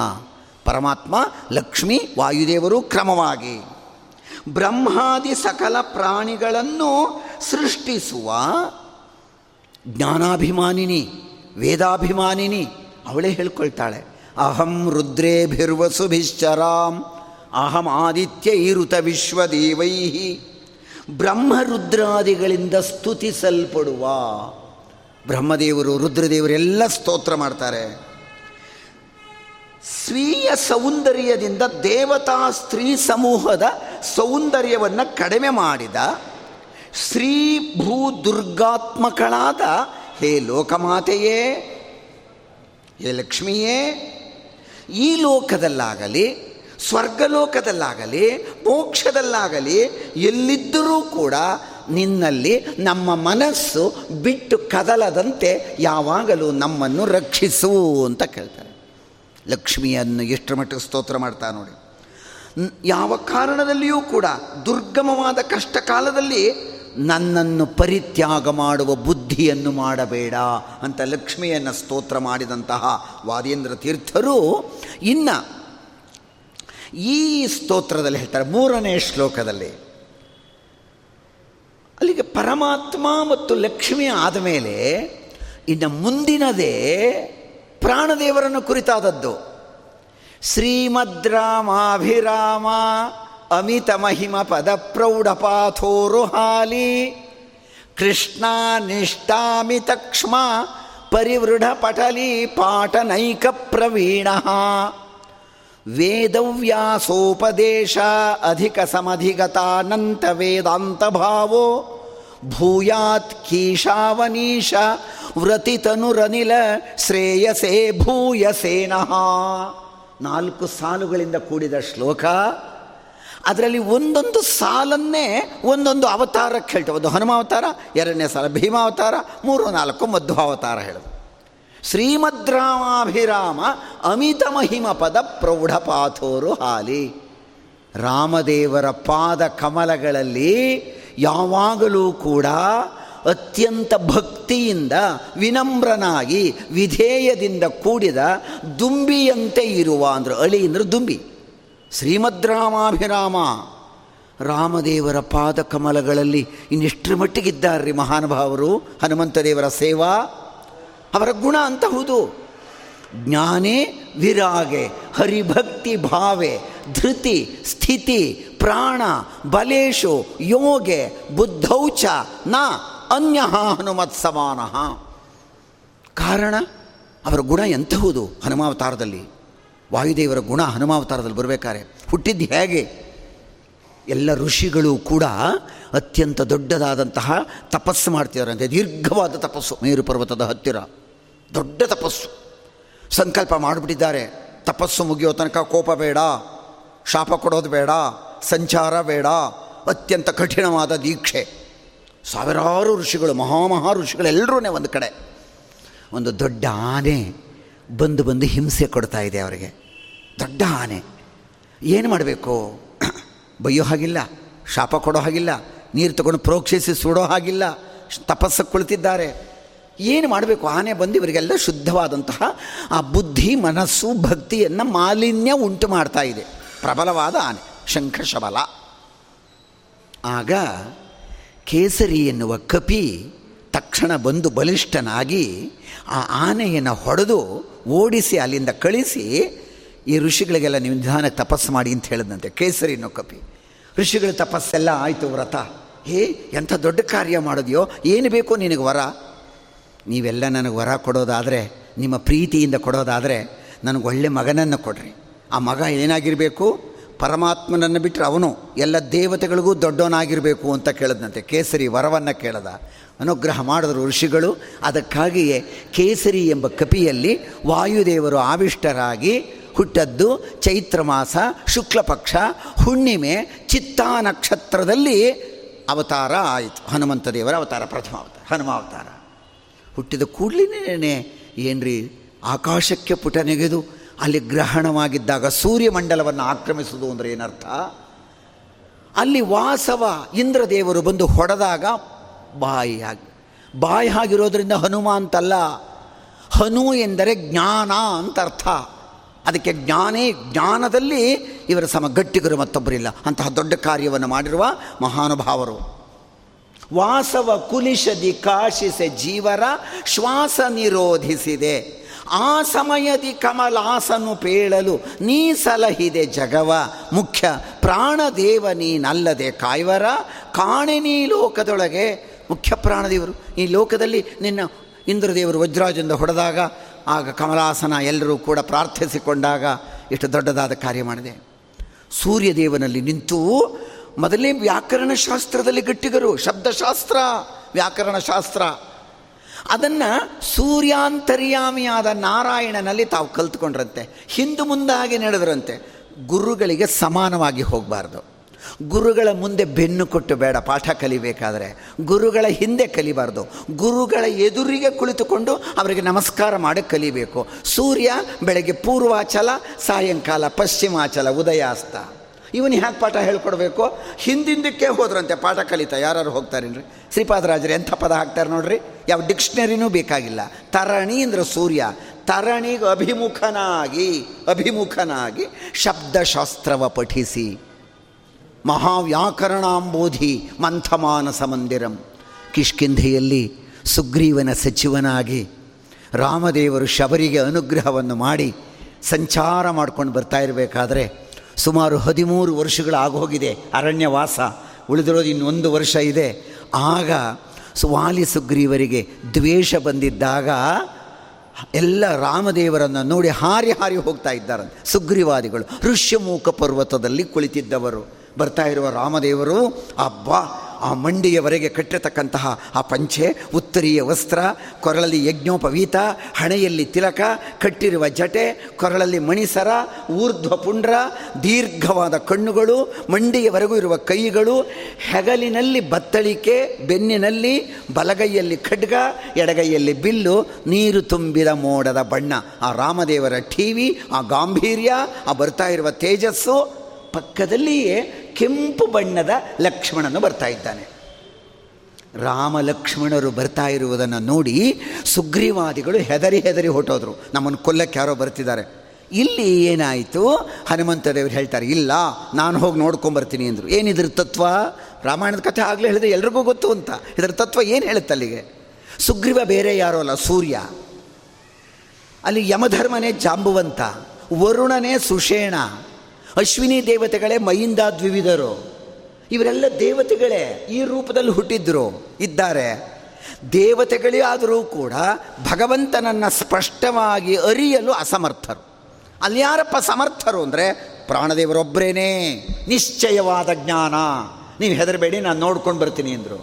ಪರಮಾತ್ಮ, ಲಕ್ಷ್ಮಿ, ವಾಯುದೇವರು ಕ್ರಮವಾಗಿ. ಬ್ರಹ್ಮಾದಿ ಸಕಲ ಪ್ರಾಣಿಗಳನ್ನು ಸೃಷ್ಟಿಸುವ ಜ್ಞಾನಾಭಿಮಾನಿನಿ, ವೇದಾಭಿಮಾನಿನಿ, ಅವಳೇ ಹೇಳ್ಕೊಳ್ತಾಳೆ. ಅಹಂ ರುದ್ರೇಭಿರ್ವಸುಭಿಶ್ಚರಾಂ, ಅಹಂ ಆದಿತ್ಯ ಈರುತ ವಿಶ್ವದೇವೈ ಬ್ರಹ್ಮರುದ್ರಾದಿಗಳಿಂದ ಸ್ತುತಿಸಲ್ಪಡುವ ಬ್ರಹ್ಮದೇವರು ರುದ್ರದೇವರೆಲ್ಲ ಸ್ತೋತ್ರ ಮಾಡ್ತಾರೆ. ಸ್ವೀಯ ಸೌಂದರ್ಯದಿಂದ ದೇವತಾ ಸ್ತ್ರೀ ಸಮೂಹದ ಸೌಂದರ್ಯವನ್ನು ಕಡಿಮೆ ಮಾಡಿದ ಶ್ರೀ ಭೂ ದುರ್ಗಾತ್ಮಕಳಾದ, ಹೇ ಲೋಕಮಾತೆಯೇ, ಹೇ ಲಕ್ಷ್ಮಿಯೇ, ಈ ಲೋಕದಲ್ಲಾಗಲಿ, ಸ್ವರ್ಗಲೋಕದಲ್ಲಾಗಲಿ, ಮೋಕ್ಷದಲ್ಲಾಗಲಿ, ಎಲ್ಲಿದ್ದರೂ ಕೂಡ ನಿನ್ನಲ್ಲಿ ನಮ್ಮ ಮನಸ್ಸು ಬಿಟ್ಟು ಕದಲದಂತೆ ಯಾವಾಗಲೂ ನಮ್ಮನ್ನು ರಕ್ಷಿಸು ಅಂತ ಕೇಳ್ತಾರೆ. ಲಕ್ಷ್ಮಿಯನ್ನು ಎಷ್ಟರ ಮಟ್ಟಿಗೆ ಸ್ತೋತ್ರ ಮಾಡ್ತಾ ನೋಡಿ. ಯಾವ ಕಾರಣದಲ್ಲಿಯೂ ಕೂಡ ದುರ್ಗಮವಾದ ಕಷ್ಟ ಕಾಲದಲ್ಲಿ ನನ್ನನ್ನು ಪರಿತ್ಯಾಗ ಮಾಡುವ ಬುದ್ಧಿಯನ್ನು ಮಾಡಬೇಡ ಅಂತ ಲಕ್ಷ್ಮಿಯನ್ನು ಸ್ತೋತ್ರ ಮಾಡಿದಂತಹ ವಾದೇಂದ್ರ ತೀರ್ಥರು ಇನ್ನು ಈ ಸ್ತೋತ್ರದಲ್ಲಿ ಹೇಳ್ತಾರೆ, ಮೂರನೇ ಶ್ಲೋಕದಲ್ಲಿ. ಅಲ್ಲಿಗೆ ಪರಮಾತ್ಮ ಮತ್ತು ಲಕ್ಷ್ಮಿ ಆದಮೇಲೆ ಇನ್ನು ಮುಂದಿನದೇ ಪ್ರಾಣದೇವರನ್ನು ಕುರಿತಾದದ್ದು. ಶ್ರೀಮದ್ರಾಮಾಭಿರಾಮ ಅಮಿತ ಮಹಿಮ ಪದ ಪ್ರೌಢಪಾಥೋರುಹಾಲಿ ಕೃಷ್ಣ ನಿಷ್ಠಾಮಿತಕ್ಷ್ಮ ಪರಿವೃಢ ಪಟಲಿ ಪಾಟನೈಕ ಪ್ರವೀಣ. ವೇದವ್ಯಾಸೋಪದೇಶ ಅಧಿಕ ಸಮಧಿಗತಾನಂತ ವೇದಾಂತ ಭಾವೋ. ಭೂಯಾತ್ ಕೀಶಾವನೀಶ ವ್ರತಿತನುರನಿಲ ಶ್ರೇಯಸೇ ಭೂಯಸೇನಃ. ನಾಲ್ಕು ಸಾಲುಗಳಿಂದ ಕೂಡಿದ ಶ್ಲೋಕ. ಅದರಲ್ಲಿ ಒಂದೊಂದು ಸಾಲನ್ನೇ ಒಂದೊಂದು ಅವತಾರಕ್ಕೆ ಹೇಳ್ತೇವೆ. ಒಂದು ಹನುಮಾವತಾರ, ಎರಡನೇ ಸಾಲ ಭೀಮಾವತಾರ, ಮೂರು ನಾಲ್ಕು ಮಧ್ವಾವತಾರ ಹೇಳೋದು ಶ್ರೀಮದ್ರಾಮಾಭಿರಾಮ ಅಮಿತ ಮಹಿಮ ಪದ ಪ್ರೌಢಪಾಥೋರು ಹಾಲಿ. ರಾಮದೇವರ ಪಾದ ಕಮಲಗಳಲ್ಲಿ ಯಾವಾಗಲೂ ಕೂಡ ಅತ್ಯಂತ ಭಕ್ತಿಯಿಂದ ವಿನಮ್ರನಾಗಿ ವಿಧೇಯದಿಂದ ಕೂಡಿದ ದುಂಬಿಯಂತೆ ಇರುವ ಅಂದ್ರೆ ಅಳಿ ಅಂದ್ರೆ ದುಂಬಿ. ಶ್ರೀಮದ್ರಾಮಾಭಿರಾಮ ರಾಮದೇವರ ಪಾದ ಕಮಲಗಳಲ್ಲಿ ಇನ್ನೆಷ್ಟರ ಮಟ್ಟಿಗಿದ್ದಾರ್ರಿ ಮಹಾನುಭಾವರು? ಹನುಮಂತ ದೇವರ ಸೇವಾ? ಅವರ ಗುಣ ಅಂತ ಹೌದು. ಜ್ಞಾನೇ ವಿರಾಗೆ, ಹರಿಭಕ್ತಿ ಭಾವೆ, ಧೃತಿ, ಸ್ಥಿತಿ, ಪ್ರಾಣ, ಬಲೇಶು, ಯೋಗೆ, ಬುದ್ಧೌಚ, ನ ಅನ್ಯ ಹನುಮತ್ ಸಮಾನ. ಕಾರಣ, ಅವರ ಗುಣ ಎಂತಹುದು ಹನುಮಾವತಾರದಲ್ಲಿ? ವಾಯುದೇವರ ಗುಣ ಹನುಮಾವತಾರದಲ್ಲಿ ಬರಬೇಕಾರೆ. ಹುಟ್ಟಿದ್ದು ಹೇಗೆ? ಎಲ್ಲ ಋಷಿಗಳು ಕೂಡ ಅತ್ಯಂತ ದೊಡ್ಡದಾದಂತಹ ತಪಸ್ಸು ಮಾಡ್ತಿದ್ದಾರಂತೆ ದೀರ್ಘವಾದ ತಪಸ್ಸು ಮೇರು ಪರ್ವತದ ಹತ್ತಿರ. ದೊಡ್ಡ ತಪಸ್ಸು. ಸಂಕಲ್ಪ ಮಾಡಿಬಿಟ್ಟಿದ್ದಾರೆ. ತಪಸ್ಸು ಮುಗಿಯೋ ತನಕ ಕೋಪ ಬೇಡ. ಶಾಪ ಕೊಡೋದು ಬೇಡ. ಸಂಚಾರ ಬೇಡ. ಅತ್ಯಂತ ಕಠಿಣವಾದ ದೀಕ್ಷೆ. ಸಾವಿರಾರು ಋಷಿಗಳು ಮಹಾಮಹಾ ಋಷಿಗಳೆಲ್ಲರೂ ಒಂದು ಕಡೆ. ಒಂದು ದೊಡ್ಡ ಆನೆ ಬಂದು ಬಂದು ಹಿಂಸೆ ಕೊಡ್ತಾ ಇದೆ ಅವರಿಗೆ. ದೊಡ್ಡ ಆನೆ. ಏನು ಮಾಡಬೇಕು? ಬೈಯೋ ಹಾಗಿಲ್ಲ. ಶಾಪ ಕೊಡೋ ಹಾಗಿಲ್ಲ. ನೀರು ತಗೊಂಡು ಪ್ರೋಕ್ಷಿಸಿ ಸುಡೋ ಹಾಗಿಲ್ಲ. ತಪಸ್ಸು ಕುಳಿತಿದ್ದಾರೆ. ಏನು ಮಾಡಬೇಕು? ಆನೆ ಬಂದು ಇವರಿಗೆಲ್ಲ ಶುದ್ಧವಾದಂತಹ ಆ ಬುದ್ಧಿ, ಮನಸ್ಸು, ಭಕ್ತಿಯನ್ನು ಮಾಲಿನ್ಯ ಉಂಟು ಮಾಡ್ತಾ ಇದೆ. ಪ್ರಬಲವಾದ ಆನೆ, ಶಂಖಶಬಲ. ಆಗ ಕೇಸರಿ ಎನ್ನುವ ಕಪಿ ತಕ್ಷಣ ಬಂದು ಬಲಿಷ್ಠನಾಗಿ ಆ ಆನೆಯನ್ನು ಹೊಡೆದು ಓಡಿಸಿ ಅಲ್ಲಿಂದ ಕಳಿಸಿ ಈ ಋಷಿಗಳಿಗೆಲ್ಲ ನೀವು ನಿಧಾನ ತಪಸ್ಸು ಮಾಡಿ ಅಂತ ಹೇಳಿದಂತೆ, ಕೇಸರಿ ಎನ್ನುವ ಕಪಿ. ಋಷಿಗಳ ತಪಸ್ಸೆಲ್ಲ ಆಯಿತು ವ್ರತ. ಹೇ, ಎಂಥ ದೊಡ್ಡ ಕಾರ್ಯ ಮಾಡಿದ್ಯೋ? ಏನು ಬೇಕೋ ನಿನಗೆ ವರ? ನೀವೆಲ್ಲ ನನಗೆ ವರ ಕೊಡೋದಾದರೆ, ನಿಮ್ಮ ಪ್ರೀತಿಯಿಂದ ಕೊಡೋದಾದರೆ ನನಗೆ ಒಳ್ಳೆ ಮಗನನ್ನು ಕೊಡ್ರಿ. ಆ ಮಗ ಏನಾಗಿರಬೇಕು? ಪರಮಾತ್ಮನನ್ನು ಬಿಟ್ಟರೆ ಅವನು ಎಲ್ಲ ದೇವತೆಗಳಿಗೂ ದೊಡ್ಡವನಾಗಿರಬೇಕು ಅಂತ ಕೇಳಿದಂತೆ ಕೇಸರಿ ವರವನ್ನು ಕೇಳದ. ಅನುಗ್ರಹ ಮಾಡಿದ್ರು ಋಷಿಗಳು. ಅದಕ್ಕಾಗಿಯೇ ಕೇಸರಿ ಎಂಬ ಕಪಿಯಲ್ಲಿ ವಾಯುದೇವರು ಆವಿಷ್ಟರಾಗಿ ಹುಟ್ಟದ್ದು ಚೈತ್ರ ಮಾಸ ಶುಕ್ಲ ಪಕ್ಷ ಹುಣ್ಣಿಮೆ, ಚಿತ್ತಾ ನಕ್ಷತ್ರದಲ್ಲಿ ಅವತಾರ ಆಯಿತು. ಹನುಮಂತ ದೇವರ ಅವತಾರ, ಪ್ರಥಮ ಅವತಾರ ಹನುಮಾವತಾರ ಹುಟ್ಟಿದ ಕೂಡಲೇ ಏನ್ರಿ ಆಕಾಶಕ್ಕೆ ಪುಟ ನೆಗೆದು ಅಲ್ಲಿ ಗ್ರಹಣವಾಗಿದ್ದಾಗ ಸೂರ್ಯಮಂಡಲವನ್ನು ಆಕ್ರಮಿಸುವುದು ಅಂದರೆ ಏನರ್ಥ? ಅಲ್ಲಿ ವಾಸವ ಇಂದ್ರದೇವರು ಬಂದು ಹೊಡೆದಾಗ ಬಾಯಿ ಬಾಯಿ ಆಗಿರೋದ್ರಿಂದ ಹನುಮ ಅಂತಲ್ಲ, ಹನು ಎಂದರೆ ಜ್ಞಾನ ಅಂತ ಅರ್ಥ. ಅದಕ್ಕೆ ಜ್ಞಾನೇ ಜ್ಞಾನದಲ್ಲಿ ಇವರ ಸಮ ಗಟ್ಟಿಗರು ಮತ್ತೊಬ್ಬರಿಲ್ಲ. ಅಂತಹ ದೊಡ್ಡ ಕಾರ್ಯವನ್ನು ಮಾಡಿರುವ ಮಹಾನುಭಾವರು. ವಾಸವ ಕುಲಿಶದಿ ಕಾಶಿಸೆ ಜೀವರ ಶ್ವಾಸ ನಿರೋಧಿಸಿದೆ. ಆ ಸಮಯದಿ ಕಮಲಾಸನು ಪೇಳಲು ನೀ ಸಲಹಿದೆ ಜಗವ. ಮುಖ್ಯ, ಪ್ರಾಣದೇವ ನೀನಲ್ಲದೆ ಕಾಯ್ವರ. ಕಾಣೆ ನೀ ಲೋಕದೊಳಗೆ. ಮುಖ್ಯ ಪ್ರಾಣದೇವರು, ಈ ಲೋಕದಲ್ಲಿ ನಿನ್ನ ಇಂದ್ರದೇವರು ವಜ್ರಾಜದಿಂದ ಹೊಡೆದಾಗ, ಆಗ ಕಮಲಾಸನ ಎಲ್ಲರೂ ಕೂಡ ಪ್ರಾರ್ಥಿಸಿಕೊಂಡಾಗ ಇಷ್ಟು ದೊಡ್ಡದಾದ ಕಾರ್ಯ ಮಾಡಿದೆ. ಸೂರ್ಯದೇವನಲ್ಲಿ ನಿಂತು ಮೊದಲೇ ವ್ಯಾಕರಣಶಾಸ್ತ್ರದಲ್ಲಿ ಗಟ್ಟಿಗರು, ಶಬ್ದಶಾಸ್ತ್ರ, ವ್ಯಾಕರಣಶಾಸ್ತ್ರ. ಅದನ್ನು ಸೂರ್ಯಾಂತರ್ಯಾಮಿಯಾದ ನಾರಾಯಣನಲ್ಲಿ ತಾವು ಕಲ್ತ್ಕೊಂಡ್ರಂತೆ. ಹಿಂದೆ ಮುಂದಾಗಿ ನಡೆದ್ರಂತೆ. ಗುರುಗಳಿಗೆ ಸಮಾನವಾಗಿ ಹೋಗಬಾರ್ದು. ಗುರುಗಳ ಮುಂದೆ ಬೆನ್ನು ಕೊಟ್ಟು ಬೇಡ, ಪಾಠ ಕಲಿಬೇಕಾದ್ರೆ. ಗುರುಗಳ ಹಿಂದೆ ಕಲಿಬಾರ್ದು. ಗುರುಗಳ ಎದುರಿಗೆ ಕುಳಿತುಕೊಂಡು ಅವರಿಗೆ ನಮಸ್ಕಾರ ಮಾಡಿ ಕಲಿಬೇಕು. ಸೂರ್ಯ ಬೆಳಗ್ಗೆ ಪೂರ್ವಾಚಲ, ಸಾಯಂಕಾಲ ಪಶ್ಚಿಮಾಚಲ, ಉದಯಾಸ್ತ. ಇವನು ಹ್ಯಾಕ್ ಪಾಠ ಹೇಳ್ಕೊಡ್ಬೇಕು. ಹಿಂದಿಂದಕ್ಕೆ ಹೋದ್ರಂತೆ ಪಾಠ ಕಲಿತಾ. ಯಾರು ಹೋಗ್ತಾರೇನ್ರಿ ಶ್ರೀಪಾದರಾಜರು ಎಂಥ ಪದ ಹಾಕ್ತಾರೆ ನೋಡ್ರಿ? ಯಾವ ಡಿಕ್ಷನರಿನೂ ಬೇಕಾಗಿಲ್ಲ. ತರಣಿ ಅಂದ್ರೆ ಸೂರ್ಯ. ತರಣಿಗೆ ಅಭಿಮುಖನಾಗಿ ಅಭಿಮುಖನಾಗಿ ಶಬ್ದಶಾಸ್ತ್ರವ ಪಠಿಸಿ. ಮಹಾವ್ಯಾಕರಣಾಂಬೋಧಿ ಮಂಥಮಾನಸ ಮಂದಿರಂ. ಕಿಷ್ಕಿಂಧೆಯಲ್ಲಿ ಸುಗ್ರೀವನ ಸಚಿವನಾಗಿ ರಾಮದೇವರು ಶಬರಿಗೆ ಅನುಗ್ರಹವನ್ನು ಮಾಡಿ ಸಂಚಾರ ಮಾಡ್ಕೊಂಡು ಬರ್ತಾ ಇರಬೇಕಾದ್ರೆ ಸುಮಾರು ಹದಿಮೂರು ವರ್ಷಗಳಾಗೋಗಿದೆ ಅರಣ್ಯವಾಸ ಉಳಿದಿರೋದು ಇನ್ನೊಂದು ವರ್ಷ ಇದೆ. ಆಗ ವಾಲಿ ಸುಗ್ರೀವರಿಗೆ ದ್ವೇಷ ಬಂದಿದ್ದಾಗ ಎಲ್ಲ ರಾಮದೇವರನ್ನು ನೋಡಿ ಹಾರಿ ಹಾರಿ ಹೋಗ್ತಾ ಇದ್ದಾರೆ ಸುಗ್ರೀವಾದಿಗಳು ಋಷ್ಯಮೂಕ ಪರ್ವತದಲ್ಲಿ ಕುಳಿತಿದ್ದವರು. ಬರ್ತಾ ಇರುವ ರಾಮದೇವರು, ಅಬ್ಬಾ ಆ ಮಂಡಿಯವರೆಗೆ ಕಟ್ಟಿರತಕ್ಕಂತಹ ಆ ಪಂಚೆ, ಉತ್ತರೀಯ ವಸ್ತ್ರ, ಕೊರಳಲ್ಲಿ ಯಜ್ಞೋಪವೀತ, ಹಣೆಯಲ್ಲಿ ತಿಲಕ, ಕಟ್ಟಿರುವ ಜಟೆ, ಕೊರಳಲ್ಲಿ ಮಣಿಸರ, ಊರ್ಧ್ವ ಪುಂಡ್ರ, ದೀರ್ಘವಾದ ಕಣ್ಣುಗಳು, ಮಂಡಿಯವರೆಗೂ ಇರುವ ಕೈಗಳು, ಹೆಗಲಿನಲ್ಲಿ ಬತ್ತಳಿಕೆ, ಬೆನ್ನಿನಲ್ಲಿ ಬಲಗೈಯಲ್ಲಿ ಖಡ್ಗ, ಎಡಗೈಯಲ್ಲಿ ಬಿಲ್ಲು, ನೀರು ತುಂಬಿದ ಮೋಡದ ಬಣ್ಣ. ಆ ರಾಮದೇವರ ಟಿವಿ ಆ ಗಾಂಭೀರ್ಯ, ಆ ಬರ್ತಾ ಇರುವ ತೇಜಸ್ಸು ಪಕ್ಕದಲ್ಲಿಯೇ ಕೆಂಪು ಬಣ್ಣದ ಲಕ್ಷ್ಮಣನು ಬರ್ತಾ ಇದ್ದಾನೆ. ರಾಮ ಲಕ್ಷ್ಮಣರು ಬರ್ತಾ ಇರುವುದನ್ನು ನೋಡಿ ಸುಗ್ರೀವಾದಿಗಳು ಹೆದರಿ ಹೆದರಿ ಹೊಟ್ಟೋದ್ರು ನಮ್ಮನ್ನು ಕೊಲ್ಲಕ್ಕೆ ಯಾರೋ ಬರ್ತಿದ್ದಾರೆ. ಇಲ್ಲಿ ಏನಾಯಿತು? ಹನುಮಂತ ದೇವರು ಹೇಳ್ತಾರೆ, ಇಲ್ಲ, ನಾನು ಹೋಗಿ ನೋಡ್ಕೊಂಬರ್ತೀನಿ ಅಂದರು. ಏನಿದ್ರ ತತ್ವ? ರಾಮಾಯಣದ ಕಥೆ ಆಗಲೇ ಹೇಳಿದೆ ಎಲ್ರಿಗೂ ಗೊತ್ತು ಅಂತ. ಇದರ ತತ್ವ ಏನು ಹೇಳುತ್ತೆ ಅಲ್ಲಿಗೆ? ಸುಗ್ರೀವ ಬೇರೆ ಯಾರೋ ಅಲ್ಲ, ಸೂರ್ಯ. ಅಲ್ಲಿ ಯಮಧರ್ಮನೇ ಜಾಂಬುವಂತ, ವರುಣನೇ ಸುಷೇಣ. ಅಶ್ವಿನಿ ದೇವತೆಗಳೇ ಮೈಯಿಂದ ದ್ವಿವಿಧರು ಇವರೆಲ್ಲ ದೇವತೆಗಳೇ ಈ ರೂಪದಲ್ಲಿ ಹುಟ್ಟಿದ್ರು, ಇದ್ದಾರೆ. ದೇವತೆಗಳೇ ಆದರೂ ಕೂಡ ಭಗವಂತನನ್ನು ಸ್ಪಷ್ಟವಾಗಿ ಅರಿಯಲು ಅಸಮರ್ಥರು. ಅಲ್ಲಿ ಯಾರಪ್ಪ ಸಮರ್ಥರು ಅಂದರೆ ಪ್ರಾಣದೇವರೊಬ್ಬರೇನೇ ನಿಶ್ಚಯವಾದ ಜ್ಞಾನ. ನೀವು ಹೆದರಬೇಡಿ, ನಾನು ನೋಡ್ಕೊಂಡು ಬರ್ತೀನಿ ಅಂದರು.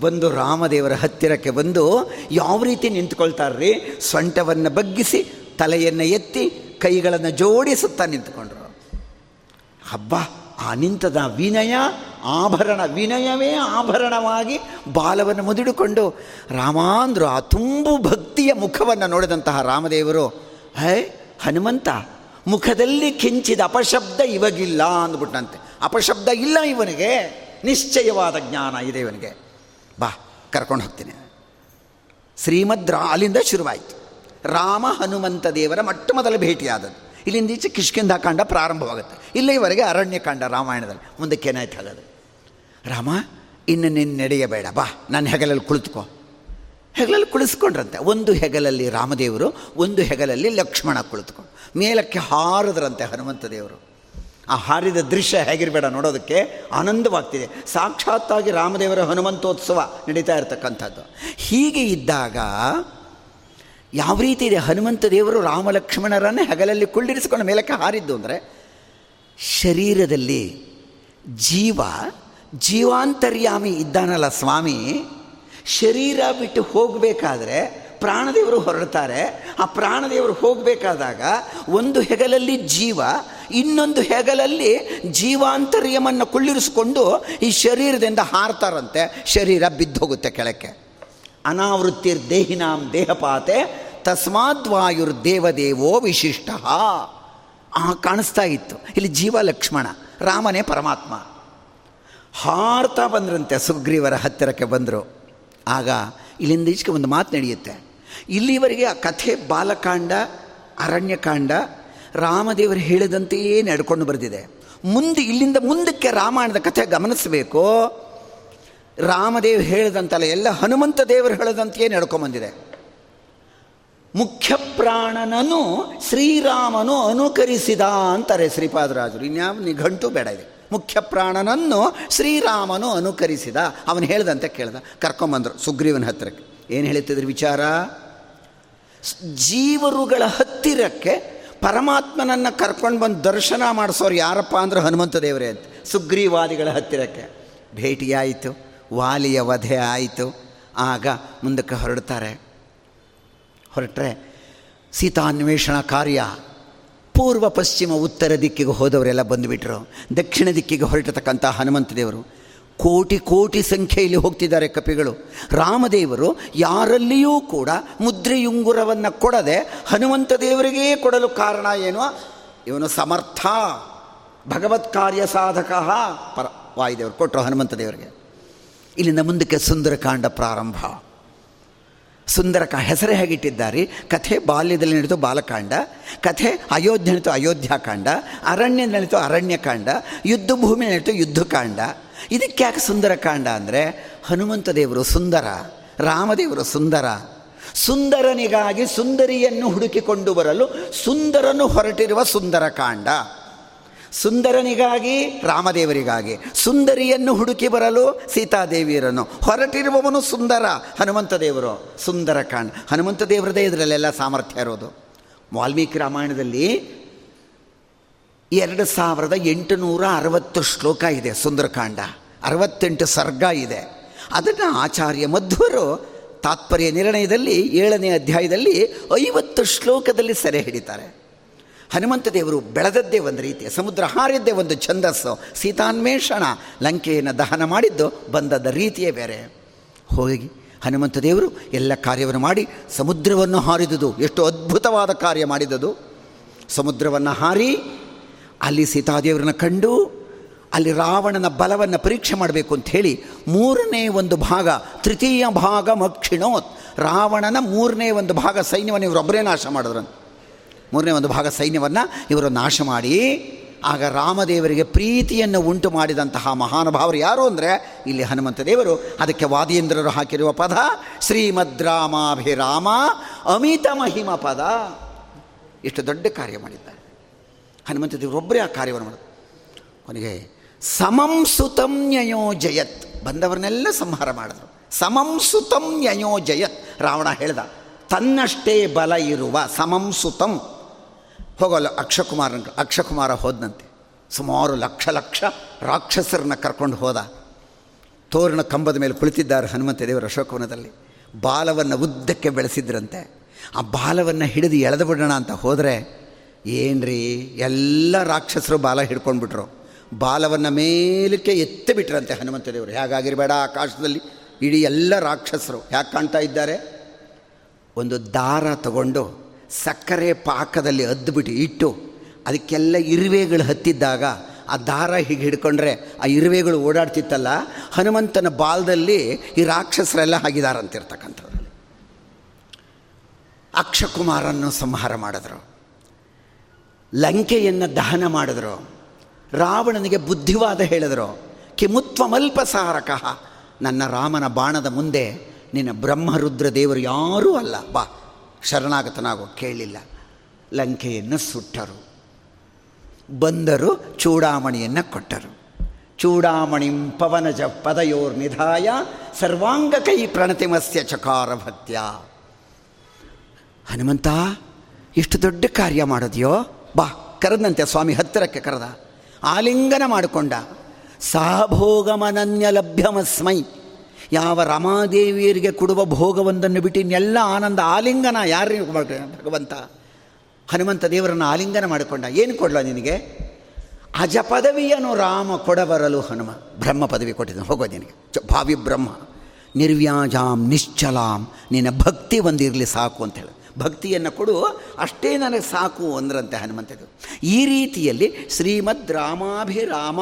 ಬಂದು ರಾಮದೇವರ ಹತ್ತಿರಕ್ಕೆ ಬಂದು ಯಾವ ರೀತಿ ನಿಂತ್ಕೊಳ್ತಾರ್ರಿ? ಸೊಂಟವನ್ನು ಬಗ್ಗಿಸಿ ತಲೆಯನ್ನು ಎತ್ತಿ ಕೈಗಳನ್ನು ಜೋಡಿಸುತ್ತಾ ನಿಂತ್ಕೊಂಡ್ರು. ಹಬ್ಬ, ಆ ನಿಂತದ ವಿನಯ, ಆಭರಣ, ವಿನಯವೇ ಆಭರಣವಾಗಿ ಬಾಲವನ್ನು ಮುದಿಡಿಕೊಂಡು ರಾಮಾಂದ್ರು ಆ ತುಂಬು ಭಕ್ತಿಯ ಮುಖವನ್ನು ನೋಡಿದಂತಹ ರಾಮದೇವರು, ಹೇ, ಹನುಮಂತ, ಮುಖದಲ್ಲಿ ಕಿಂಚಿದ ಅಪಶಬ್ದ ಇವಗಿಲ್ಲ ಅಂದ್ಬಿಟ್ಟಂತೆ ಅಪಶಬ್ದ ಇಲ್ಲ ಇವನಿಗೆ, ನಿಶ್ಚಯವಾದ ಜ್ಞಾನ ಇದೆ ಇವನಿಗೆ. ಬಾ, ಕರ್ಕೊಂಡು ಹೋಗ್ತೀನಿ. ಶ್ರೀಮದ್ ರಾ ಅಲ್ಲಿಂದ ಶುರುವಾಯಿತು. ರಾಮ ಹನುಮಂತ ದೇವರ ಮೊಟ್ಟ ಮೊದಲ ಭೇಟಿಯಾದದ್ದು. ಇಲ್ಲಿಂದ ಈಚೆ ಕಿಷ್ಕಿಂಧಾಕಾಂಡ ಪ್ರಾರಂಭವಾಗುತ್ತೆ. ಇಲ್ಲಿವರೆಗೆ ಅರಣ್ಯಕಾಂಡ ರಾಮಾಯಣದಲ್ಲಿ. ಮುಂದಕ್ಕೆ ಏನಾಯ್ತು ಹಾಗಾದ್ರೆ ರಾಮ, ಇನ್ನು ನಿನ್ನ ನಡೆಯಬೇಡ. ಬಾ ನಾನು ಹೆಗಲಲ್ಲಿ ಕುಳಿತುಕೋ. ಹೆಗಲಲ್ಲಿ ಕುಳಿಸ್ಕೊಂಡ್ರಂತೆ. ಒಂದು ಹೆಗಲಲ್ಲಿ ರಾಮದೇವರು, ಒಂದು ಹೆಗಲಲ್ಲಿ ಲಕ್ಷ್ಮಣ ಕುಳಿತುಕೊಂಡು ಮೇಲಕ್ಕೆ ಹಾರದ್ರಂತೆ ಹನುಮಂತ ದೇವರು. ಆ ಹಾರಿದ ದೃಶ್ಯ ಹೇಗಿರಬೇಡ ನೋಡೋದಕ್ಕೆ ಆನಂದವಾಗ್ತಿದೆ. ಸಾಕ್ಷಾತ್ತಾಗಿ ರಾಮದೇವರ ಹನುಮಂತೋತ್ಸವ ನಡೀತಾ ಇರತಕ್ಕಂಥದ್ದು. ಹೀಗೆ ಇದ್ದಾಗ ಯಾವ ರೀತಿ ಇದೆ? ಹನುಮಂತ ದೇವರು ರಾಮ ಲಕ್ಷ್ಮಣರನ್ನೇ ಹಗಲಲ್ಲಿ ಕುಳ್ಳಿರಿಸಿಕೊಂಡು ಮೇಲಕ್ಕೆ ಹಾರಿದ್ದು ಅಂದರೆ ಶರೀರದಲ್ಲಿ ಜೀವ, ಜೀವಾಂತರ್ಯಾಮಿ ಇದ್ದಾನಲ್ಲ ಸ್ವಾಮಿ. ಶರೀರ ಬಿಟ್ಟು ಹೋಗಬೇಕಾದ್ರೆ ಪ್ರಾಣದೇವರು ಹೊರಡ್ತಾರೆ. ಆ ಪ್ರಾಣದೇವರು ಹೋಗಬೇಕಾದಾಗ ಒಂದು ಹೆಗಲಲ್ಲಿ ಜೀವ, ಇನ್ನೊಂದು ಹೆಗಲಲ್ಲಿ ಜೀವಾಂತರ್ಯಮನ್ನು ಕುಳ್ಳಿರಿಸಿಕೊಂಡು ಈ ಶರೀರದಿಂದ ಹಾರ್ತಾರಂತೆ. ಶರೀರ ಬಿದ್ದೋಗುತ್ತೆ ಕೆಳಕ್ಕೆ. ಅನಾವೃತ್ತಿರ್ದೇಹಿನಾಂ ದೇಹಪಾತೆ ತಸ್ಮಾದ್ವಾಯುರ್ದೇವದೇವೋ ವಿಶಿಷ್ಟ. ಆ ಕಾಣಿಸ್ತಾ ಇತ್ತು. ಇಲ್ಲಿ ಜೀವ ಲಕ್ಷ್ಮಣ, ರಾಮನೇ ಪರಮಾತ್ಮ. ಹಾರ್ತಾ ಬಂದ್ರಂತೆ ಸುಗ್ರೀವರ ಹತ್ತಿರಕ್ಕೆ ಬಂದರು. ಆಗ ಇಲ್ಲಿಂದ ಈಚೆಗೆ ಒಂದು ಮಾತು ನಡೆಯುತ್ತೆ. ಇಲ್ಲಿವರೆಗೆ ಆ ಕಥೆ ಬಾಲಕಾಂಡ, ಅರಣ್ಯಕಾಂಡ, ರಾಮದೇವರು ಹೇಳಿದಂತೆಯೇ ನಡ್ಕೊಂಡು ಬರೆದಿದೆ. ಮುಂದೆ ಇಲ್ಲಿಂದ ಮುಂದಕ್ಕೆ ರಾಮಾಯಣದ ಕಥೆ ಗಮನಿಸಬೇಕು. ರಾಮದೇವ್ ಹೇಳಿದಂತಲ್ಲ, ಎಲ್ಲ ಹನುಮಂತ ದೇವರು ಹೇಳದಂತೆಯೇ ನಡ್ಕೊಂಬಂದಿದೆ ಮುಖ್ಯ ಪ್ರಾಣನನು ಶ್ರೀರಾಮನು ಅನುಕರಿಸಿದ ಅಂತಾರೆ ಶ್ರೀಪಾದರಾಜರು. ಇನ್ಯಾವ ನಿಘಂಟು ಬೇಡ ಇದೆ. ಮುಖ್ಯ ಪ್ರಾಣನನ್ನು ಶ್ರೀರಾಮನು ಅನುಕರಿಸಿದ. ಅವನು ಹೇಳ್ದಂತೆ ಕೇಳ್ದ. ಕರ್ಕೊಂಬಂದರು ಸುಗ್ರೀವನ ಹತ್ತಿರಕ್ಕೆ ಏನು ಹೇಳ್ತಿದ್ರು ವಿಚಾರ? ಜೀವರುಗಳ ಹತ್ತಿರಕ್ಕೆ ಪರಮಾತ್ಮನನ್ನು ಕರ್ಕೊಂಡು ಬಂದು ದರ್ಶನ ಮಾಡಿಸೋರು ಯಾರಪ್ಪ ಅಂದ್ರೆ ಹನುಮಂತ ದೇವರೇ ಅಂತ. ಸುಗ್ರೀವಾದಿಗಳ ಹತ್ತಿರಕ್ಕೆ. ಭೇಟಿಯಾಯಿತು. ವಾಲಿಯ ವಧೆ ಆಯಿತು. ಆಗ ಮುಂದಕ್ಕೆ ಹೊರಡ್ತಾರೆ. ಹೊರಟ್ರೆ ಸೀತಾನ್ವೇಷಣ ಕಾರ್ಯ ಪೂರ್ವ ಪಶ್ಚಿಮ ಉತ್ತರ ದಿಕ್ಕಿಗೆ ಹೋದವರೆಲ್ಲ ಬಂದುಬಿಟ್ರು. ದಕ್ಷಿಣ ದಿಕ್ಕಿಗೆ ಹೊರಟತಕ್ಕಂಥ ಹನುಮಂತ ದೇವರು. ಕೋಟಿ ಕೋಟಿ ಸಂಖ್ಯೆಯಲ್ಲಿ ಹೋಗ್ತಿದ್ದಾರೆ ಕಪಿಗಳು. ರಾಮದೇವರು ಯಾರಲ್ಲಿಯೂ ಕೂಡ ಮುದ್ರೆಯುಂಗುರವನ್ನು ಕೊಡದೆ ಹನುಮಂತ ದೇವರಿಗೇ ಕೊಡಲು ಕಾರಣ ಏನು? ಇವನು ಸಮರ್ಥ. ಭಗವತ್ ಕಾರ್ಯ ಸಾಧಕ. ಪರ ವಾಯುದೇವರು ಕೊಟ್ಟರು ಹನುಮಂತ ದೇವರಿಗೆ. ಇಲ್ಲಿಂದ ಮುಂದಕ್ಕೆ ಸುಂದರಕಾಂಡ ಪ್ರಾರಂಭ. ಸುಂದರಕ ಹೆಸರೇ ಹೇಗಿಟ್ಟಿದ್ದಾರೆ? ಕಥೆ ಬಾಲ್ಯದಲ್ಲಿ ನಡೆದು ಬಾಲಕಾಂಡ, ಕಥೆ ಅಯೋಧ್ಯೆ ನಡೀತು ಅಯೋಧ್ಯಾಕಾಂಡ ಅರಣ್ಯ ನಡೀತು ಅರಣ್ಯಕಾಂಡ ಯುದ್ಧ ಭೂಮಿ ನಡೀತು ಯುದ್ಧಕಾಂಡ ಇದಕ್ಕೆ ಯಾಕೆ ಸುಂದರಕಾಂಡ ಅಂದರೆ, ಹನುಮಂತ ದೇವರು ಸುಂದರ, ರಾಮದೇವರು ಸುಂದರ. ಸುಂದರನಿಗಾಗಿ ಸುಂದರಿಯನ್ನು ಹುಡುಕಿಕೊಂಡು ಬರಲು ಸುಂದರನು ಹೊರಟಿರುವ ಸುಂದರಕಾಂಡ ಸುಂದರನಿಗಾಗಿ, ರಾಮದೇವರಿಗಾಗಿ. ಸುಂದರಿಯನ್ನು ಹುಡುಕಿ ಬರಲು ಸೀತಾದೇವಿಯರನ್ನು. ಹೊರಟಿರುವವನು ಸುಂದರ, ಹನುಮಂತ ದೇವರು. ಸುಂದರಕಾಂಡ ಹನುಮಂತ ದೇವರದೇ ಇದರಲ್ಲೆಲ್ಲ ಸಾಮರ್ಥ್ಯ ಇರೋದು. ವಾಲ್ಮೀಕಿ ರಾಮಾಯಣದಲ್ಲಿ ಎರಡು ಸಾವಿರದ ಎಂಟುನೂರ ಅರವತ್ತು ಶ್ಲೋಕ ಇದೆ ಸುಂದರಕಾಂಡ. ಅರವತ್ತೆಂಟು ಸರ್ಗ ಇದೆ. ಅದನ್ನು ಆಚಾರ್ಯ ಮಧ್ವರು ತಾತ್ಪರ್ಯ ನಿರ್ಣಯದಲ್ಲಿ ಏಳನೇ ಅಧ್ಯಾಯದಲ್ಲಿ ಐವತ್ತು ಶ್ಲೋಕದಲ್ಲಿ ಸೆರೆ ಹಿಡಿತಾರೆ. ಹನುಮಂತ ದೇವರು ಬೆಳೆದದ್ದೇ ಒಂದು ರೀತಿಯ, ಸಮುದ್ರ ಹಾರಿದ್ದೇ ಒಂದು ಛಂದಸ್ಸು, ಸೀತಾನ್ವೇಷಣ ಲಂಕೆಯನ್ನು ದಹನ ಮಾಡಿದ್ದು ಬಂದದ ರೀತಿಯೇ ಬೇರೆ. ಹೋಗಿ ಹನುಮಂತ ದೇವರು ಎಲ್ಲ ಕಾರ್ಯವನ್ನು ಮಾಡಿ ಸಮುದ್ರವನ್ನು ಹಾರಿದುದು, ಎಷ್ಟು ಅದ್ಭುತವಾದ ಕಾರ್ಯ ಮಾಡಿದದು. ಸಮುದ್ರವನ್ನು ಹಾರಿ ಅಲ್ಲಿ ಸೀತಾದೇವರನ್ನು ಕಂಡು ಅಲ್ಲಿ ರಾವಣನ ಬಲವನ್ನು ಪರೀಕ್ಷೆ ಮಾಡಬೇಕು ಅಂತ ಹೇಳಿ ಮೂರನೇ ಒಂದು ಭಾಗ, ತೃತೀಯ ಭಾಗ ಮಕ್ಷಿಣೋತ್. ರಾವಣನ ಮೂರನೇ ಒಂದು ಭಾಗ ಸೈನ್ಯವನ್ನು ಇವರೊಬ್ಬರೇ ನಾಶ ಮಾಡಿದ್ರಂತೆ. ಮೂರನೇ ಒಂದು ಭಾಗ ಸೈನ್ಯವನ್ನು ಇವರು ನಾಶ ಮಾಡಿ, ಆಗ ರಾಮದೇವರಿಗೆ ಪ್ರೀತಿಯನ್ನು ಉಂಟು ಮಾಡಿದಂತಹ ಮಹಾನುಭಾವರು ಯಾರು ಅಂದರೆ, ಇಲ್ಲಿ ಹನುಮಂತ ದೇವರು. ಅದಕ್ಕೆ ವಾದೀಂದ್ರರು ಹಾಕಿರುವ ಪದ, ಶ್ರೀಮದ್ ರಾಮಾಭಿರಾಮ ಅಮಿತ ಮಹಿಮ ಪದ. ಇಷ್ಟು ದೊಡ್ಡ ಕಾರ್ಯ ಮಾಡಿದ್ದಾರೆ. ಹನುಮಂತ ದೇವರೊಬ್ಬರೇ ಆ ಕಾರ್ಯವನ್ನು ಮಾಡಿದ್ರು. ಕೊನೆಗೆ, ಸಮಂ ಸುತಂ ಜಯತ್. ಬಂದವರನ್ನೆಲ್ಲ ಸಂಹಾರ ಮಾಡಿದ್ರು. ಸಮಂ ಸುತಂ ಜಯತ್. ರಾವಣ ಹೇಳ್ದ, ತನ್ನಷ್ಟೇ ಬಲ ಇರುವ ಸಮಂ ಸುತಂ. ಹೋಗಲ್ಲ, ಅಕ್ಷಕುಮಾರನ, ಅಕ್ಷಕುಮಾರ ಹೋದನಂತೆ. ಸುಮಾರು ಲಕ್ಷ ಲಕ್ಷ ರಾಕ್ಷಸರನ್ನ ಕರ್ಕೊಂಡು ಹೋದ. ತೋರಣ ಕಂಬದ ಮೇಲೆ ಕುಳಿತಿದ್ದಾರೆ ಹನುಮಂತ ದೇವರು ಅಶೋಕವನದಲ್ಲಿ. ಬಾಲವನ್ನು ಉದ್ದಕ್ಕೆ ಬೆಳೆಸಿದ್ರಂತೆ. ಆ ಬಾಲವನ್ನು ಹಿಡಿದು ಎಳೆದು ಬಿಡೋಣ ಅಂತ ಹೋದರೆ, ಏನ್ರಿ, ಎಲ್ಲ ರಾಕ್ಷಸರು ಬಾಲ ಹಿಡ್ಕೊಂಡ್ಬಿಟ್ರು. ಬಾಲವನ್ನು ಮೇಲಕ್ಕೆ ಎತ್ತಿ ಬಿಟ್ರಂತೆ ಹನುಮಂತ ದೇವರು ಹೇಗಾಗಿರಬೇಡ ಆಕಾಶದಲ್ಲಿ, ಇಡೀ ಎಲ್ಲ ರಾಕ್ಷಸರು. ಯಾಕೆ ಕಾಣ್ತಾ ಇದ್ದಾರೆ? ಒಂದು ದಾರ ತಗೊಂಡು ಸಕ್ಕರೆ ಪಾಕದಲ್ಲಿ ಅದ್ದುಬಿಟ್ಟು ಇಟ್ಟು ಅದಕ್ಕೆಲ್ಲ ಇರುವೆಗಳು ಹತ್ತಿದ್ದಾಗ ಆ ದಾರ ಹೀಗೆ ಹಿಡ್ಕೊಂಡ್ರೆ ಆ ಇರುವೆಗಳು ಓಡಾಡ್ತಿತ್ತಲ್ಲ, ಹನುಮಂತನ ಬಾಲದಲ್ಲಿ ಈ ರಾಕ್ಷಸರೆಲ್ಲ ಹಾಗಿದಾರಂತಿರ್ತಕ್ಕಂಥದ್ದು ಅಕ್ಷಕುಮಾರನ್ನು ಸಂಹಾರ ಮಾಡಿದ್ರು. ಲಂಕೆಯನ್ನು ದಹನ ಮಾಡಿದ್ರು. ರಾವಣನಿಗೆ ಬುದ್ಧಿವಾದ ಹೇಳಿದರು ಕಿಮುತ್ವಮಲ್ಪ ಸಾರಕಃ ನನ್ನ ರಾಮನ ಬಾಣದ ಮುಂದೆ ನಿನ್ನ ಬ್ರಹ್ಮರುದ್ರ ದೇವರು ಯಾರೂ ಅಲ್ಲ, ಬಾ ಶರಣಾಗತನಾಗೋ ಕೇಳಿಲ್ಲ. ಲಂಕೆಯನ್ನು ಸುಟ್ಟರು. ಬಂದರು, ಚೂಡಾಮಣಿಯನ್ನು ಕೊಟ್ಟರು. ಚೂಡಾಮಣಿಂ ಪವನಜ ಪದಯೋರ್ ನಿಧಾಯ, ಸರ್ವಾಂಗ ಕೈ ಪ್ರಣತಿಮಸ್ಯ ಚಕಾರ ಭತ್ಯ ಹನುಮಂತ ಎಷ್ಟು ದೊಡ್ಡ ಕಾರ್ಯ ಮಾಡೋದ್ಯೋ? ಬಾ, ಕರೆದಂತೆ ಸ್ವಾಮಿ ಹತ್ತಿರಕ್ಕೆ ಕರೆದ. ಆಲಿಂಗನ ಮಾಡಿಕೊಂಡ. ಸಾಭೋಗಮನನ್ಯ ಲಭ್ಯಮಸ್ಮೈ ಯಾವ ರಮಾದೇವಿಯರಿಗೆ ಕೊಡುವ ಭೋಗವೊಂದನ್ನು ಬಿಟ್ಟು ಇನ್ನೆಲ್ಲ ಆನಂದ ಆಲಿಂಗನ ಯಾರು ಭಗವಂತ. ಹನುಮಂತ ದೇವರನ್ನು ಆಲಿಂಗನ ಮಾಡಿಕೊಂಡ. ಏನು ಕೊಡಲ ನಿನಗೆ? ಅಜ ಪದವಿಯನ್ನು ರಾಮ ಕೊಡಬರಲು ಹನುಮ. ಬ್ರಹ್ಮ ಪದವಿ ಕೊಟ್ಟಿದ್ದಾನೆ. ಹೋಗೋ ನಿನಗೆ. ಭಾವಿ ಬ್ರಹ್ಮ. ನಿರ್ವ್ಯಾಜಾಂ, ನಿಶ್ಚಲಾಂ. ನಿನ್ನ ಭಕ್ತಿ ಒಂದಿರಲಿ ಸಾಕು ಅಂತ ಹೇಳಿ. ಭಕ್ತಿಯನ್ನು ಕೊಡು. ಅಷ್ಟೇ ನನಗೆ ಸಾಕು ಅಂದ್ರಂತೆ ಹನುಮಂತದ್ದು ಈ ರೀತಿಯಲ್ಲಿ ಶ್ರೀಮದ್ ರಾಮಾಭಿರಾಮ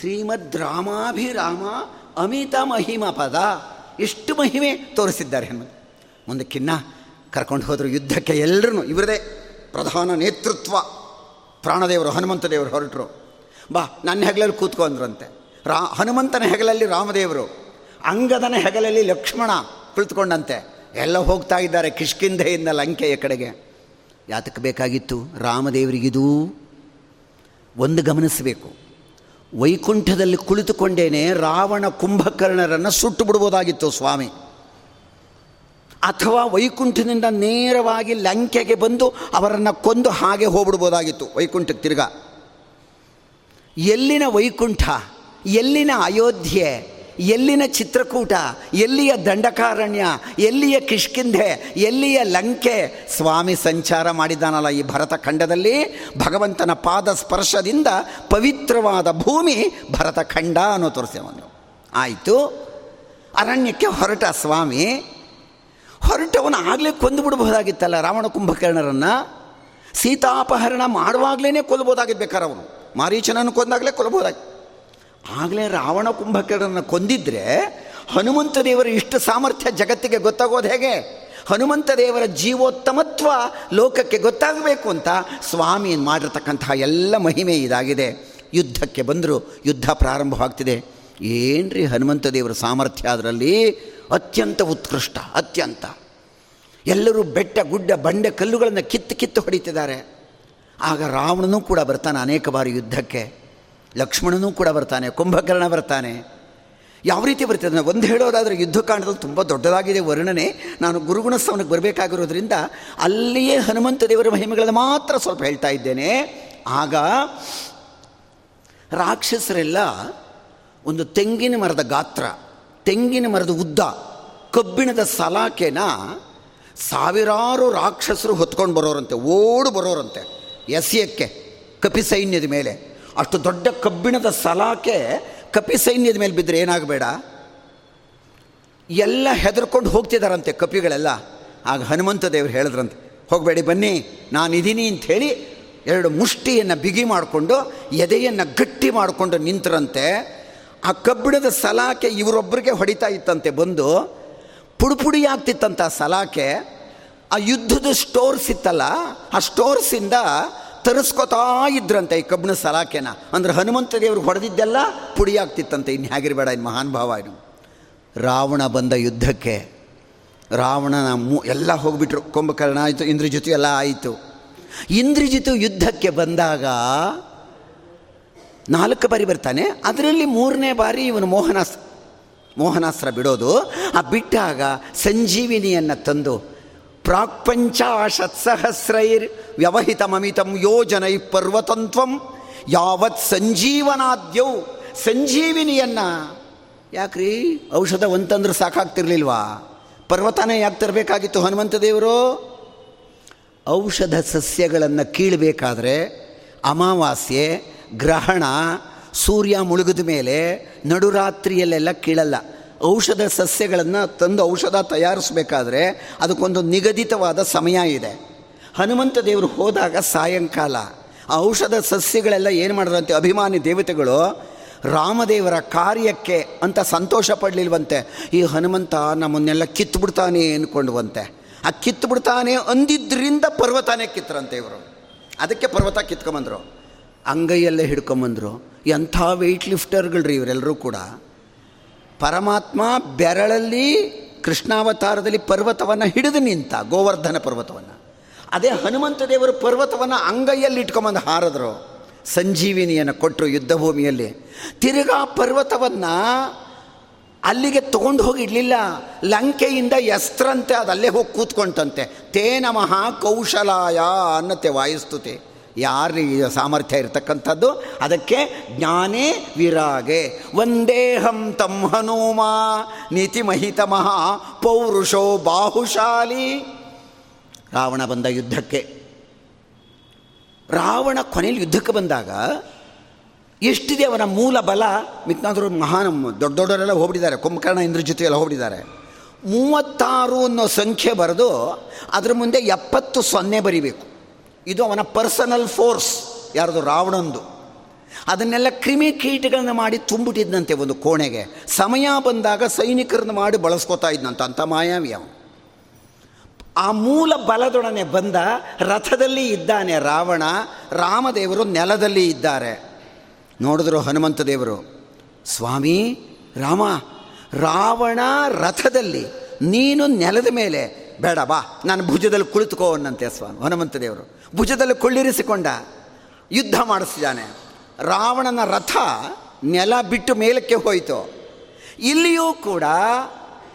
ಶ್ರೀಮದ್ ರಾಮಾಭಿರಾಮ ಅಮಿತ ಮಹಿಮ ಪದ. ಎಷ್ಟು ಮಹಿಮೆ ತೋರಿಸಿದ್ದಾರೆ ಹನುಮಂತ. ಮುಂದಕ್ಕಿನ್ನ ಕರ್ಕೊಂಡು ಹೋದರು ಯುದ್ಧಕ್ಕೆ ಎಲ್ಲರೂ ಇವರದೇ ಪ್ರಧಾನ ನೇತೃತ್ವ. ಪ್ರಾಣದೇವರು ಹನುಮಂತ ದೇವರು ಹೊರಟರು. ಬಾ, ನನ್ನ ಹೆಗಲಲ್ಲಿ ಕೂತ್ಕೊಂಡ್ರಂತೆ ರಾ, ಹನುಮಂತನ ಹೆಗಲಲ್ಲಿ ರಾಮದೇವರು, ಅಂಗದನ ಹೆಗಲಲ್ಲಿ ಲಕ್ಷ್ಮಣ ಕುಳಿತುಕೊಂಡಂತೆ. ಎಲ್ಲ ಹೋಗ್ತಾ ಇದ್ದಾರೆ ಕಿಷ್ಕಿಂಧೆಯಿಂದ ಲಂಕೆಯ ಕಡೆಗೆ. ಯಾತಕ್ಕೆ ಬೇಕಾಗಿತ್ತು? ರಾಮದೇವರಿಗಿದೂ ಒಂದು ಗಮನಿಸಬೇಕು. ವೈಕುಂಠದಲ್ಲಿ ಕುಳಿತುಕೊಂಡೇನೆ ರಾವಣ ಕುಂಭಕರ್ಣರನ್ನು ಸುಟ್ಟು ಬಿಡ್ಬೋದಾಗಿತ್ತು ಸ್ವಾಮಿ. ಅಥವಾ ವೈಕುಂಠದಿಂದ ನೇರವಾಗಿ ಲಂಕೆಗೆ ಬಂದು ಅವರನ್ನು ಕೊಂದು ಹಾಗೆ ಹೋಗ್ಬಿಡ್ಬೋದಾಗಿತ್ತು ವೈಕುಂಠಕ್ಕೆ ತಿರ್ಗ. ಎಲ್ಲಿನ ವೈಕುಂಠ, ಎಲ್ಲಿನ ಅಯೋಧ್ಯೆ ಎಲ್ಲಿನ ಚಿತ್ರಕೂಟ, ಎಲ್ಲಿಯ ದಂಡಕಾರಣ್ಯ, ಎಲ್ಲಿಯ ಕಿಷ್ಕಿಂಧೆ, ಎಲ್ಲಿಯ ಲಂಕೆ? ಸ್ವಾಮಿ ಸಂಚಾರ ಮಾಡಿದಾನಲ್ಲ ಈ ಭರತ ಖಂಡದಲ್ಲಿ. ಭಗವಂತನ ಪಾದ ಸ್ಪರ್ಶದಿಂದ ಪವಿತ್ರವಾದ ಭೂಮಿ ಭರತ ಖಂಡ ಅನ್ನೋ ತೋರಿಸ್ತೇವೆ ಆಯಿತು. ಅರಣ್ಯಕ್ಕೆ ಹೊರಟ ಸ್ವಾಮಿ. ಹೊರಟವನು ಆಗಲೇ ಕೊಂದು ಬಿಡಬಹುದಾಗಿತ್ತಲ್ಲ ರಾವಣ ಕುಂಭಕರ್ಣರನ್ನು. ಸೀತಾಪಹರಣ ಮಾಡುವಾಗಲೇ ಕೊಲ್ಲಬಹುದಾಗಿತ್ತು ಬೇಕಾರೆ ಅವನು. ಮಾರೀಚನನ್ನು ಕೊಂದಾಗಲೇ ಕೊಲ್ಲಬಹುದಾಗಿ ಆಗಲೇ ರಾವಣ ಕುಂಭಕರ್ಣನ ಕೊಂದಿದ್ರೆ ಹನುಮಂತ ದೇವರ ಇಷ್ಟು ಸಾಮರ್ಥ್ಯ ಜಗತ್ತಿಗೆ ಗೊತ್ತಾಗೋದು ಹೇಗೆ? ಹನುಮಂತ ದೇವರ ಜೀವೋತ್ತಮತ್ವ ಲೋಕಕ್ಕೆ ಗೊತ್ತಾಗಬೇಕು ಅಂತ ಸ್ವಾಮಿ ಮಾಡಿರ್ತಕ್ಕಂತಹ ಎಲ್ಲ ಮಹಿಮೆ ಇದಾಗಿದೆ. ಯುದ್ಧಕ್ಕೆ ಬಂದರು, ಯುದ್ಧ ಪ್ರಾರಂಭವಾಗ್ತಿದೆ. ಏನ್ರಿ ಹನುಮಂತ ದೇವರ ಸಾಮರ್ಥ್ಯ ಅದರಲ್ಲಿ? ಅತ್ಯಂತ ಉತ್ಕೃಷ್ಟ, ಅತ್ಯಂತ. ಎಲ್ಲರೂ ಬೆಟ್ಟ, ಗುಡ್ಡ, ಬಂಡೆ, ಕಲ್ಲುಗಳನ್ನು ಕಿತ್ತು ಕಿತ್ತು ಹೊಡಿತಿದ್ದಾರೆ. ಆಗ ರಾವಣನೂ ಕೂಡ ಬರ್ತಾನೆ ಅನೇಕ ಬಾರಿ ಯುದ್ಧಕ್ಕೆ. ಲಕ್ಷ್ಮಣನೂ ಕೂಡ ಬರ್ತಾನೆ, ಕುಂಭಕರ್ಣ ಬರ್ತಾನೆ. ಯಾವ ರೀತಿ ಬರ್ತದೆ ಒಂದು ಹೇಳೋದಾದರೆ ಯುದ್ಧಕಾಂಡದಲ್ಲಿ ತುಂಬ ದೊಡ್ಡದಾಗಿದೆ ವರ್ಣನೆ. ನಾನು ಗುರುಗುಣಸ್ಥವನಿಗೆ ಬರಬೇಕಾಗಿರೋದ್ರಿಂದ ಅಲ್ಲಿಯೇ ಹನುಮಂತ ದೇವರ ಮಹಿಮೆಗಳನ್ನು ಮಾತ್ರ ಸ್ವಲ್ಪ ಹೇಳ್ತಾ ಇದ್ದೇನೆ. ಆಗ ರಾಕ್ಷಸರೆಲ್ಲ ಒಂದು ತೆಂಗಿನ ಮರದ ಗಾತ್ರ, ತೆಂಗಿನ ಮರದ ಉದ್ದ, ಕಬ್ಬಿಣದ ಸಲಾಕೆನ ಸಾವಿರಾರು ರಾಕ್ಷಸರು ಹೊತ್ಕೊಂಡು ಬರೋರಂತೆ, ಓಡು ಬರೋರಂತೆ, ಎಸೆಯಕ್ಕೆ ಕಪಿ ಸೈನ್ಯದ ಮೇಲೆ. ಅಷ್ಟು ದೊಡ್ಡ ಕಬ್ಬಿಣದ ಸಲಾಕೆ ಕಪಿ ಸೈನ್ಯದ ಮೇಲೆ ಬಿದ್ದರೆ ಏನಾಗಬೇಡ? ಎಲ್ಲ ಹೆದರ್ಕೊಂಡು ಹೋಗ್ತಿದ್ದಾರಂತೆ ಕಪಿಗಳೆಲ್ಲ. ಆಗ ಹನುಮಂತ ದೇವರು ಹೇಳಿದ್ರಂತೆ, ಹೋಗಬೇಡಿ ಬನ್ನಿ ನಾನಿದ್ದೀನಿ ಅಂಥೇಳಿ ಎರಡು ಮುಷ್ಟಿಯನ್ನು ಬಿಗಿ ಮಾಡಿಕೊಂಡು, ಎದೆಯನ್ನು ಗಟ್ಟಿ ಮಾಡಿಕೊಂಡು ನಿಂತರಂತೆ, ಆ ಕಬ್ಬಿಣದ ಸಲಾಕೆ ಇವರೊಬ್ಬರಿಗೆ ಹೊಡಿತಾ ಇತ್ತಂತೆ ಬಂದು ಪುಡಿ ಪುಡಿ ಆಗ್ತಿತ್ತಂತ ಸಲಾಕೆ, ಆ ಯುದ್ಧದ ಸ್ಟೋರ್ಸ್ ಇತ್ತಲ್ಲ, ಆ ಸ್ಟೋರ್ಸಿಂದ ತರಿಸ್ಕೊತಾ ಇದ್ರಂತೆ ಈ ಕಬ್ಬಿಣ ಸಲಾಕೆನ. ಅಂದ್ರೆ ಹನುಮಂತ ದೇವರು ಹೊಡೆದಿದ್ದೆಲ್ಲ ಪುಡಿ ಆಗ್ತಿತ್ತಂತೆ. ಇನ್ನು ಹೇಗಿರಬೇಡ ಇನ್ನು ಮಹಾನ್ ಭಾವ ಇನ್ನು ರಾವಣ ಬಂದ ಯುದ್ಧಕ್ಕೆ ರಾವಣನ ಮೂ, ಎಲ್ಲ ಹೋಗ್ಬಿಟ್ರು. ಕುಂಭಕರ್ಣ ಆಯಿತು ಇಂದ್ರಜಿತು ಎಲ್ಲ ಆಯಿತು. ಇಂದ್ರಜಿತು ಯುದ್ಧಕ್ಕೆ ಬಂದಾಗ ನಾಲ್ಕು ಬಾರಿ ಬರ್ತಾನೆ. ಅದರಲ್ಲಿ ಮೂರನೇ ಬಾರಿ ಇವನು ಮೋಹನಾಸ್, ಮೋಹನಾಸ್ತ್ರ ಬಿಡೋದು. ಆ ಬಿಟ್ಟಾಗ ಸಂಜೀವಿನಿಯನ್ನು ತಂದು ಪ್ರಾಕ್ಪಂಚಾಶತ್ಸಹಸ್ರೈರ್ ವ್ಯವಹಿತಮಮಿತಂ ಯೋಜನೈ ಪರ್ವತಂತ್ವಂ ಯಾವತ್ ಸಂಜೀವನಾದ್ಯೌ. ಸಂಜೀವಿನಿಯನ್ನ. ಯಾಕ್ರಿ? ಔಷಧ ಒಂತಂದ್ರೆ ಸಾಕಾಗ್ತಿರ್ಲಿಲ್ವಾ? ಪರ್ವತನೇ ಯಾಕೆ ತರಬೇಕಾಗಿತ್ತು ಹನುಮಂತ ದೇವರು. ಔಷಧ ಸಸ್ಯಗಳನ್ನು ಕೀಳಬೇಕಾದ್ರೆ ಅಮಾವಾಸ್ಯೆ, ಗ್ರಹಣ, ಸೂರ್ಯ ಮುಳುಗಿದ ಮೇಲೆ ನಡುರಾತ್ರಿಯಲ್ಲೆಲ್ಲ ಕೀಳಲ್ಲ. ಔಷಧ ಸಸ್ಯಗಳನ್ನು ತಂದು ಔಷಧ ತಯಾರಿಸಬೇಕಾದ್ರೆ ಅದಕ್ಕೊಂದು ನಿಗದಿತವಾದ ಸಮಯ ಇದೆ. ಹನುಮಂತ ದೇವರು ಹೋದಾಗ ಸಾಯಂಕಾಲ. ಆ ಔಷಧ ಸಸ್ಯಗಳೆಲ್ಲ ಏನು ಮಾಡಿದ್ರಂತೆ ಅಭಿಮಾನಿ ದೇವತೆಗಳು, ರಾಮದೇವರ ಕಾರ್ಯಕ್ಕೆ ಅಂತ ಸಂತೋಷ ಪಡಲಿಲ್ವಂತೆ. ಈ ಹನುಮಂತ ನಮ್ಮನ್ನೆಲ್ಲ ಕಿತ್ತುಬಿಡ್ತಾನೆ ಅಂದ್ಕೊಂಡ್ವಂತೆ ಆ ಕಿತ್ತುಬಿಡ್ತಾನೆ ಅಂದಿದ್ದರಿಂದ ಪರ್ವತಾನೇ ಕಿತ್ತರಂತೆ ಇವರು. ಅದಕ್ಕೆ ಪರ್ವತ ಕಿತ್ಕೊಂಬಂದರು. ಅಂಗೈಯಲ್ಲೇ ಹಿಡ್ಕೊಂಬಂದರು. ಎಂಥ ವೆಯ್ಟ್ ಲಿಫ್ಟರ್ಗಳ್ರಿ ಇವರೆಲ್ಲರೂ ಕೂಡ. ಪರಮಾತ್ಮ ಬೆರಳಲ್ಲಿ ಕೃಷ್ಣಾವತಾರದಲ್ಲಿ ಪರ್ವತವನ್ನು ಹಿಡಿದು ನಿಂತ, ಗೋವರ್ಧನ ಪರ್ವತವನ್ನು. ಅದೇ ಹನುಮಂತ ದೇವರು ಪರ್ವತವನ್ನು ಅಂಗೈಯಲ್ಲಿ ಇಟ್ಕೊಂಬಂದು ಹಾರಿದ್ರು. ಸಂಜೀವಿನಿಯನ್ನು ಕೊಟ್ಟರು ಯುದ್ಧಭೂಮಿಯಲ್ಲಿ. ತಿರುಗಾ ಪರ್ವತವನ್ನು ಅಲ್ಲಿಗೆ ತಗೊಂಡು ಹೋಗಿ ಇಡಲಿಲ್ಲ. ಲಂಕೆಯಿಂದ ಎಸ್ತ್ರಂತೆ ಅದು ಅಲ್ಲೇ ಹೋಗಿ ಕೂತ್ಕೊಂತಂತೆ. ತೇ ನಮಃ ಕೌಶಲಾಯ ಅನ್ನತೆ ವಾಯುಸ್ತುತಿ. ಯಾರಿಗೆ ಸಾಮರ್ಥ್ಯ ಇರತಕ್ಕಂಥದ್ದು? ಅದಕ್ಕೆ ಜ್ಞಾನೇ ವಿರಾಗೆ. ವಂದೇಹಂ ತಂ ಹನುಮ ನೀತಿಮಹಿತಮಃ ಪೌರುಷೋ ಬಾಹುಶಾಲಿ. ರಾವಣ ಬಂದ ಯುದ್ಧಕ್ಕೆ. ರಾವಣ ಕೊನೆಯಲ್ಲಿ ಯುದ್ಧಕ್ಕೆ ಬಂದಾಗ ಎಷ್ಟಿದೆ ಅವನ ಮೂಲ ಬಲ? ಮಿಕ್ನಾದ್ರು ಮಹಾನ್ ದೊಡ್ಡ ದೊಡ್ಡವರೆಲ್ಲ ಹೋಗ್ಬಿಟ್ಟಿದ್ದಾರೆ. ಕುಂಭಕರ್ಣ ಇಂದ್ರ ಜೊತೆ ಎಲ್ಲ ಹೋಗ್ಬಿಟ್ಟಿದ್ದಾರೆ. ಮೂವತ್ತಾರು ಅನ್ನೋ ಸಂಖ್ಯೆ ಬರೆದು ಅದರ ಮುಂದೆ ಎಪ್ಪತ್ತು ಸೊನ್ನೆ ಬರಿಬೇಕು. ಇದು ಅವನ ಪರ್ಸನಲ್ ಫೋರ್ಸ್, ಯಾರ್ದು ರಾವಣಂದು. ಅದನ್ನೆಲ್ಲ ಕ್ರಿಮಿ ಕೀಟಗಳನ್ನು ಮಾಡಿ ತುಂಬಿಟ್ಟಿದ್ದಂತೆ ಒಂದು ಕೋಣೆಗೆ. ಸಮಯ ಬಂದಾಗ ಸೈನಿಕರನ್ನು ಮಾಡಿ ಬಳಸ್ಕೋತಾ ಇದ್ದಂತ ಅಂತ ಮಾಯಾವಿ ಅವನು. ಆ ಮೂಲ ಬಲದೊಡನೆ ಬಂದ ರಥದಲ್ಲಿ ಇದ್ದಾನೆ ರಾವಣ, ರಾಮದೇವರು ನೆಲದಲ್ಲಿ ಇದ್ದಾರೆ. ನೋಡಿದ್ರು ಹನುಮಂತ ದೇವರು, ಸ್ವಾಮಿ, ರಾಮ, ರಾವಣ ರಥದಲ್ಲಿ ನೀನು ನೆಲದ ಮೇಲೆ, ಬೇಡ ಬಾ, ನಾನು ಭುಜದಲ್ಲಿ ಕುಳಿತುಕೋ ಅನ್ನಂತೆ ಸ್ವಾಮಿ, ಹನುಮಂತ ದೇವರು. ಭುಜದಲ್ಲಿ ಕೊಳ್ಳಿರಿಸಿಕೊಂಡ ಯುದ್ಧ ಮಾಡಿಸಿದ್ದಾನೆ. ರಾವಣನ ರಥ ನೆಲ ಬಿಟ್ಟು ಮೇಲಕ್ಕೆ ಹೋಯಿತು. ಇಲ್ಲಿಯೂ ಕೂಡ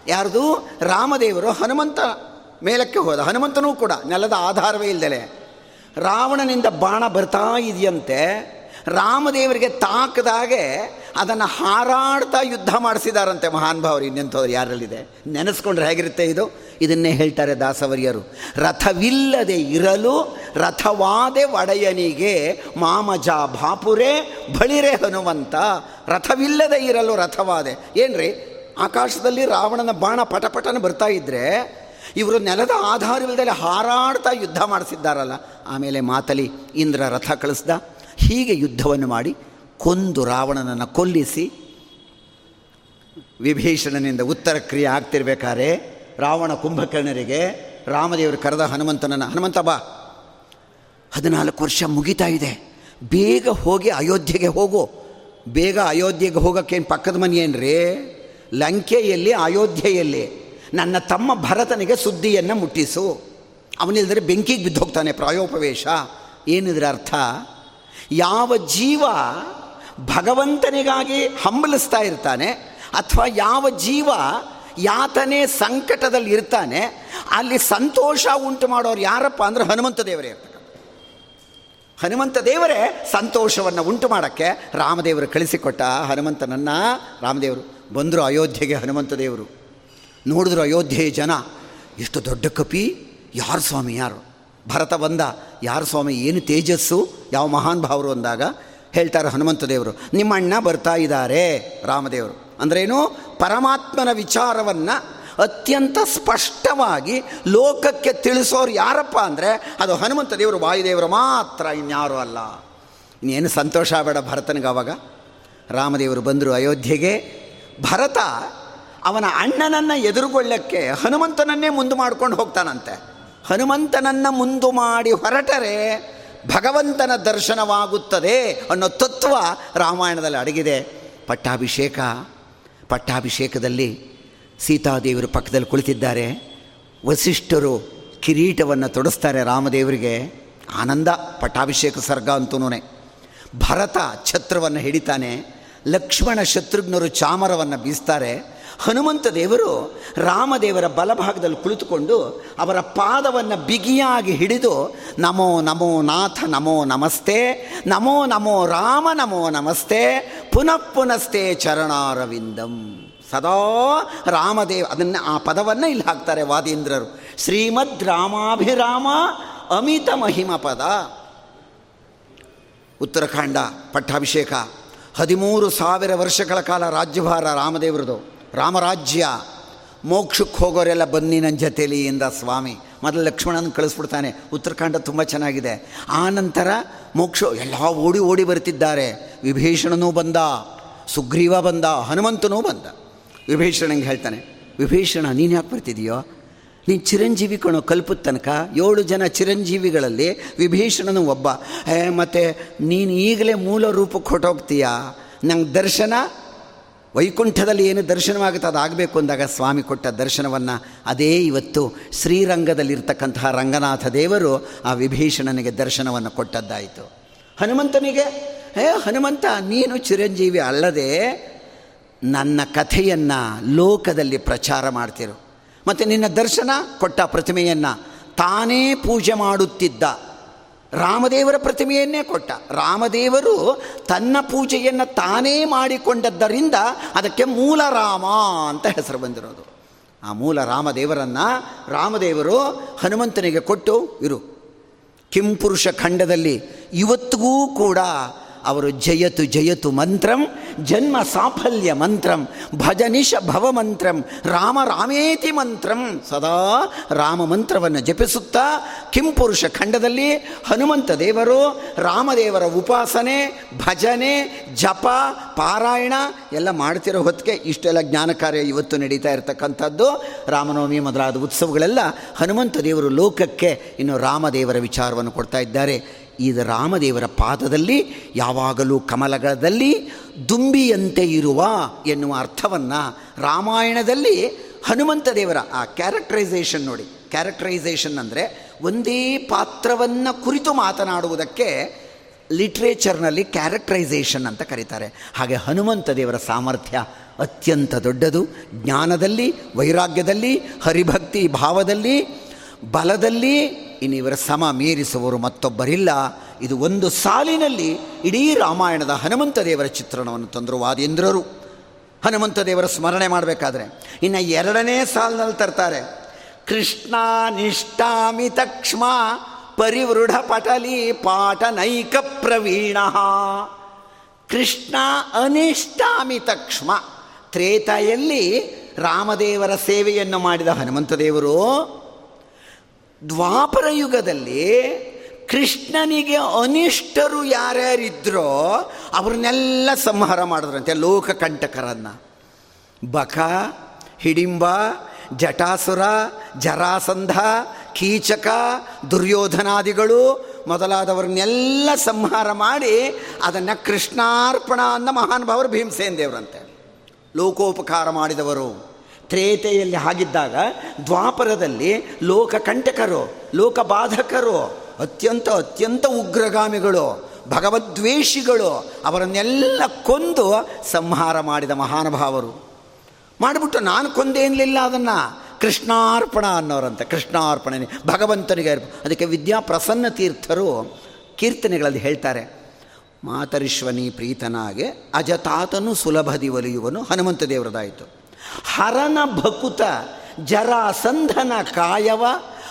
ಯಾರ್ದು? ರಾಮದೇವರು ಹನುಮಂತ ಮೇಲಕ್ಕೆ ಹೋದ. ಹನುಮಂತನೂ ಕೂಡ ನೆಲದ ಆಧಾರವೇ ಇಲ್ಲದಲೆ ರಾವಣನಿಂದ ಬಾಣ ಬರ್ತಾ ಇದೆಯಂತೆ. ರಾಮದೇವರಿಗೆ ತಾಕದಾಗೆ ಅದನ್ನು ಹಾರಾಡ್ತಾ ಯುದ್ಧ ಮಾಡಿಸಿದಾರಂತೆ ಮಹಾನ್ ಭಾವರು. ಇನ್ನೆಂಥವ್ರು ಯಾರಲ್ಲಿದೆ? ನೆನೆಸ್ಕೊಂಡ್ರೆ ಹೇಗಿರುತ್ತೆ ಇದು? ಇದನ್ನೇ ಹೇಳ್ತಾರೆ ದಾಸವರಿಯರು. ರಥವಿಲ್ಲದೆ ಇರಲು ರಥವಾದೆ ಒಡೆಯನಿಗೆ ಮಾಮಜ ಭಾಪುರೆ ಬಳಿರೆ ಹನುಮಂತ, ರಥವಿಲ್ಲದೆ ಇರಲು ರಥವಾದೆ. ಏನ್ರಿ? ಆಕಾಶದಲ್ಲಿ ರಾವಣನ ಬಾಣ ಪಟಪಟನ ಬರ್ತಾ ಇದ್ರೆ ಇವರು ನೆಲದ ಆಧಾರವಿಲ್ಲದೆ ಹಾರಾಡ್ತಾ ಯುದ್ಧ ಮಾಡಿಸಿದ್ದಾರಲ್ಲ. ಆಮೇಲೆ ಮಾತಲಿ, ಇಂದ್ರ ರಥ ಕಳಿಸ್ದ. ಹೀಗೆ ಯುದ್ಧವನ್ನು ಮಾಡಿ ಕೊಂದು ರಾವಣನನ್ನು ಕೊಲ್ಲಿಸಿ ವಿಭೀಷಣನಿಂದ ಉತ್ತರ ಕ್ರಿಯೆ ಆಗ್ತಿರ್ಬೇಕಾದ್ರೆ ರಾವಣ ಕುಂಭಕರ್ಣರಿಗೆ ರಾಮದೇವರು ಕರೆದ ಹನುಮಂತನನ್ನು, ಹನುಮಂತ ಬಾ. ಹದಿನಾಲ್ಕು ವರ್ಷ ಮುಗಿತಾ ಇದೆ. ಬೇಗ ಹೋಗಿ ಅಯೋಧ್ಯೆಗೆ ಹೋಗು. ಬೇಗ ಅಯೋಧ್ಯೆಗೆ ಹೋಗೋಕ್ಕೇನು ಪಕ್ಕದ ಮನೆ ಏನ್ರಿ? ಲಂಕೆಯಲ್ಲಿ, ಅಯೋಧ್ಯೆಯಲ್ಲಿ ನನ್ನ ತಮ್ಮ ಭರತನಿಗೆ ಸುದ್ದಿಯನ್ನು ಮುಟ್ಟಿಸು. ಅವನಿಲ್ದರೆ ಬೆಂಕಿಗೆ ಬಿದ್ದೋಗ್ತಾನೆ ಪ್ರಾಯೋಪವೇಶ. ಏನಿದ್ರ ಅರ್ಥ? ಯಾವ ಜೀವ ಭಗವಂತನಿಗಾಗಿ ಹಂಬಲಿಸ್ತಾ ಇರ್ತಾನೆ, ಅಥವಾ ಯಾವ ಜೀವ ಯಾತನೆ ಸಂಕಟದಲ್ಲಿ ಇರ್ತಾನೆ, ಅಲ್ಲಿ ಸಂತೋಷ ಉಂಟು ಮಾಡೋರು ಯಾರಪ್ಪ ಅಂದ್ರೆ ಹನುಮಂತ ದೇವರೇ ಇರ್ತಕ್ಕಂಥ. ಹನುಮಂತ ದೇವರೇ ಸಂತೋಷವನ್ನು ಉಂಟು ಮಾಡೋಕ್ಕೆ ರಾಮದೇವರು ಕಳಿಸಿಕೊಟ್ಟ ಹನುಮಂತನನ್ನ. ರಾಮದೇವರು, ಬಂದರು ಅಯೋಧ್ಯೆಗೆ ಹನುಮಂತ ದೇವರು. ನೋಡಿದ್ರು ಅಯೋಧ್ಯೆಯ ಜನ, ಎಷ್ಟು ದೊಡ್ಡ ಕಪಿ, ಯಾರು ಸ್ವಾಮಿ ಯಾರು? ಭರತ ಬಂದ, ಯಾರು ಸ್ವಾಮಿ, ಏನು ತೇಜಸ್ಸು? ಯಾವ ಮಹಾನ್ ಭಾವರು ಅಂದಾಗ ಹೇಳ್ತಾರೆ ಹನುಮಂತ ದೇವರು. ನಿಮ್ಮ ಅಣ್ಣ ಬರ್ತಾ ಇದ್ದಾರೆ ರಾಮದೇವರು. ಅಂದ್ರೇನು ಪರಮಾತ್ಮನ ವಿಚಾರವನ್ನು ಅತ್ಯಂತ ಸ್ಪಷ್ಟವಾಗಿ ಲೋಕಕ್ಕೆ ತಿಳಿಸೋರು ಯಾರಪ್ಪ ಅಂದರೆ, ಅದು ಹನುಮಂತ ದೇವರು, ವಾಯುದೇವರು ಮಾತ್ರ, ಇನ್ಯಾರೂ ಅಲ್ಲ. ಇನ್ನೇನು ಸಂತೋಷ ಬೇಡ ಭರತನಿಗೆ ಅವಾಗ? ರಾಮದೇವರು ಬಂದರು ಅಯೋಧ್ಯೆಗೆ. ಭರತ ಅವನ ಅಣ್ಣನನ್ನು ಎದುರುಗೊಳ್ಳಕ್ಕೆ ಹನುಮಂತನನ್ನೇ ಮುಂದೆ ಮಾಡ್ಕೊಂಡು ಹೋಗ್ತಾನಂತೆ. ಹನುಮಂತನನ್ನು ಮುಂದು ಮಾಡಿ ಹೊರಟರೆ ಭಗವಂತನ ದರ್ಶನವಾಗುತ್ತದೆ ಅನ್ನೋ ತತ್ವ ರಾಮಾಯಣದಲ್ಲಿ ಅಡಗಿದೆ. ಪಟ್ಟಾಭಿಷೇಕ, ಪಟ್ಟಾಭಿಷೇಕದಲ್ಲಿ ಸೀತಾದೇವರು ಪಕ್ಕದಲ್ಲಿ ಕುಳಿತಿದ್ದಾರೆ. ವಸಿಷ್ಠರು ಕಿರೀಟವನ್ನು ತೊಡಸ್ತಾರೆ ರಾಮದೇವರಿಗೆ. ಆನಂದ, ಪಟ್ಟಾಭಿಷೇಕ ಸರ್ಗ ಅಂತೂ ಭರತ ಛತ್ರವನ್ನು ಹಿಡಿತಾನೆ. ಲಕ್ಷ್ಮಣ ಶತ್ರುಘ್ನರು ಚಾಮರವನ್ನು ಬೀಸ್ತಾರೆ. ಹನುಮಂತ ದೇವರು ರಾಮದೇವರ ಬಲಭಾಗದಲ್ಲಿ ಕುಳಿತುಕೊಂಡು ಅವರ ಪಾದವನ್ನು ಬಿಗಿಯಾಗಿ ಹಿಡಿದು, ನಮೋ ನಮೋ ನಾಥ, ನಮೋ ನಮಸ್ತೆ, ನಮೋ ನಮೋ ರಾಮ, ನಮೋ ನಮಸ್ತೆ, ಪುನಃ ಪುನಸ್ತೆ ಚರಣಾರವಿಂದಂ. ಸದಾ ರಾಮದೇವ, ಅದನ್ನು ಆ ಪದವನ್ನು ಇಲ್ಲಿ ಹಾಕ್ತಾರೆ ವಾದೀಂದ್ರರು. ಶ್ರೀಮದ್ ರಾಮಾಭಿರಾಮ ಅಮಿತ ಮಹಿಮ ಪದ. ಉತ್ತರಾಖಂಡ ಪಟ್ಟಾಭಿಷೇಕ. ಹದಿಮೂರು ಸಾವಿರ ವರ್ಷಗಳ ಕಾಲ ರಾಜ್ಯಭಾರ ರಾಮದೇವ್ರದು. ರಾಮರಾಜ್ಯ, ಮೋಕ್ಷಕ್ಕೆ ಹೋಗೋರೆಲ್ಲ ಬನ್ನಿ ನನ್ನ ಜೊತೇಲಿ ಎಂದ ಸ್ವಾಮಿ. ಮೊದಲು ಲಕ್ಷ್ಮಣನ ಕಳಿಸ್ಬಿಡ್ತಾನೆ. ಉತ್ತರಾಖಂಡ ತುಂಬ ಚೆನ್ನಾಗಿದೆ. ಆ ನಂತರ ಮೋಕ್ಷ, ಎಲ್ಲ ಓಡಿ ಓಡಿ ಬರ್ತಿದ್ದಾರೆ. ವಿಭೀಷಣನೂ ಬಂದ, ಸುಗ್ರೀವ ಬಂದ, ಹನುಮಂತನೂ ಬಂದ. ವಿಭೀಷಣಂಗೆ ಹೇಳ್ತಾನೆ, ವಿಭೀಷಣ, ನೀನು ಯಾಕೆ ಬರ್ತಿದೆಯೋ? ನೀನು ಚಿರಂಜೀವಿ ಕಣೋ, ಕಲ್ಪದ ತನಕ. ಏಳು ಜನ ಚಿರಂಜೀವಿಗಳಲ್ಲಿ ವಿಭೀಷಣನು ಒಬ್ಬ. ಮತ್ತು ನೀನು ಈಗಲೇ ಮೂಲ ರೂಪಕ್ಕೆ ಹೊಟ್ಟೋಗ್ತೀಯಾ ನಂಗೆ ದರ್ಶನ ವೈಕುಂಠದಲ್ಲಿ ಏನು ದರ್ಶನವಾಗುತ್ತೆ ಅದು ಆಗಬೇಕು ಅಂದಾಗ ಸ್ವಾಮಿ ಕೊಟ್ಟ ದರ್ಶನವನ್ನು ಅದೇ ಇವತ್ತು ಶ್ರೀರಂಗದಲ್ಲಿರ್ತಕ್ಕಂತಹ ರಂಗನಾಥ ದೇವರು ಆ ವಿಭೀಷಣನಿಗೆ ದರ್ಶನವನ್ನು ಕೊಟ್ಟದ್ದಾಯಿತು. ಹನುಮಂತನಿಗೆ, ಹೇ ಹನುಮಂತ, ನೀನು ಚಿರಂಜೀವಿ ಅಲ್ಲದೆ ನನ್ನ ಕಥೆಯನ್ನು ಲೋಕದಲ್ಲಿ ಪ್ರಚಾರ ಮಾಡ್ತಿರು. ಮತ್ತು ನಿನ್ನ ದರ್ಶನ ಕೊಟ್ಟ ಪ್ರತಿಮೆಯನ್ನು ತಾನೇ ಪೂಜೆ ಮಾಡುತ್ತಿದ್ದ. ರಾಮದೇವರ ಪ್ರತಿಮೆಯನ್ನೇ ಕೊಟ್ಟ. ರಾಮದೇವರು ತನ್ನ ಪೂಜೆಯನ್ನು ತಾನೇ ಮಾಡಿಕೊಂಡದ್ದರಿಂದ ಅದಕ್ಕೆ ಮೂಲ ರಾಮ ಅಂತ ಹೆಸರು ಬಂದಿರೋದು. ಆ ಮೂಲ ರಾಮದೇವರನ್ನು ರಾಮದೇವರು ಹನುಮಂತನಿಗೆ ಕೊಟ್ಟು, ಇರು. ಕಿಂಪುರುಷ ಖಂಡದಲ್ಲಿ ಇವತ್ತಿಗೂ ಕೂಡ ಅವರು ಜಯತು ಜಯತು ಮಂತ್ರಂ, ಜನ್ಮ ಸಾಫಲ್ಯ ಮಂತ್ರಂ ಭಜನಿಶ ಭವ ಮಂತ್ರಂ, ರಾಮ ರಾಮೇತಿ ಮಂತ್ರಂ. ಸದಾ ರಾಮ ಮಂತ್ರವನ್ನು ಜಪಿಸುತ್ತಾ ಕಿಂಪುರುಷ ಖಂಡದಲ್ಲಿ ಹನುಮಂತ ದೇವರು, ರಾಮದೇವರ ಉಪಾಸನೆ, ಭಜನೆ, ಜಪ, ಪಾರಾಯಣ ಎಲ್ಲ ಮಾಡ್ತಿರೋ ಹೊತ್ತಿಗೆ ಇಷ್ಟೆಲ್ಲ ಜ್ಞಾನ ಕಾರ್ಯ ಇವತ್ತು ನಡೀತಾ ಇರತಕ್ಕಂಥದ್ದು. ರಾಮನವಮಿ ಮೊದಲಾದ ಉತ್ಸವಗಳೆಲ್ಲ ಹನುಮಂತ ದೇವರು ಲೋಕಕ್ಕೆ ಇನ್ನು ರಾಮದೇವರ ವಿಚಾರವನ್ನು ಕೊಡ್ತಾ ಇದ್ದಾರೆ. ಇದು ರಾಮದೇವರ ಪಾದದಲ್ಲಿ, ಯಾವಾಗಲೂ ಕಮಲಗಳಲ್ಲಿ ದುಂಬಿಯಂತೆ ಇರುವ ಎನ್ನುವ ಅರ್ಥವನ್ನು ರಾಮಾಯಣದಲ್ಲಿ ಹನುಮಂತ ದೇವರ, ಆ ಕ್ಯಾರೆಕ್ಟರೈಸೇಷನ್ ನೋಡಿ ಕ್ಯಾರೆಕ್ಟರೈಸೇಷನ್ ಅಂದರೆ ಒಂದೇ ಪಾತ್ರವನ್ನು ಕುರಿತು ಮಾತನಾಡುವುದಕ್ಕೆ ಲಿಟ್ರೇಚರ್ನಲ್ಲಿ ಕ್ಯಾರೆಕ್ಟರೈಸೇಷನ್ ಅಂತ ಕರೀತಾರೆ. ಹಾಗೆ ಹನುಮಂತ ದೇವರ ಸಾಮರ್ಥ್ಯ ಅತ್ಯಂತ ದೊಡ್ಡದು. ಜ್ಞಾನದಲ್ಲಿ, ವೈರಾಗ್ಯದಲ್ಲಿ, ಹರಿಭಕ್ತಿ ಭಾವದಲ್ಲಿ, ಬಲದಲ್ಲಿ ಇನ್ನು ಸಮ ಮೀರಿಸುವವರು ಮತ್ತೊಬ್ಬರಿಲ್ಲ. ಇದು ಒಂದು ಸಾಲಿನಲ್ಲಿ ಇಡೀ ರಾಮಾಯಣದ ಹನುಮಂತ ದೇವರ ಚಿತ್ರಣವನ್ನು ತಂದರು ವಾದೇಂದ್ರರು ಹನುಮಂತ ದೇವರ ಸ್ಮರಣೆ ಮಾಡಬೇಕಾದ್ರೆ, ಇನ್ನು ಎರಡನೇ ಸಾಲಿನಲ್ಲಿ ತರ್ತಾರೆ, ಕೃಷ್ಣ ನಿಷ್ಠಾಮಿ ತಕ್ಷ್ಮ ಪರಿವೃಢ ಪಟಲಿ ಪಾಠನೈಕ ಪ್ರವೀಣ. ಕೃಷ್ಣ ಅನಿಷ್ಠಾಮಿತಕ್ಷ್ಮ ತ್ರೇತಾಯಲ್ಲಿ ರಾಮದೇವರ ಸೇವೆಯನ್ನು ಮಾಡಿದ ಹನುಮಂತ ದೇವರು ದ್ವಾಪರ ಯುಗದಲ್ಲಿ ಕೃಷ್ಣನಿಗೆ ಅನಿಷ್ಟರು ಯಾರ್ಯಾರಿದ್ರೋ ಅವ್ರನ್ನೆಲ್ಲ ಸಂಹಾರ ಮಾಡಿದ್ರಂತೆ ಲೋಕಕಂಟಕರನ್ನು. ಬಕ, ಹಿಡಿಂಬ, ಜಟಾಸುರ, ಜರಾಸಂಧ, ಕೀಚಕ, ದುರ್ಯೋಧನಾದಿಗಳು ಮೊದಲಾದವ್ರನ್ನೆಲ್ಲ ಸಂಹಾರ ಮಾಡಿ ಅದನ್ನು ಕೃಷ್ಣಾರ್ಪಣ ಅಂದ ಮಹಾನುಭಾವರು ಭೀಮಸೇನ್ ದೇವರಂತೆ. ಲೋಕೋಪಕಾರ ಮಾಡಿದವರು. ತ್ರೇತೆಯಲ್ಲಿ ಹಾಗಿದ್ದಾಗ ದ್ವಾಪರದಲ್ಲಿ ಲೋಕಕಂಟಕರು ಲೋಕಬಾಧಕರು ಅತ್ಯಂತ ಅತ್ಯಂತ ಉಗ್ರಗಾಮಿಗಳು, ಭಗವದ್ವೇಷಿಗಳು, ಅವರನ್ನೆಲ್ಲ ಕೊಂದು ಸಂಹಾರ ಮಾಡಿದ ಮಹಾನುಭಾವರು. ಮಾಡಿಬಿಟ್ಟು ನಾನು ಕೊಂದೇನಲಿಲ್ಲ ಅದನ್ನು. ಕೃಷ್ಣಾರ್ಪಣ ಅನ್ನೋರಂತ ಕೃಷ್ಣಾರ್ಪಣೆ ಭಗವಂತನಿಗೆ ಅದಕ್ಕೆ ವಿದ್ಯಾ ಪ್ರಸನ್ನ ತೀರ್ಥರು ಕೀರ್ತನೆಗಳಲ್ಲಿ ಹೇಳ್ತಾರೆ. ಮಾತರಿಶ್ವನಿ ಪ್ರೀತನಾಗೆ ಅಜತಾತನು ಸುಲಭದಿ ಒಲಿಯುವನು ಹನುಮಂತ ದೇವರದಾಯಿತು. ಹರನ ಭಕುತ ಜರಾಸಂಧನ ಕಾಯವ,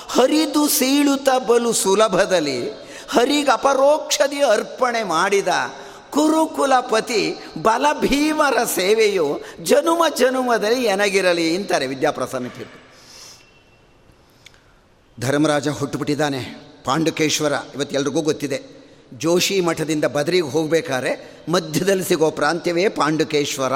ಹರಿದು ಸೀಳುತ ಬಲು ಸುಲಭದಲ್ಲಿ, ಹರಿಗ ಅಪರೋಕ್ಷದಿ ಅರ್ಪಣೆ ಮಾಡಿದ ಕುರುಕುಲಪತಿ ಬಲಭೀಮರ ಸೇವೆಯು ಜನುಮ ಜನುಮದಲ್ಲಿ ಎನಗಿರಲಿ ಅಂತಾರೆ ವಿದ್ಯಾಪ್ರಸನ್ನ ತೀರ್ಥ ಧರ್ಮರಾಜ ಹುಟ್ಟುಬಿಟ್ಟಿದ್ದಾನೆ. ಪಾಂಡುಕೇಶ್ವರ ಇವತ್ತು ಎಲ್ರಿಗೂ ಗೊತ್ತಿದೆ. ಜೋಶಿ ಮಠದಿಂದ ಬದರಿಗೆ ಹೋಗಬೇಕಾದ್ರೆ ಮಧ್ಯದಲ್ಲಿ ಸಿಗೋ ಪ್ರಾಂತ್ಯವೇ ಪಾಂಡುಕೇಶ್ವರ.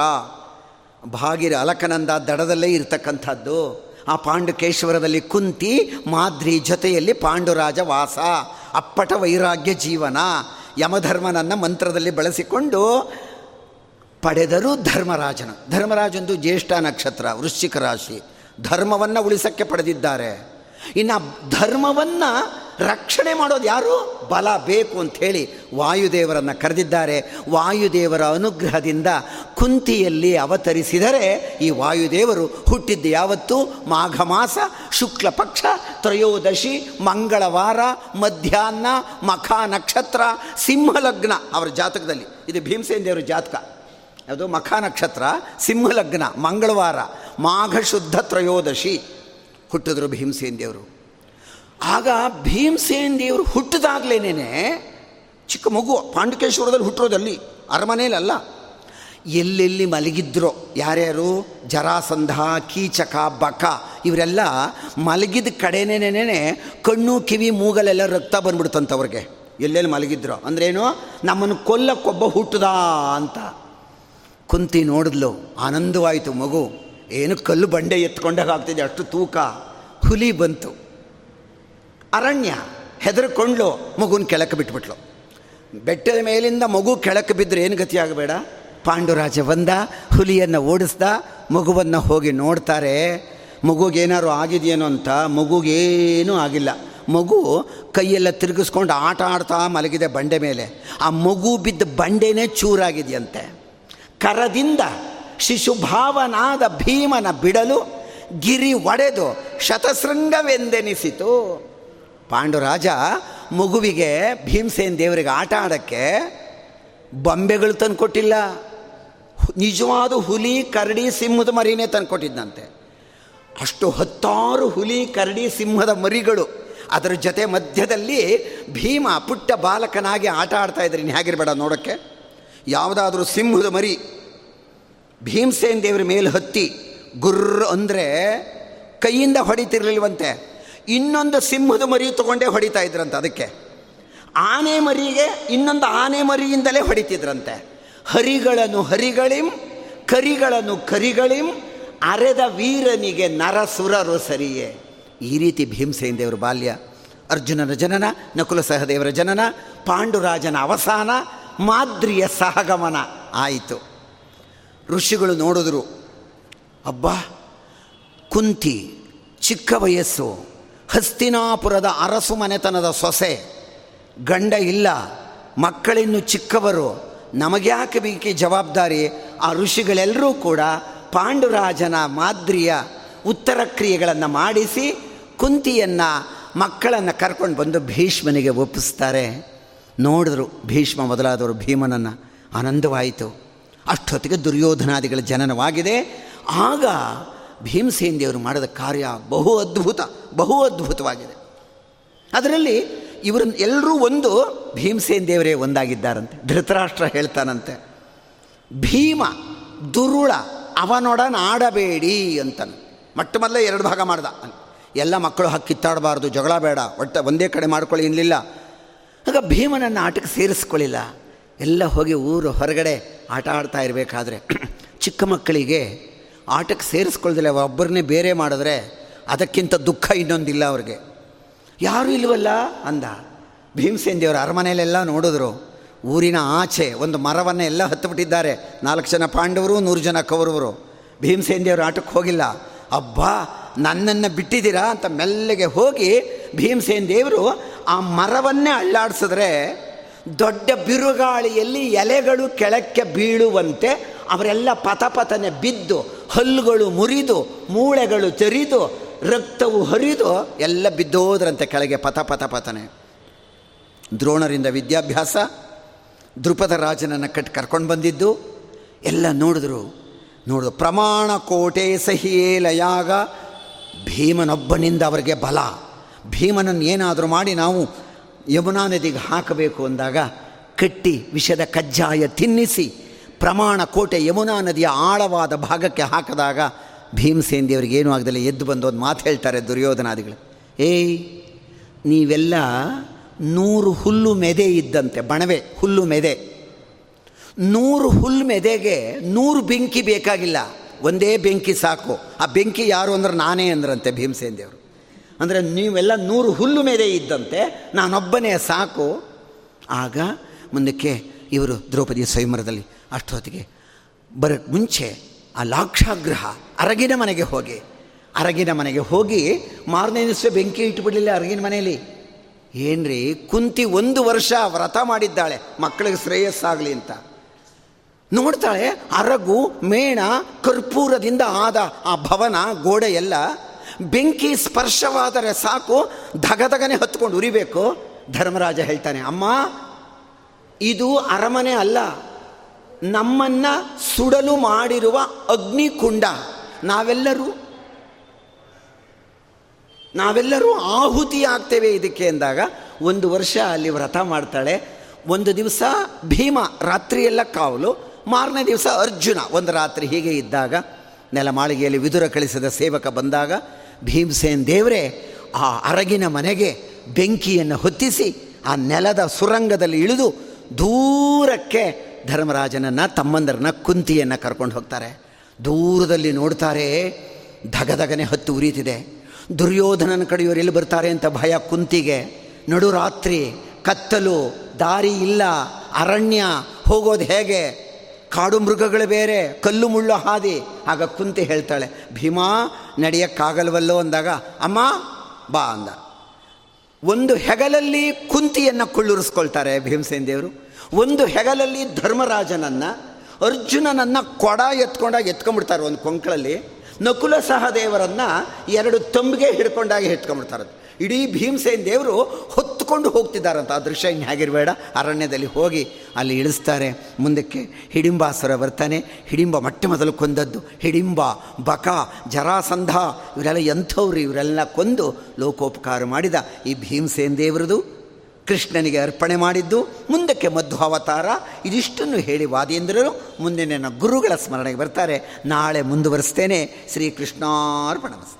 ಭಾಗಿರ ಅಲಕನಂದ ದಡದಲ್ಲೇ ಇರತಕ್ಕಂಥದ್ದು. ಆ ಪಾಂಡುಕೇಶ್ವರದಲ್ಲಿ ಕುಂತಿ ಮಾದ್ರಿ ಜೊತೆಯಲ್ಲಿ ಪಾಂಡುರಾಜ ವಾಸ. ಅಪ್ಪಟ ವೈರಾಗ್ಯ ಜೀವನ. ಯಮಧರ್ಮನನ್ನು ಮಂತ್ರದಲ್ಲಿ ಬಳಸಿಕೊಂಡು ಪಡೆದರು ಧರ್ಮರಾಜನ. ಧರ್ಮರಾಜಂದು ಜ್ಯೇಷ್ಠ ನಕ್ಷತ್ರ, ವೃಶ್ಚಿಕ ರಾಶಿ. ಧರ್ಮವನ್ನು ಉಳಿಸಕ್ಕೆ ಪಡೆದಿದ್ದಾರೆ. ಇನ್ನು ಧರ್ಮವನ್ನು ರಕ್ಷಣೆ ಮಾಡೋದು ಯಾರು? ಬಲ ಬೇಕು ಅಂಥೇಳಿ ವಾಯುದೇವರನ್ನು ಕರೆದಿದ್ದಾರೆ. ವಾಯುದೇವರ ಅನುಗ್ರಹದಿಂದ ಕುಂತಿಯಲ್ಲಿ ಅವತರಿಸಿದರೆ ಈ ವಾಯುದೇವರು ಹುಟ್ಟಿದ್ದು ಯಾವತ್ತು? ಮಾಘ ಮಾಸ ಶುಕ್ಲ ಪಕ್ಷ ತ್ರಯೋದಶಿ, ಮಂಗಳವಾರ, ಮಧ್ಯಾಹ್ನ, ಮಖ ನಕ್ಷತ್ರ, ಸಿಂಹಲಗ್ನ ಅವರ ಜಾತಕದಲ್ಲಿ. ಇದು ಭೀಮಸೇನ ದೇವರ ಜಾತಕ. ಅದು ಮಖ ನಕ್ಷತ್ರ, ಸಿಂಹಲಗ್ನ, ಮಂಗಳವಾರ ಮಾಘ ಶುದ್ಧ ತ್ರಯೋದಶಿ. ಹುಟ್ಟಿದ್ರು ಭೀಮಸೇನ ದೇವರು ಆಗ ಭೀಮಸೇನ್ ದೇವರು ಹುಟ್ಟಿದಾಗಲೇನೆ ಚಿಕ್ಕ ಮಗು, ಪಾಂಡುಕೇಶ್ವರದಲ್ಲಿ ಹುಟ್ಟಿರೋದಲ್ಲಿ ಅರಮನೆಯಲ್ಲ ಎಲ್ಲೆಲ್ಲಿ ಮಲಗಿದ್ರೋ, ಯಾರ್ಯಾರು? ಜರಾಸಂಧ, ಕೀಚಕ, ಬಕ, ಇವರೆಲ್ಲ ಮಲಗಿದ ಕಡೆನೇನೆ ಕಣ್ಣು, ಕಿವಿ, ಮೂಗಲೆಲ್ಲ ರಕ್ತ ಬಂದ್ಬಿಡ್ತಂತವ್ರಿಗೆ ಎಲ್ಲೆಲ್ಲಿ ಮಲಗಿದ್ರು. ಅಂದ್ರೇನು? ನಮ್ಮನ್ನು ಕೊಲ್ಲಕ್ಕೊಬ್ಬ ಹುಟ್ಟದ ಅಂತ. ಕುಂತಿ ನೋಡಿದ್ಲು, ಆನಂದವಾಯಿತು ಮಗು. ಏನು ಕಲ್ಲು ಬಂಡೆ ಎತ್ಕೊಂಡಾಗ ಆಗ್ತಿದೆ, ಅಷ್ಟು ತೂಕ. ಹುಲಿ ಬಂತು. ಅರಣ್ಯ ಹೆದರ್ಕೊಂಡ್ಲು ಮಗುನ ಕೆಳಕ್ಕೆ ಬಿಟ್ಬಿಟ್ಲು. ಬೆಟ್ಟದ ಮೇಲಿಂದ ಮಗು ಕೆಳಕ್ಕೆ ಬಿದ್ದರೆ ಏನು ಗತಿ ಆಗಬೇಡ? ಪಾಂಡುರಾಜ ಬಂದ, ಹುಲಿಯನ್ನು ಓಡಿಸ್ದ, ಮಗುವನ್ನು ಹೋಗಿ ನೋಡ್ತಾರೆ. ಮಗುಗೇನಾದ್ರು ಆಗಿದೆಯೇನೋ ಅಂತ ಮಗುಗೇನೂ ಆಗಿಲ್ಲ. ಮಗು ಕೈಯೆಲ್ಲ ತಿರುಗಿಸ್ಕೊಂಡು ಆಟ ಆಡ್ತಾ ಮಲಗಿದೆ ಬಂಡೆ ಮೇಲೆ. ಆ ಮಗು ಬಿದ್ದ ಬಂಡೆನೇ ಚೂರಾಗಿದೆಯಂತೆ. ಕರದಿಂದ ಶಿಶುಭಾವನಾದ ಭೀಮನ ಬಿಡಲು ಗಿರಿ ಒಡೆದು ಶತಶೃಂಗವೆಂದೆನಿಸಿತು. ಪಾಂಡುರಾಜ ಮಗುವಿಗೆ ಭೀಮಸೇನ್ ದೇವರಿಗೆ ಆಟ ಆಡೋಕ್ಕೆ ಬೊಂಬೆಗಳು ತಂದು ಕೊಟ್ಟಿಲ್ಲ ನಿಜವಾದ ಹುಲಿ, ಕರಡಿ, ಸಿಂಹದ ಮರಿನೇ ತಂದು ಕೊಟ್ಟಿದ್ದಂತೆ ಅಷ್ಟು ಹತ್ತಾರು ಹುಲಿ, ಕರಡಿ, ಸಿಂಹದ ಮರಿಗಳು ಅದರ ಜೊತೆ ಮಧ್ಯದಲ್ಲಿ ಭೀಮ ಪುಟ್ಟ ಬಾಲಕನಾಗಿ ಆಟ ಆಡ್ತಾ ಇದ್ರಿ. ನೀನು ಹೇಗಿರಬೇಡ ನೋಡೋಕ್ಕೆ. ಯಾವುದಾದ್ರೂ ಸಿಂಹದ ಮರಿ, ಭೀಮಸೇನ್ ದೇವರ ಮೇಲೆ ಹತ್ತಿ ಗುರ್ರ ಅಂದರೆ ಕೈಯಿಂದ ಹೊಡಿತಿರ್ಲಿಲ್ವಂತೆ. ಇನ್ನೊಂದು ಸಿಂಹದ ಮರಿ ತೊಗೊಂಡೇ ಹೊಡಿತಾ ಇದ್ರಂತೆ ಅದಕ್ಕೆ. ಆನೆ ಮರಿಗೆ ಇನ್ನೊಂದು ಆನೆ ಮರಿಯಿಂದಲೇ ಹೊಡಿತಿದ್ರಂತೆ. ಹರಿಗಳನ್ನು ಹರಿಗಳಿಂ, ಕರಿಗಳನ್ನು ಕರಿಗಳಿಂ, ಅರೆದ ವೀರನಿಗೆ ನರಸುರರು ಸರಿಯೇ. ಈ ರೀತಿ ಭೀಮಸೇನ ಬಾಲ್ಯ. ಅರ್ಜುನನ ಜನನ, ನಕುಲ ಸಹದೇವರ ಜನನ, ಪಾಂಡುರಾಜನ ಅವಸಾನ, ಮಾದ್ರಿಯ ಸಹಗಮನ ಆಯಿತು. ಋಷಿಗಳು ನೋಡಿದ್ರು, ಅಬ್ಬಾ, ಕುಂತಿ, ಚಿಕ್ಕ ವಯಸ್ಸು ಹಸ್ತಿನಾಪುರದ ಅರಸು ಮನೆತನದ ಸೊಸೆ. ಗಂಡ ಇಲ್ಲ. ಮಕ್ಕಳಿನ್ನು ಚಿಕ್ಕವರು. ನಮಗ್ಯಾಕೆ ಬೇಕಿ ಜವಾಬ್ದಾರಿ? ಆ ಋಷಿಗಳೆಲ್ಲರೂ ಕೂಡ ಪಾಂಡುರಾಜನ ಮಾದ್ರಿಯ ಉತ್ತರ ಕ್ರಿಯೆಗಳನ್ನು ಮಾಡಿಸಿ ಕುಂತಿಯನ್ನು ಮಕ್ಕಳನ್ನು ಕರ್ಕೊಂಡು ಬಂದು ಭೀಷ್ಮನಿಗೆ ಒಪ್ಪಿಸ್ತಾರೆ. ನೋಡಿದ್ರು ಭೀಷ್ಮ ಮೊದಲಾದವರು ಭೀಮನನ್ನು. ಆನಂದವಾಯಿತು. ಅಷ್ಟೊತ್ತಿಗೆ ದುರ್ಯೋಧನಾದಿಗಳ ಜನನವಾಗಿದೆ. ಆಗ ಭೀಮಸೇನ್ ದೇವರು ಮಾಡಿದ ಕಾರ್ಯ ಬಹು ಅದ್ಭುತ, ಬಹು ಅದ್ಭುತವಾಗಿದೆ. ಅದರಲ್ಲಿ ಇವರನ್ನ ಎಲ್ಲರೂ ಒಂದು ಭೀಮಸೇನ್ ದೇವರೇ ಒಂದಾಗಿದ್ದಾರಂತೆ. ಧೃತರಾಷ್ಟ್ರ ಹೇಳ್ತಾನಂತೆ. ಭೀಮ, ದುರುಳ, ಅವನೊಡನ ಆಡಬೇಡಿ ಅಂತನು. ಮೊಟ್ಟ ಮೊದಲೇ ಎರಡು ಭಾಗ ಮಾಡ್ದ. ಎಲ್ಲ ಮಕ್ಕಳು ಹಕ್ಕಿತ್ತಾಡಬಾರ್ದು ಜಗಳ ಬೇಡ, ಒಟ್ಟ ಒಂದೇ ಕಡೆ ಮಾಡ್ಕೊಳ್ಳಿ ಇನ್ನಿಲ್ಲ ಆಗ ಭೀಮನನ್ನು ಆಟಕ್ಕೆ ಸೇರಿಸ್ಕೊಳ್ಳಿಲ್ಲ. ಎಲ್ಲ ಹೋಗಿ ಊರು ಹೊರಗಡೆ ಆಟ ಆಡ್ತಾ ಇರಬೇಕಾದ್ರೆ ಚಿಕ್ಕ ಮಕ್ಕಳಿಗೆ ಆಟಕ್ಕೆ ಸೇರಿಸ್ಕೊಳ್ದಿಲ್ಲ ಒಬ್ಬರನ್ನೇ ಬೇರೆ ಮಾಡಿದ್ರೆ ಅದಕ್ಕಿಂತ ದುಃಖ ಇನ್ನೊಂದಿಲ್ಲ ಅವ್ರಿಗೆ. ಯಾರೂ ಇಲ್ವಲ್ಲ? ಅಂದ. ಭೀಮಸೇನ್ ದೇವರು ಅರಮನೆಯಲ್ಲೆಲ್ಲ ನೋಡಿದ್ರು. ಊರಿನ ಆಚೆ ಒಂದು ಮರವನ್ನು ಎಲ್ಲ ಹತ್ತುಬಿಟ್ಟಿದ್ದಾರೆ ನಾಲ್ಕು ಜನ ಪಾಂಡವರು, ನೂರು ಜನ ಕೌರವರು. ಭೀಮಸೇನ್ ದೇವರು ಆಟಕ್ಕೆ ಹೋಗಿಲ್ಲ. ಅಬ್ಬಾ, ನನ್ನನ್ನು ಬಿಟ್ಟಿದ್ದೀರಾ? ಅಂತ ಮೆಲ್ಲಗೆ ಹೋಗಿ ಭೀಮಸೇನ್ ದೇವರು ಆ ಮರವನ್ನೇ ಅಳ್ಳಾಡಿಸಿದ್ರೆ ದೊಡ್ಡ ಬಿರುಗಾಳಿಯಲ್ಲಿ ಎಲೆಗಳು ಕೆಳಕ್ಕೆ ಬೀಳುವಂತೆ ಅವರೆಲ್ಲ ಪಥಪಥನೆ ಬಿದ್ದು ಹಲ್ಲುಗಳು ಮುರಿದು ಮೂಳೆಗಳು ತೆರಿದು ರಕ್ತವು ಹರಿದು ಎಲ್ಲ ಬಿದ್ದೋದ್ರಂತೆ ಕೆಳಗೆ ಪಥ ಪಥ ಪತನೆ ದ್ರೋಣರಿಂದ ವಿದ್ಯಾಭ್ಯಾಸ ದೃಪದ ರಾಜನನ್ನು ಕಟ್ಟಿ ಕರ್ಕೊಂಡು ಬಂದಿದ್ದು, ಎಲ್ಲ ನೋಡಿದ್ರು. ನೋಡಿದ್ರು, ಪ್ರಮಾಣ ಕೋಟೆ ಸಹಿಯೇ ಲಯಾಗ ಭೀಮನೊಬ್ಬನಿಂದ ಅವರಿಗೆ ಬಲ. ಭೀಮನನ್ನು ಏನಾದರೂ ಮಾಡಿ ನಾವು ಯಮುನಾ ನದಿಗೆ ಹಾಕಬೇಕು ಅಂದಾಗ ಕಟ್ಟಿ ವಿಷದ ಕಜ್ಜಾಯ ತಿನ್ನಿಸಿ ಪ್ರಮಾಣ ಕೋಟೆ ಯಮುನಾ ನದಿಯ ಆಳವಾದ ಭಾಗಕ್ಕೆ ಹಾಕಿದಾಗ ಭೀಮಸೇನ್ ದೇವರಿಗೆ ಏನೂ ಆಗದಲ್ಲ, ಎದ್ದು ಬಂದು ಒಂದು ಮಾತು ಹೇಳ್ತಾರೆ ದುರ್ಯೋಧನಾದಿಗಳು. ಏಯ್, ನೀವೆಲ್ಲ ನೂರು ಹುಲ್ಲು ಮೆದೆ ಇದ್ದಂತೆ, ಬಣವೆ, ಹುಲ್ಲು ಮೆದೆ. ನೂರು ಹುಲ್ಲು ಮೆದೆಗೆ ನೂರು ಬೆಂಕಿ ಬೇಕಾಗಿಲ್ಲ, ಒಂದೇ ಬೆಂಕಿ ಸಾಕು. ಆ ಬೆಂಕಿ ಯಾರು ಅಂದ್ರೆ ನಾನೇ ಅಂದ್ರಂತೆ ಭೀಮಸೇನ್ ದೇವರು ಅಂದರೆ ನೀವೆಲ್ಲ ನೂರು ಹುಲ್ಲು ಮೇಲೆ ಇದ್ದಂತೆ, ನಾನೊಬ್ಬನೇ ಸಾಕು. ಆಗ ಮುಂದಕ್ಕೆ ಇವರು ದ್ರೌಪದಿ ಸ್ವಯಂವರದಲ್ಲಿ ಅಷ್ಟೊತ್ತಿಗೆ ಬರ ಮುಂಚೆ ಆ ಲಾಕ್ಷಾಗ್ರಹ ಅರಗಿನ ಮನೆಗೆ ಹೋಗಿ, ಅರಗಿನ ಮನೆಗೆ ಹೋಗಿ ಮಾರನೇ ದಿವಸ ಬೆಂಕಿ ಇಟ್ಟುಬಿಡಲಿಲ್ಲ ಅರಗಿನ ಮನೆಯಲ್ಲಿ. ಏನ್ರಿ, ಕುಂತಿ ಒಂದು ವರ್ಷ ವ್ರತ ಮಾಡಿದ್ದಾಳೆ, ಮಕ್ಕಳಿಗೆ ಶ್ರೇಯಸ್ಸಾಗಲಿ ಅಂತ. ನೋಡ್ತಾಳೆ ಅರಗು, ಮೇಣ, ಕರ್ಪೂರದಿಂದ ಆದ ಆ ಭವನ ಗೋಡೆ ಎಲ್ಲ ಬೆಂಕಿ ಸ್ಪರ್ಶವಾದರೆ ಸಾಕು, ಧಗಧಗನೆ ಹತ್ಕೊಂಡು ಉರಿಬೇಕು. ಧರ್ಮರಾಜ ಹೇಳ್ತಾನೆ, ಅಮ್ಮ, ಇದು ಅರಮನೆ ಅಲ್ಲ. ನಮ್ಮನ್ನ ಸುಡಲು ಮಾಡಿರುವ ಅಗ್ನಿಕುಂಡ. ನಾವೆಲ್ಲರೂ ನಾವೆಲ್ಲರೂ ಆಹುತಿ ಆಗ್ತೇವೆ ಇದಕ್ಕೆ ಅಂದಾಗ, ಒಂದು ವರ್ಷ ಅಲ್ಲಿ ವ್ರತ ಮಾಡ್ತಾಳೆ. ಒಂದು ದಿವಸ ಭೀಮ, ರಾತ್ರಿಯೆಲ್ಲ ಕಾವಲು. ಮಾರನೇ ದಿವಸ ಅರ್ಜುನ, ಒಂದು ರಾತ್ರಿ ಹೀಗೆ ಇದ್ದಾಗ, ನೆಲಮಾಳಿಗೆಯಲ್ಲಿ ವಿದುರ ಕಳಿಸಿದ ಸೇವಕ ಬಂದಾಗ ಭೀಮಸೇನ್ ದೇವರೇ, ಆ ಅರಗಿನ ಮನೆಗೆ ಬೆಂಕಿಯನ್ನು ಹೊತ್ತಿಸಿ ಆ ನೆಲದ ಸುರಂಗದಲ್ಲಿ ಇಳಿದು ದೂರಕ್ಕೆ ಧರ್ಮರಾಜನನ್ನು, ತಮ್ಮಂದರನ್ನ, ಕುಂತಿಯನ್ನು ಕರ್ಕೊಂಡು ಹೋಗ್ತಾರೆ. ದೂರದಲ್ಲಿ ನೋಡ್ತಾರೆ, ಧಗಧಗನೆ ಹತ್ತು ಉರಿತಿದೆ. ದುರ್ಯೋಧನನ ಕಡೆಯವರು ಎಲ್ಲಿ ಬರ್ತಾರೆ ಅಂತ ಭಯ ಕುಂತಿಗೆ. ನಡುರಾತ್ರಿ ಕತ್ತಲು, ದಾರಿ ಇಲ್ಲ, ಅರಣ್ಯ, ಹೋಗೋದು ಹೇಗೆ? ಕಾಡು ಮೃಗಗಳು ಬೇರೆ, ಕಲ್ಲು ಮುಳ್ಳು ಹಾದಿ. ಆಗ ಕುಂತಿ ಹೇಳ್ತಾಳೆ, ಭೀಮಾ, ನಡೆಯೋಕ್ಕಾಗಲ್ವಲ್ಲೋ ಅಂದಾಗ, ಅಮ್ಮ, ಬಾ ಅಂದ. ಒಂದು ಹೆಗಲಲ್ಲಿ ಕುಂತಿಯನ್ನು ಕುಳ್ಳುರಿಸ್ಕೊಳ್ತಾರೆ ಭೀಮಸೇನ್ ದೇವರು ಒಂದು ಹೆಗಲಲ್ಲಿ ಧರ್ಮರಾಜನನ್ನು, ಅರ್ಜುನನನ್ನು ಕೊಡ ಎತ್ಕೊಂಡಾಗ ಎತ್ಕೊಂಡ್ಬಿಡ್ತಾರೆ ಒಂದು ಕೊಂಕಳಲ್ಲಿ. ನಕುಲ ಸಹದೇವರನ್ನು ಎರಡು ತಂಬಿಗೆ ಹಿಡ್ಕೊಂಡಾಗ ಎತ್ಕೊಂಡ್ಬಿಡ್ತಾರೆ. ಇಡೀ ಭೀಮಸೇನ್ ದೇವರು ಹೊತ್ತುಕೊಂಡು ಹೋಗ್ತಿದ್ದಾರಂತ. ಆ ದೃಶ್ಯ ಇನ್ನು ಹೇಗಿರಬೇಡ. ಅರಣ್ಯದಲ್ಲಿ ಹೋಗಿ ಅಲ್ಲಿ ಇಳಿಸ್ತಾರೆ. ಮುಂದಕ್ಕೆ ಹಿಡಿಂಬಾಸುರ ಬರ್ತಾನೆ ಹಿಡಿಂಬ ಮೊಟ್ಟೆ ಮೊದಲು ಕೊಂದದ್ದು. ಹಿಡಿಂಬ, ಬಕ, ಜರಾಸಂಧ, ಇವರೆಲ್ಲ ಎಂಥವ್ರು ಇವರೆಲ್ಲ ಕೊಂದು ಲೋಕೋಪಕಾರ ಮಾಡಿದ ಈ ಭೀಮಸೇನ್ ದೇವರದು. ಕೃಷ್ಣನಿಗೆ ಅರ್ಪಣೆ ಮಾಡಿದ್ದು. ಮುಂದಕ್ಕೆ ಮಧ್ವ ಅವತಾರ. ಇದಿಷ್ಟನ್ನು ಹೇಳಿ ವಾದೇಂದ್ರರು ಮುಂದೆ ನನ್ನ ಗುರುಗಳ ಸ್ಮರಣೆಗೆ ಬರ್ತಾರೆ. ನಾಳೆ ಮುಂದುವರಿಸ್ತೇನೆ. ಶ್ರೀಕೃಷ್ಣಾರ್ಪಣಮಸ್ತು